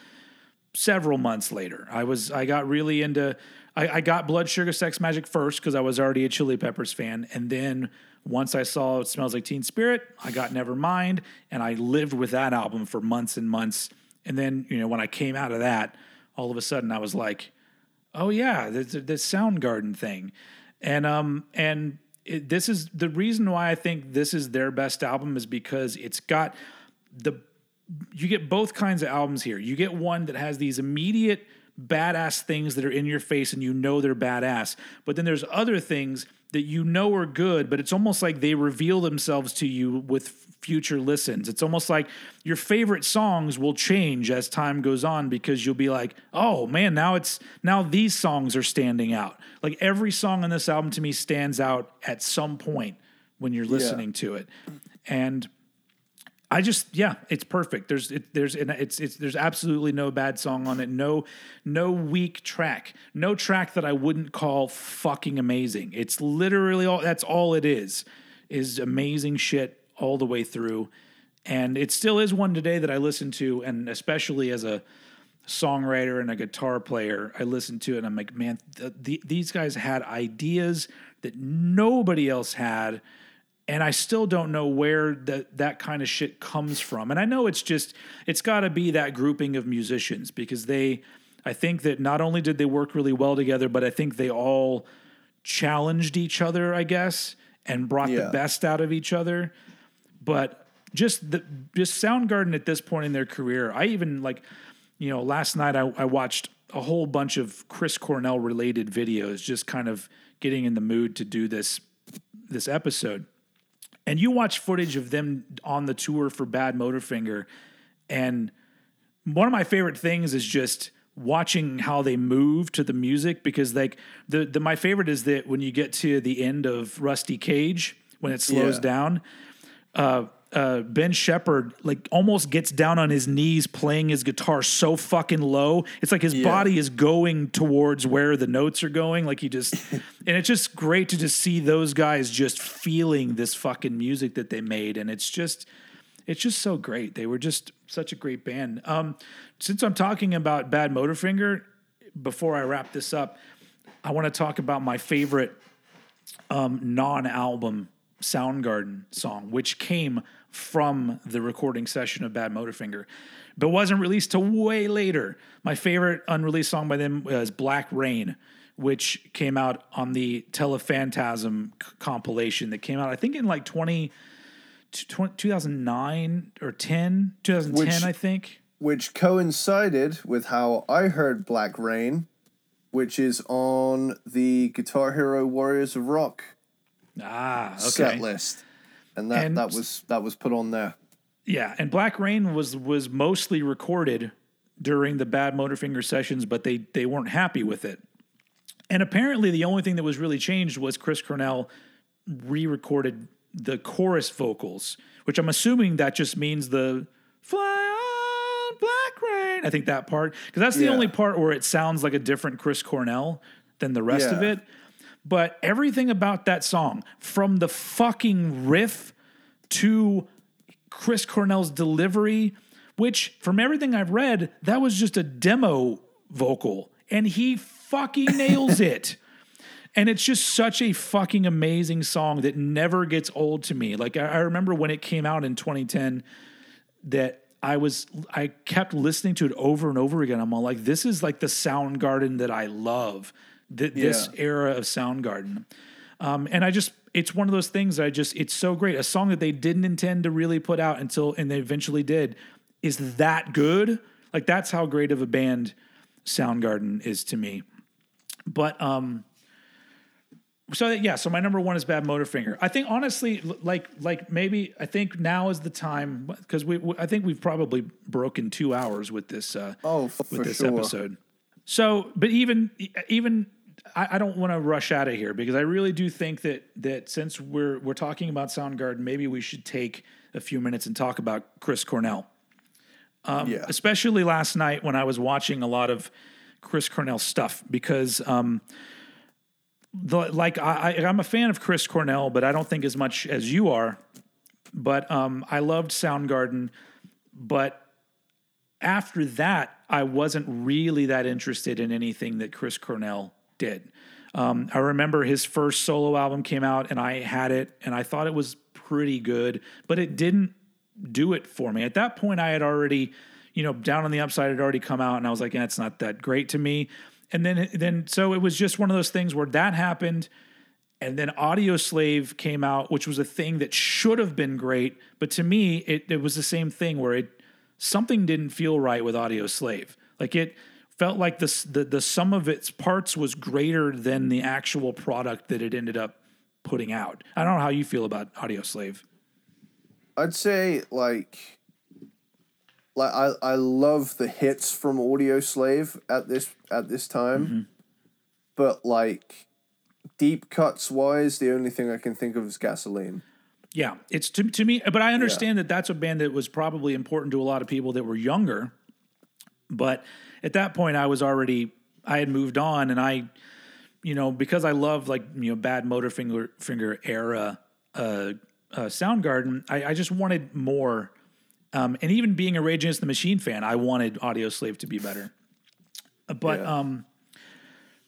several months later. I was I got really into I, I got Blood Sugar Sex Magik first because I was already a Chili Peppers fan, and then once I saw It Smells Like Teen Spirit, I got Nevermind, and I lived with that album for months and months. And then you know when I came out of that, all of a sudden I was like, oh yeah, this this Soundgarden thing, and um and it, this is the reason why I think this is their best album is because it's got the you get both kinds of albums here. You get one that has these immediate badass things that are in your face and you know they're badass. But then there's other things that you know are good, but it's almost like they reveal themselves to you with future listens. It's almost like your favorite songs will change as time goes on because you'll be like, "Oh man, now it's now these songs are standing out." Like every song on this album to me stands out at some point when you're listening to it. And I just yeah, it's perfect. There's it, there's and it's it's there's absolutely no bad song on it. No no weak track. No track that I wouldn't call fucking amazing. It's literally all that's all it is. Is amazing shit all the way through. And it still is one today that I listen to and especially as a songwriter and a guitar player, I listen to it and I'm like, man, th- the, these guys had ideas that nobody else had and I still don't know where that that kind of shit comes from. And I know it's just it's got to be that grouping of musicians because they I think that not only did they work really well together, but I think they all challenged each other, I guess, and brought the best out of each other. But just the just Soundgarden at this point in their career, I even like, you know, last night I, I watched a whole bunch of Chris Cornell related videos, just kind of getting in the mood to do this this episode and you watch footage of them on the tour for Bad Motorfinger, and one of my favorite things is just watching how they move to the music because like the, the my favorite is that when you get to the end of Rusty Cage when it slows Yeah. down, uh, uh, Ben Shepherd like almost gets down on his knees playing his guitar so fucking low. It's like his Yeah. body is going towards where the notes are going. Like he just, and it's just great to just see those guys just feeling this fucking music that they made. And it's just, it's just so great. They were just such a great band. Um, since I'm talking about Bad Motorfinger, before I wrap this up, I want to talk about my favorite um, non-album Soundgarden song, which came from the recording session of Bad Motorfinger, but wasn't released till way later. My favorite unreleased song by them was Black Rain, which came out on the Telephantasm c- compilation that came out, I think, in like 20, 2009 or 10, 2010, Which- I think. which coincided with how I heard Black Rain, which is on the Guitar Hero Warriors of Rock Ah, okay. set list, and that And- that was that was put on there. Yeah, and Black Rain was was mostly recorded during the Bad Motorfinger sessions, but they they weren't happy with it. And apparently, the only thing that was really changed was Chris Cornell re-recorded the chorus vocals, which I'm assuming that just means the "Fly on Black Rain." I think that part because that's the Yeah. only part where it sounds like a different Chris Cornell than the rest of it. But everything about that song, from the fucking riff to Chris Cornell's delivery, which from everything I've read, that was just a demo vocal, and he fucking nails it. And it's just such a fucking amazing song that never gets old to me. Like I, I remember when it came out in 2010 that I was I kept listening to it over and over again. I'm all like, this is like the Soundgarden that I love. Th- This Yeah. era of Soundgarden. Um, and I just it's one of those things that I just it's so great. A song that they didn't intend to really put out until and they eventually did is that good. Like that's how great of a band Soundgarden is to me. But um so yeah, so my number one is Bad Motorfinger. I think honestly, like like maybe I think now is the time because we, we I think we've probably broken two hours with this uh, Oh, with for this sure. episode. So, but even even I, I don't want to rush out of here because I really do think that that since we're we're talking about Soundgarden, maybe we should take a few minutes and talk about Chris Cornell Um, yeah, especially last night when I was watching a lot of Chris Cornell stuff because, um, the, like I, I, I'm a fan of Chris Cornell, but I don't think as much as you are. But um, I loved Soundgarden, but after that, I wasn't really that interested in anything that Chris Cornell did. Um, I remember his first solo album came out, and I had it, and I thought it was pretty good, but it didn't do it for me. At that point, I had already, you know, Down on the Upside had already come out, and I was like, yeah, it's not that great to me. And then, then, so it was just one of those things where that happened, and then Audioslave came out, which was a thing that should have been great, but to me, it, it was the same thing where it something didn't feel right with Audioslave. Like it felt like the the the sum of its parts was greater than the actual product that it ended up putting out. I don't know how you feel about Audioslave. I'd say like like I, I love the hits from Audioslave at this at this time. Mm-hmm. But like deep cuts wise, the only thing I can think of is gasoline. Yeah, it's to to me, but I understand that that's a band that was probably important to a lot of people that were younger. But at that point, I was already I had moved on, and I, you know, because I love like you know bad Motorfinger finger era uh, uh, Soundgarden, I, I just wanted more. Um, and even being a Rage Against the Machine fan, I wanted Audioslave to be better. But Yeah. um,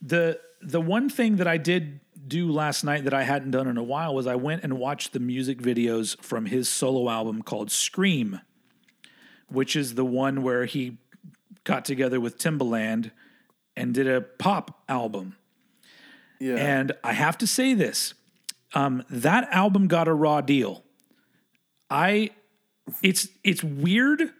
the the one thing that I did do last night that I hadn't done in a while was I went and watched the music videos from his solo album called Scream, which is the one where he got together with Timbaland and did a pop album. Yeah. And I have to say this um, that album got a raw deal. I it's it's weird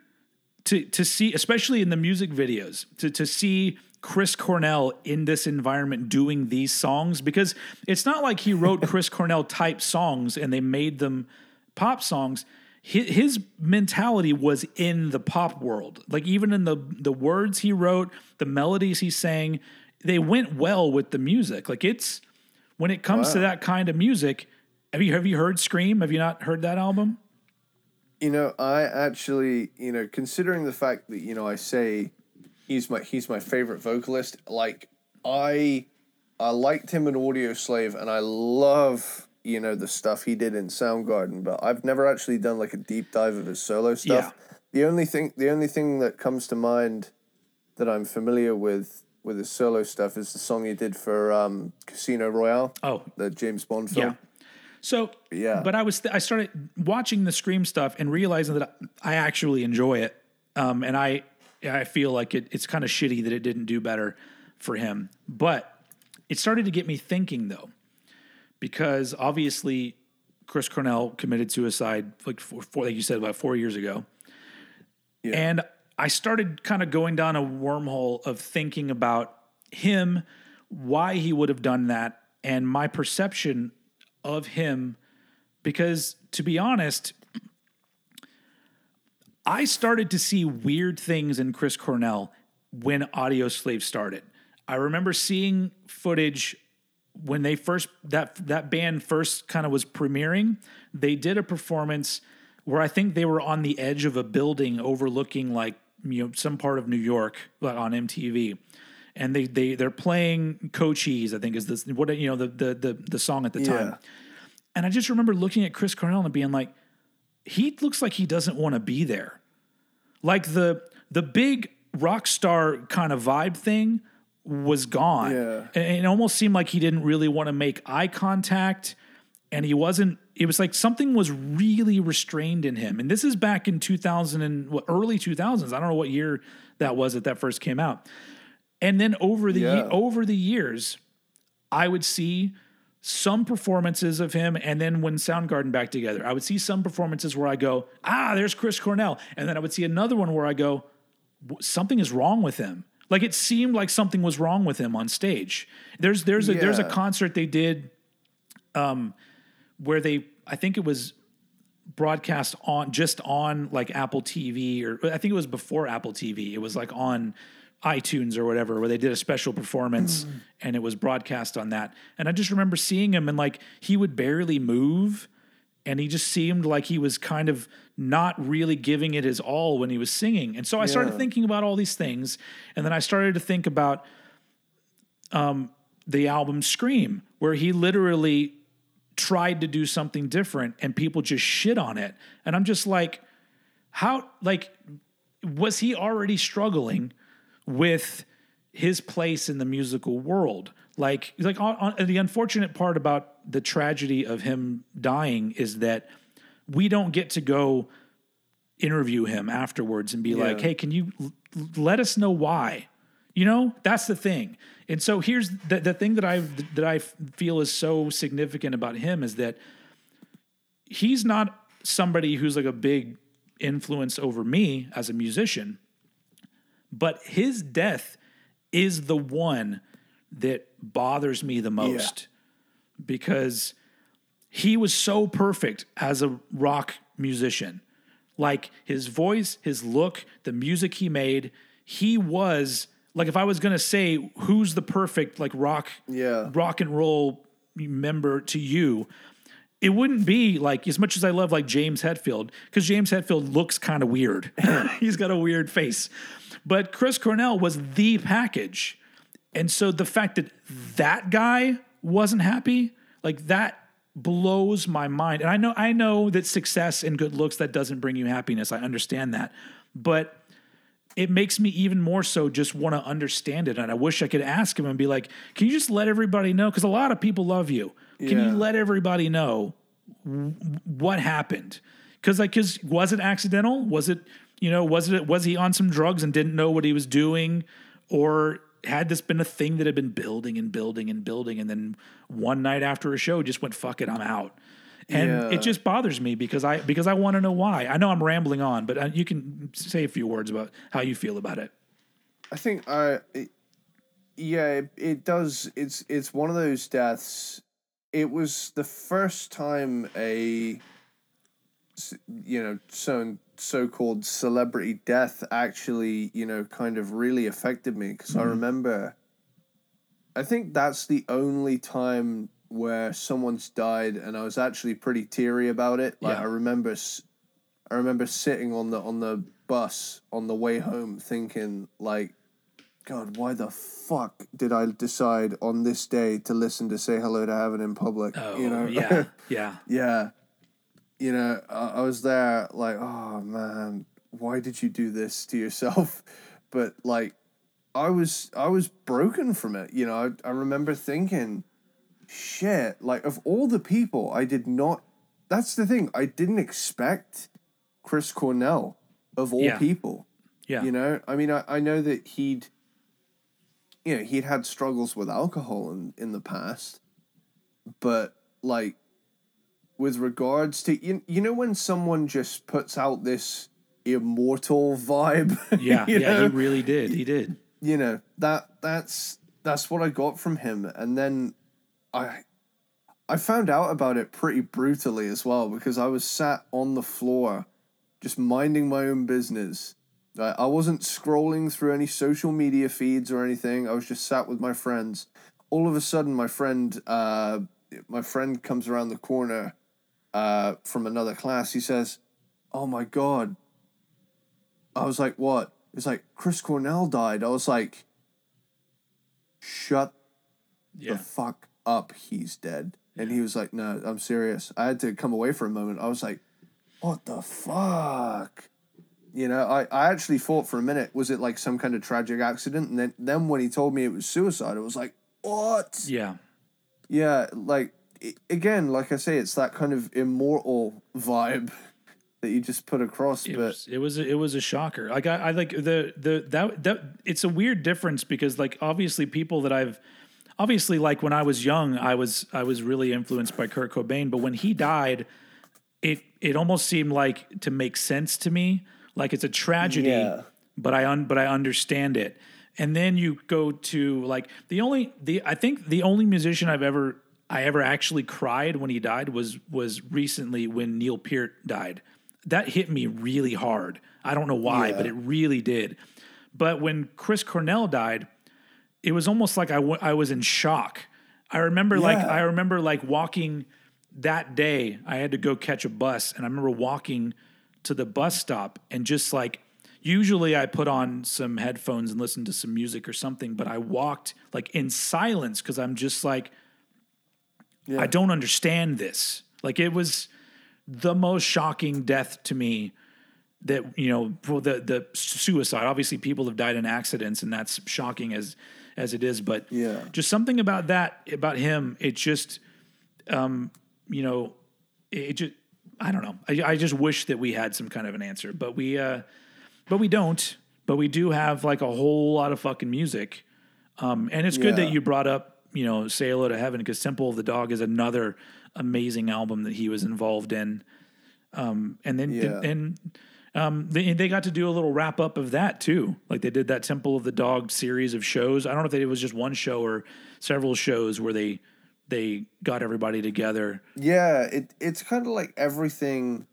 to to see, especially in the music videos, to to see Chris Cornell in this environment doing these songs because it's not like he wrote Chris Cornell type songs and they made them pop songs. His, mentality was in the pop world, like even in the the words he wrote, the melodies he sang, they went well with the music. Like it's when it comes to that kind of music. Have you have you heard Scream? Have you not heard that album? You know, I actually, you know, considering the fact that you know I say he's my he's my favorite vocalist, like I I liked him in Audioslave, and I love you know the stuff he did in Soundgarden, but I've never actually done like a deep dive of his solo stuff. The only thing the only thing that comes to mind that I'm familiar with with his solo stuff is the song he did for um, Casino Royale. Oh. the James Bond film. Yeah. So Yeah. but I was I started watching the Scream stuff and realizing that I actually enjoy it, um, and I I feel like it, it's kind of shitty that it didn't do better for him. But it started to get me thinking though, because obviously Chris Cornell committed suicide like four, four, like you said about four years ago, and I started kind of going down a wormhole of thinking about him, why he would have done that, and my perception of him. Because to be honest, I started to see weird things in Chris Cornell when Audioslave started. I remember seeing footage when they first that that band first kind of was premiering. They did a performance where I think they were on the edge of a building overlooking like you know some part of New York like on MTV. And they they they're playing Cochise, I think is this what you know the the the, the song at the time. And I just remember looking at Chris Cornell and being like, he looks like he doesn't want to be there. Like the the big rock star kind of vibe thing was gone. Yeah. And it almost seemed like he didn't really want to make eye contact. And he wasn't, it was like something was really restrained in him. And this is back in 2000 and what, early 2000s. I don't know what year that was that that first came out. And then over the Yeah. over the years, I would see some performances of him, and then when Soundgarden back together, I would see some performances where I go, "Ah, there's Chris Cornell," and then I would see another one where I go, "Something is wrong with him." Like it seemed like something was wrong with him on stage. There's there's a there's a concert they did, um, where they I think it was broadcast on just on like Apple TV or I think it was before Apple TV. It was like on iTunes or whatever where they did a special performance and it was broadcast on that. And I just remember seeing him and like he would barely move and he just seemed like he was kind of not really giving it his all when he was singing. And so I started thinking about all these things and then I started to think about um the album Scream where he literally tried to do something different and people just shit on it. And I'm just like, how, like, was he already struggling with his place in the musical world? Like, like on, on, the unfortunate part about the tragedy of him dying is that we don't get to go interview him afterwards and be like, hey, can you l- let us know why? You know, that's the thing. And so here's the, the thing that I that I feel is so significant about him is that he's not somebody who's like a big influence over me as a musician, but his death is the one that bothers me the most because he was so perfect as a rock musician. Like his voice, his look, the music he made, he was like if I was gonna say who's the perfect like rock Yeah. rock and roll member to you, it wouldn't be like as much as I love like James Hetfield because James Hetfield looks kind of weird. He's got a weird face, but Chris Cornell was the package, and so the fact that that guy wasn't happy, like that blows my mind. And I know I know that success and good looks that doesn't bring you happiness. I understand that, but it makes me even more so just want to understand it. And I wish I could ask him and be like, can you just let everybody know? Because a lot of people love you. Can Yeah. you let everybody know w- what happened? Because like, because was it accidental? Was it, you know, was it was he on some drugs and didn't know what he was doing, or had this been a thing that had been building and building and building, and then one night after a show just went fuck it, I'm out. And Yeah. it just bothers me because I because I want to know why. I know I'm rambling on, but uh, you can say a few words about how you feel about it. I think I, it, yeah, it, it does. It's it's one of those deaths. It was the first time a, you know, so so called celebrity death actually, you know, kind of really affected me because I mm-hmm. remember. I think that's the only time where someone's died, and I was actually pretty teary about it. Like Yeah. I remember, i remember sitting on the on the bus on the way home, thinking like God, why the fuck did I decide on this day to listen to Say Hello to Heaven in public? Oh, you know, yeah, yeah. yeah. You know, I, I was there like, oh man, why did you do this to yourself? But like, I was I was broken from it. You know, I, I remember thinking, shit, like of all the people, I did not. That's the thing. I didn't expect Chris Cornell of all Yeah. people. Yeah. You know, I mean, I, I know that he'd, you know, he'd had struggles with alcohol in, in the past, but like, with regards to you, you know, when someone just puts out this immortal vibe, Yeah, yeah, know, he really did. He did. you know that that's that's what I got from him, and then I I found out about it pretty brutally as well because I was sat on the floor, just minding my own business. I I wasn't scrolling through any social media feeds or anything. I was just sat with my friends. All of a sudden, my friend, uh, my friend comes around the corner, uh, from another class. He says, "Oh my god." I was like, "What?" It's like Chris Cornell died. I was like, "Shut Yeah. the fuck up, he's dead. And he was like, no, I'm serious. I had to come away for a moment. I was like, what the fuck? You know, I, I actually thought for a minute, was it like some kind of tragic accident? And then, then when he told me it was suicide, I was like, what? Yeah. Yeah, like, again, like I say, it's that kind of immortal vibe that you just put across. It but was it was a, it was a shocker. Like I, I like the the that that it's a weird difference because like obviously people that I've obviously like when I was young I was I was really influenced by Kurt Cobain, but when he died, it it almost seemed like to make sense to me. Like it's a tragedy, Yeah. but I un, but I understand it. And then you go to like the only the I think the only musician I've ever I ever actually cried when he died was was recently when Neil Peart died. That hit me really hard. I don't know why, Yeah. but it really did. But when Chris Cornell died, it was almost like I I was in shock. I remember like I remember like walking that day. I had to go catch a bus, and I remember walking to the bus stop and just like usually I put on some headphones and listen to some music or something, but I walked like in silence because I'm just like yeah. I don't understand this. Like it was the most shocking death to me that you know for the the suicide. Obviously, people have died in accidents, and that's shocking as as it is. But Yeah. just something about that about him. It just um, you know it, it just I don't know. I, I just wish that we had some kind of an answer, but we uh, but we don't. But we do have like a whole lot of fucking music. Um, and it's good that you brought up, you know, Say Hello to Heaven because Temple of the Dog is another amazing album that he was involved in. Um, and then Yeah. and um, they they got to do a little wrap up of that too. Like they did that Temple of the Dog series of shows. I don't know if it was just one show or several shows where they they got everybody together. Yeah, it it's kind of like everything.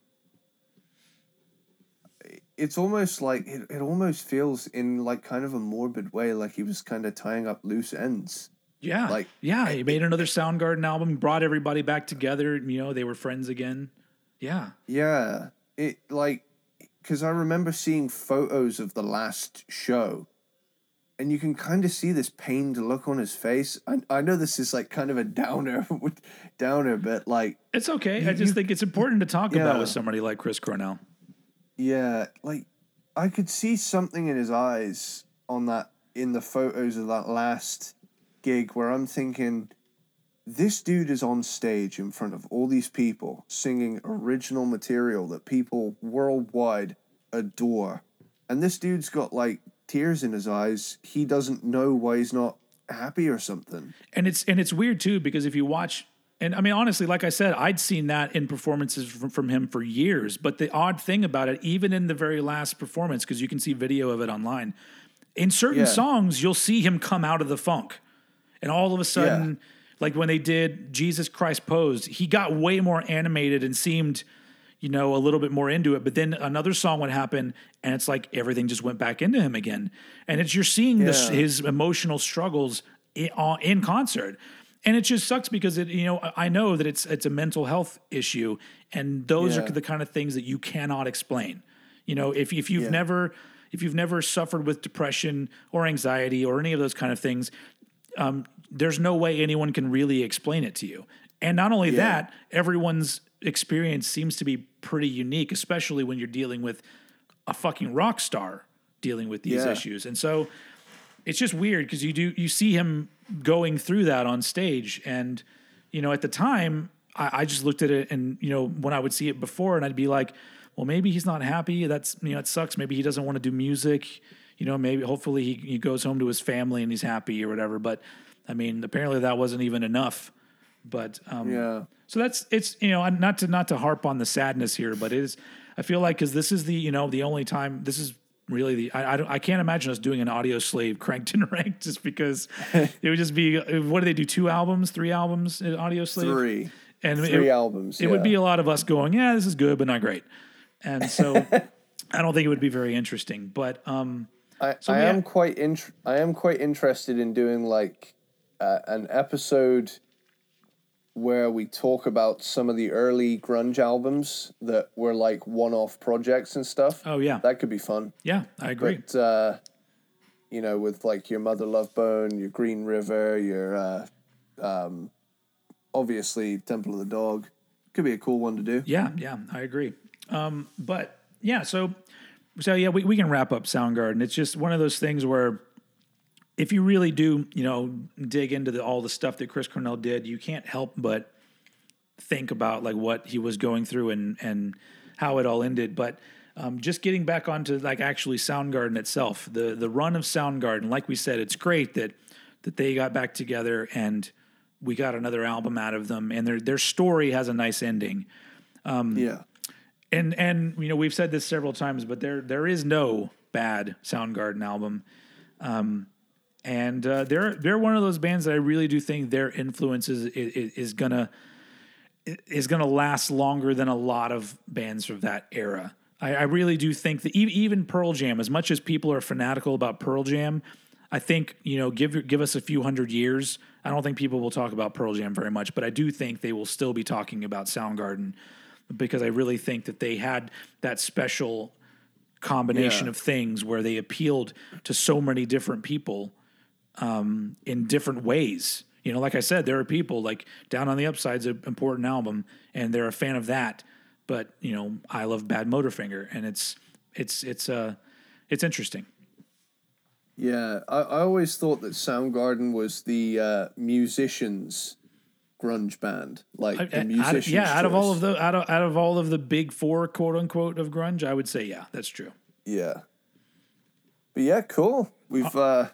It's almost like it, it almost feels in like kind of a morbid way, like he was kind of tying up loose ends. Yeah, Like, yeah, he made another Soundgarden album, brought everybody back together. You know, they were friends again. Yeah, Yeah, it like because I remember seeing photos of the last show, and you can kind of see this pained look on his face. I I know this is like kind of a downer, downer, but like it's okay. I just you- think it's important to talk about with somebody like Chris Cornell. Yeah, like I could see something in his eyes on that in the photos of that last gig where I'm thinking this dude is on stage in front of all these people singing original material that people worldwide adore. And this dude's got like tears in his eyes. He doesn't know why he's not happy or something. and it's and it's weird too because if you watch and I mean honestly, like I said, I'd seen that in performances from, from him for years. But the odd thing about it, even in the very last performance, because you can see video of it online, in certain Yeah. songs you'll see him come out of the funk, and all of a sudden, like when they did Jesus Christ Pose, he got way more animated and seemed. You know, a little bit more into it, but then another song would happen, and it's like everything just went back into him again. And it's you're seeing this his emotional struggles in, in concert and it just sucks because it you know I know that it's it's a mental health issue and those Yeah. are the kind of things that you cannot explain you know if if you've Yeah. never if you've never suffered with depression or anxiety or any of those kind of things, um, there's no way anyone can really explain it to you. And not only that, everyone's experience seems to be pretty unique, especially when you're dealing with a fucking rock star dealing with these Yeah. issues. And so it's just weird because you do you see him going through that on stage and you know at the time I, I just looked at it and you know when i would see it before and i'd be like well maybe he's not happy that's you know it sucks maybe he doesn't want to do music you know maybe hopefully he, he goes home to his family and he's happy or whatever but i mean apparently that wasn't even enough but um Yeah. so that's it's you know not to not to harp on the sadness here, but it is. I feel like because this is the you know the only time this is really the I I, don't, I can't imagine us doing an audio slave cranked and ranked just because it would just be what do they do two albums three albums in audio slave Three. and Three it, albums. it would be a lot of us going yeah this is good but not great and so I don't think it would be very interesting but um I, So I we am quite int- I am quite interested in doing like uh, an episode where we talk about some of the early grunge albums that were like one-off projects and stuff. oh yeah That could be fun. yeah I agree But uh, you know, with like your Mother Love Bone, your Green River, your uh, um, obviously Temple of the Dog, could be a cool one to do. Yeah, yeah, I agree. Um, but yeah, so so yeah, we, we can wrap up Soundgarden. It's just one of those things where if you really do, you know, dig into the, all the stuff that Chris Cornell did, you can't help but think about like what he was going through and and how it all ended. But um, just getting back onto like actually Soundgarden itself, the the run of Soundgarden, like we said, it's great that that they got back together and we got another album out of them, and their their story has a nice ending Yeah. And and you know we've said this several times, but there there is no bad Soundgarden album, um, and uh, they're they're one of those bands that I really do think their influence is is, is gonna is gonna last longer than a lot of bands of that era. I, I really do think that even, even Pearl Jam, as much as people are fanatical about Pearl Jam, I think you know give give us a few hundred years. I don't think people will talk about Pearl Jam very much, but I do think they will still be talking about Soundgarden because I really think that they had that special combination Yeah. of things where they appealed to so many different people um, in different ways. You know, like I said, there are people like Down on the Upside's an important album, and they're a fan of that. But you know, I love Bad Motorfinger, and it's it's it's uh it's interesting. Yeah, I, I always thought that Soundgarden was the uh, musicians' grunge band, like the Out of- musicians. yeah, out of all of the out of out of all of the big four, quote unquote, of grunge, I would say yeah, that's true. yeah. But yeah, cool. We've uh,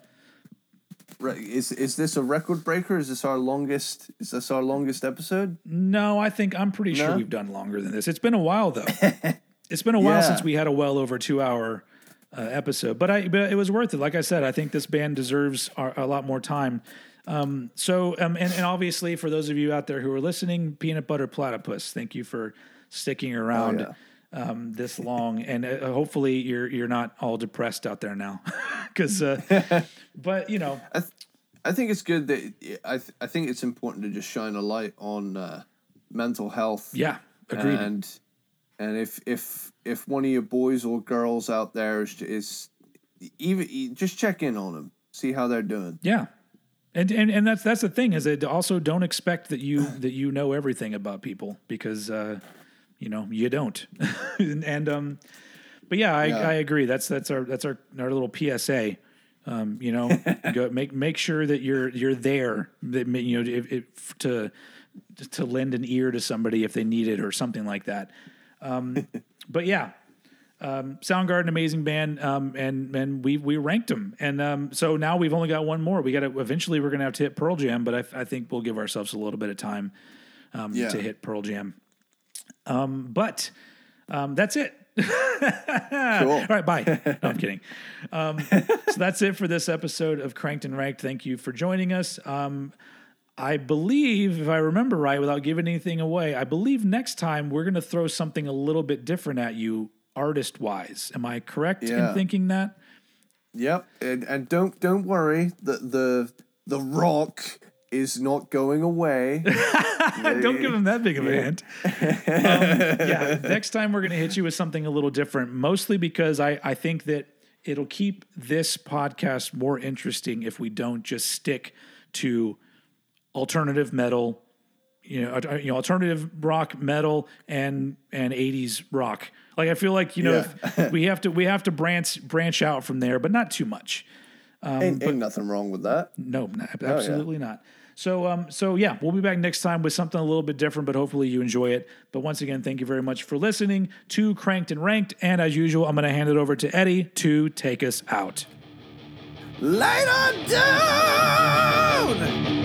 re- is is this a record breaker? Is this our longest? Is this our longest episode? No, I think I'm pretty sure No? we've done longer than this. It's been a while though. it's been a while Yeah. since we had a well over two hour uh, episode, but I but it was worth it. Like I said, I think this band deserves a, a lot more time. Um, so um, and, and obviously for those of you out there who are listening, peanut butter platypus, thank you for sticking around. yeah. Um, this long, and uh, hopefully you're you're not all depressed out there now, because. Uh, but you know, I, th- I think it's good that I th- I think it's important to just shine a light on uh, mental health. yeah, agreed. And and if if if one of your boys or girls out there is, is even just check in on them, see how they're doing. Yeah. And, and and that's that's the thing is that also don't expect that you that you know everything about people because uh, you know you don't. And, and um but yeah I, Yeah. I agree. That's that's our that's our our little PSA um you know go make make sure that you're you're there. That you know if, if, to to lend an ear to somebody if they need it or something like that. Um but yeah um, Soundgarden, amazing band, um, and and we we ranked them, and um, so now we've only got one more. We got to eventually we're gonna have to hit Pearl Jam, but I, I think we'll give ourselves a little bit of time um, Yeah. to hit Pearl Jam. Um, but um, that's it. All right, bye. No, I'm kidding. Um, so that's it for this episode of Cranked and Ranked. Thank you for joining us. Um, I believe, if I remember right, without giving anything away, I believe next time we're going to throw something a little bit different at you, artist wise. Am I correct in thinking that? Yep, and and don't don't worry. The the the rock is not going away. Don't give him that big of a hint. Um, yeah, next time we're going to hit you with something a little different, mostly because I, I think that it'll keep this podcast more interesting if we don't just stick to alternative metal, you know, you know, alternative rock, metal, and and eighties rock. Like I feel like you know Yeah. we have to we have to branch branch out from there, but not too much. ain't, ain't nothing wrong with that. No, n- absolutely not. So, um, so yeah, we'll be back next time with something a little bit different, but hopefully you enjoy it. But once again, thank you very much for listening to Cranked and Ranked. And as usual, I'm going to hand it over to Eddie to take us out. Later down!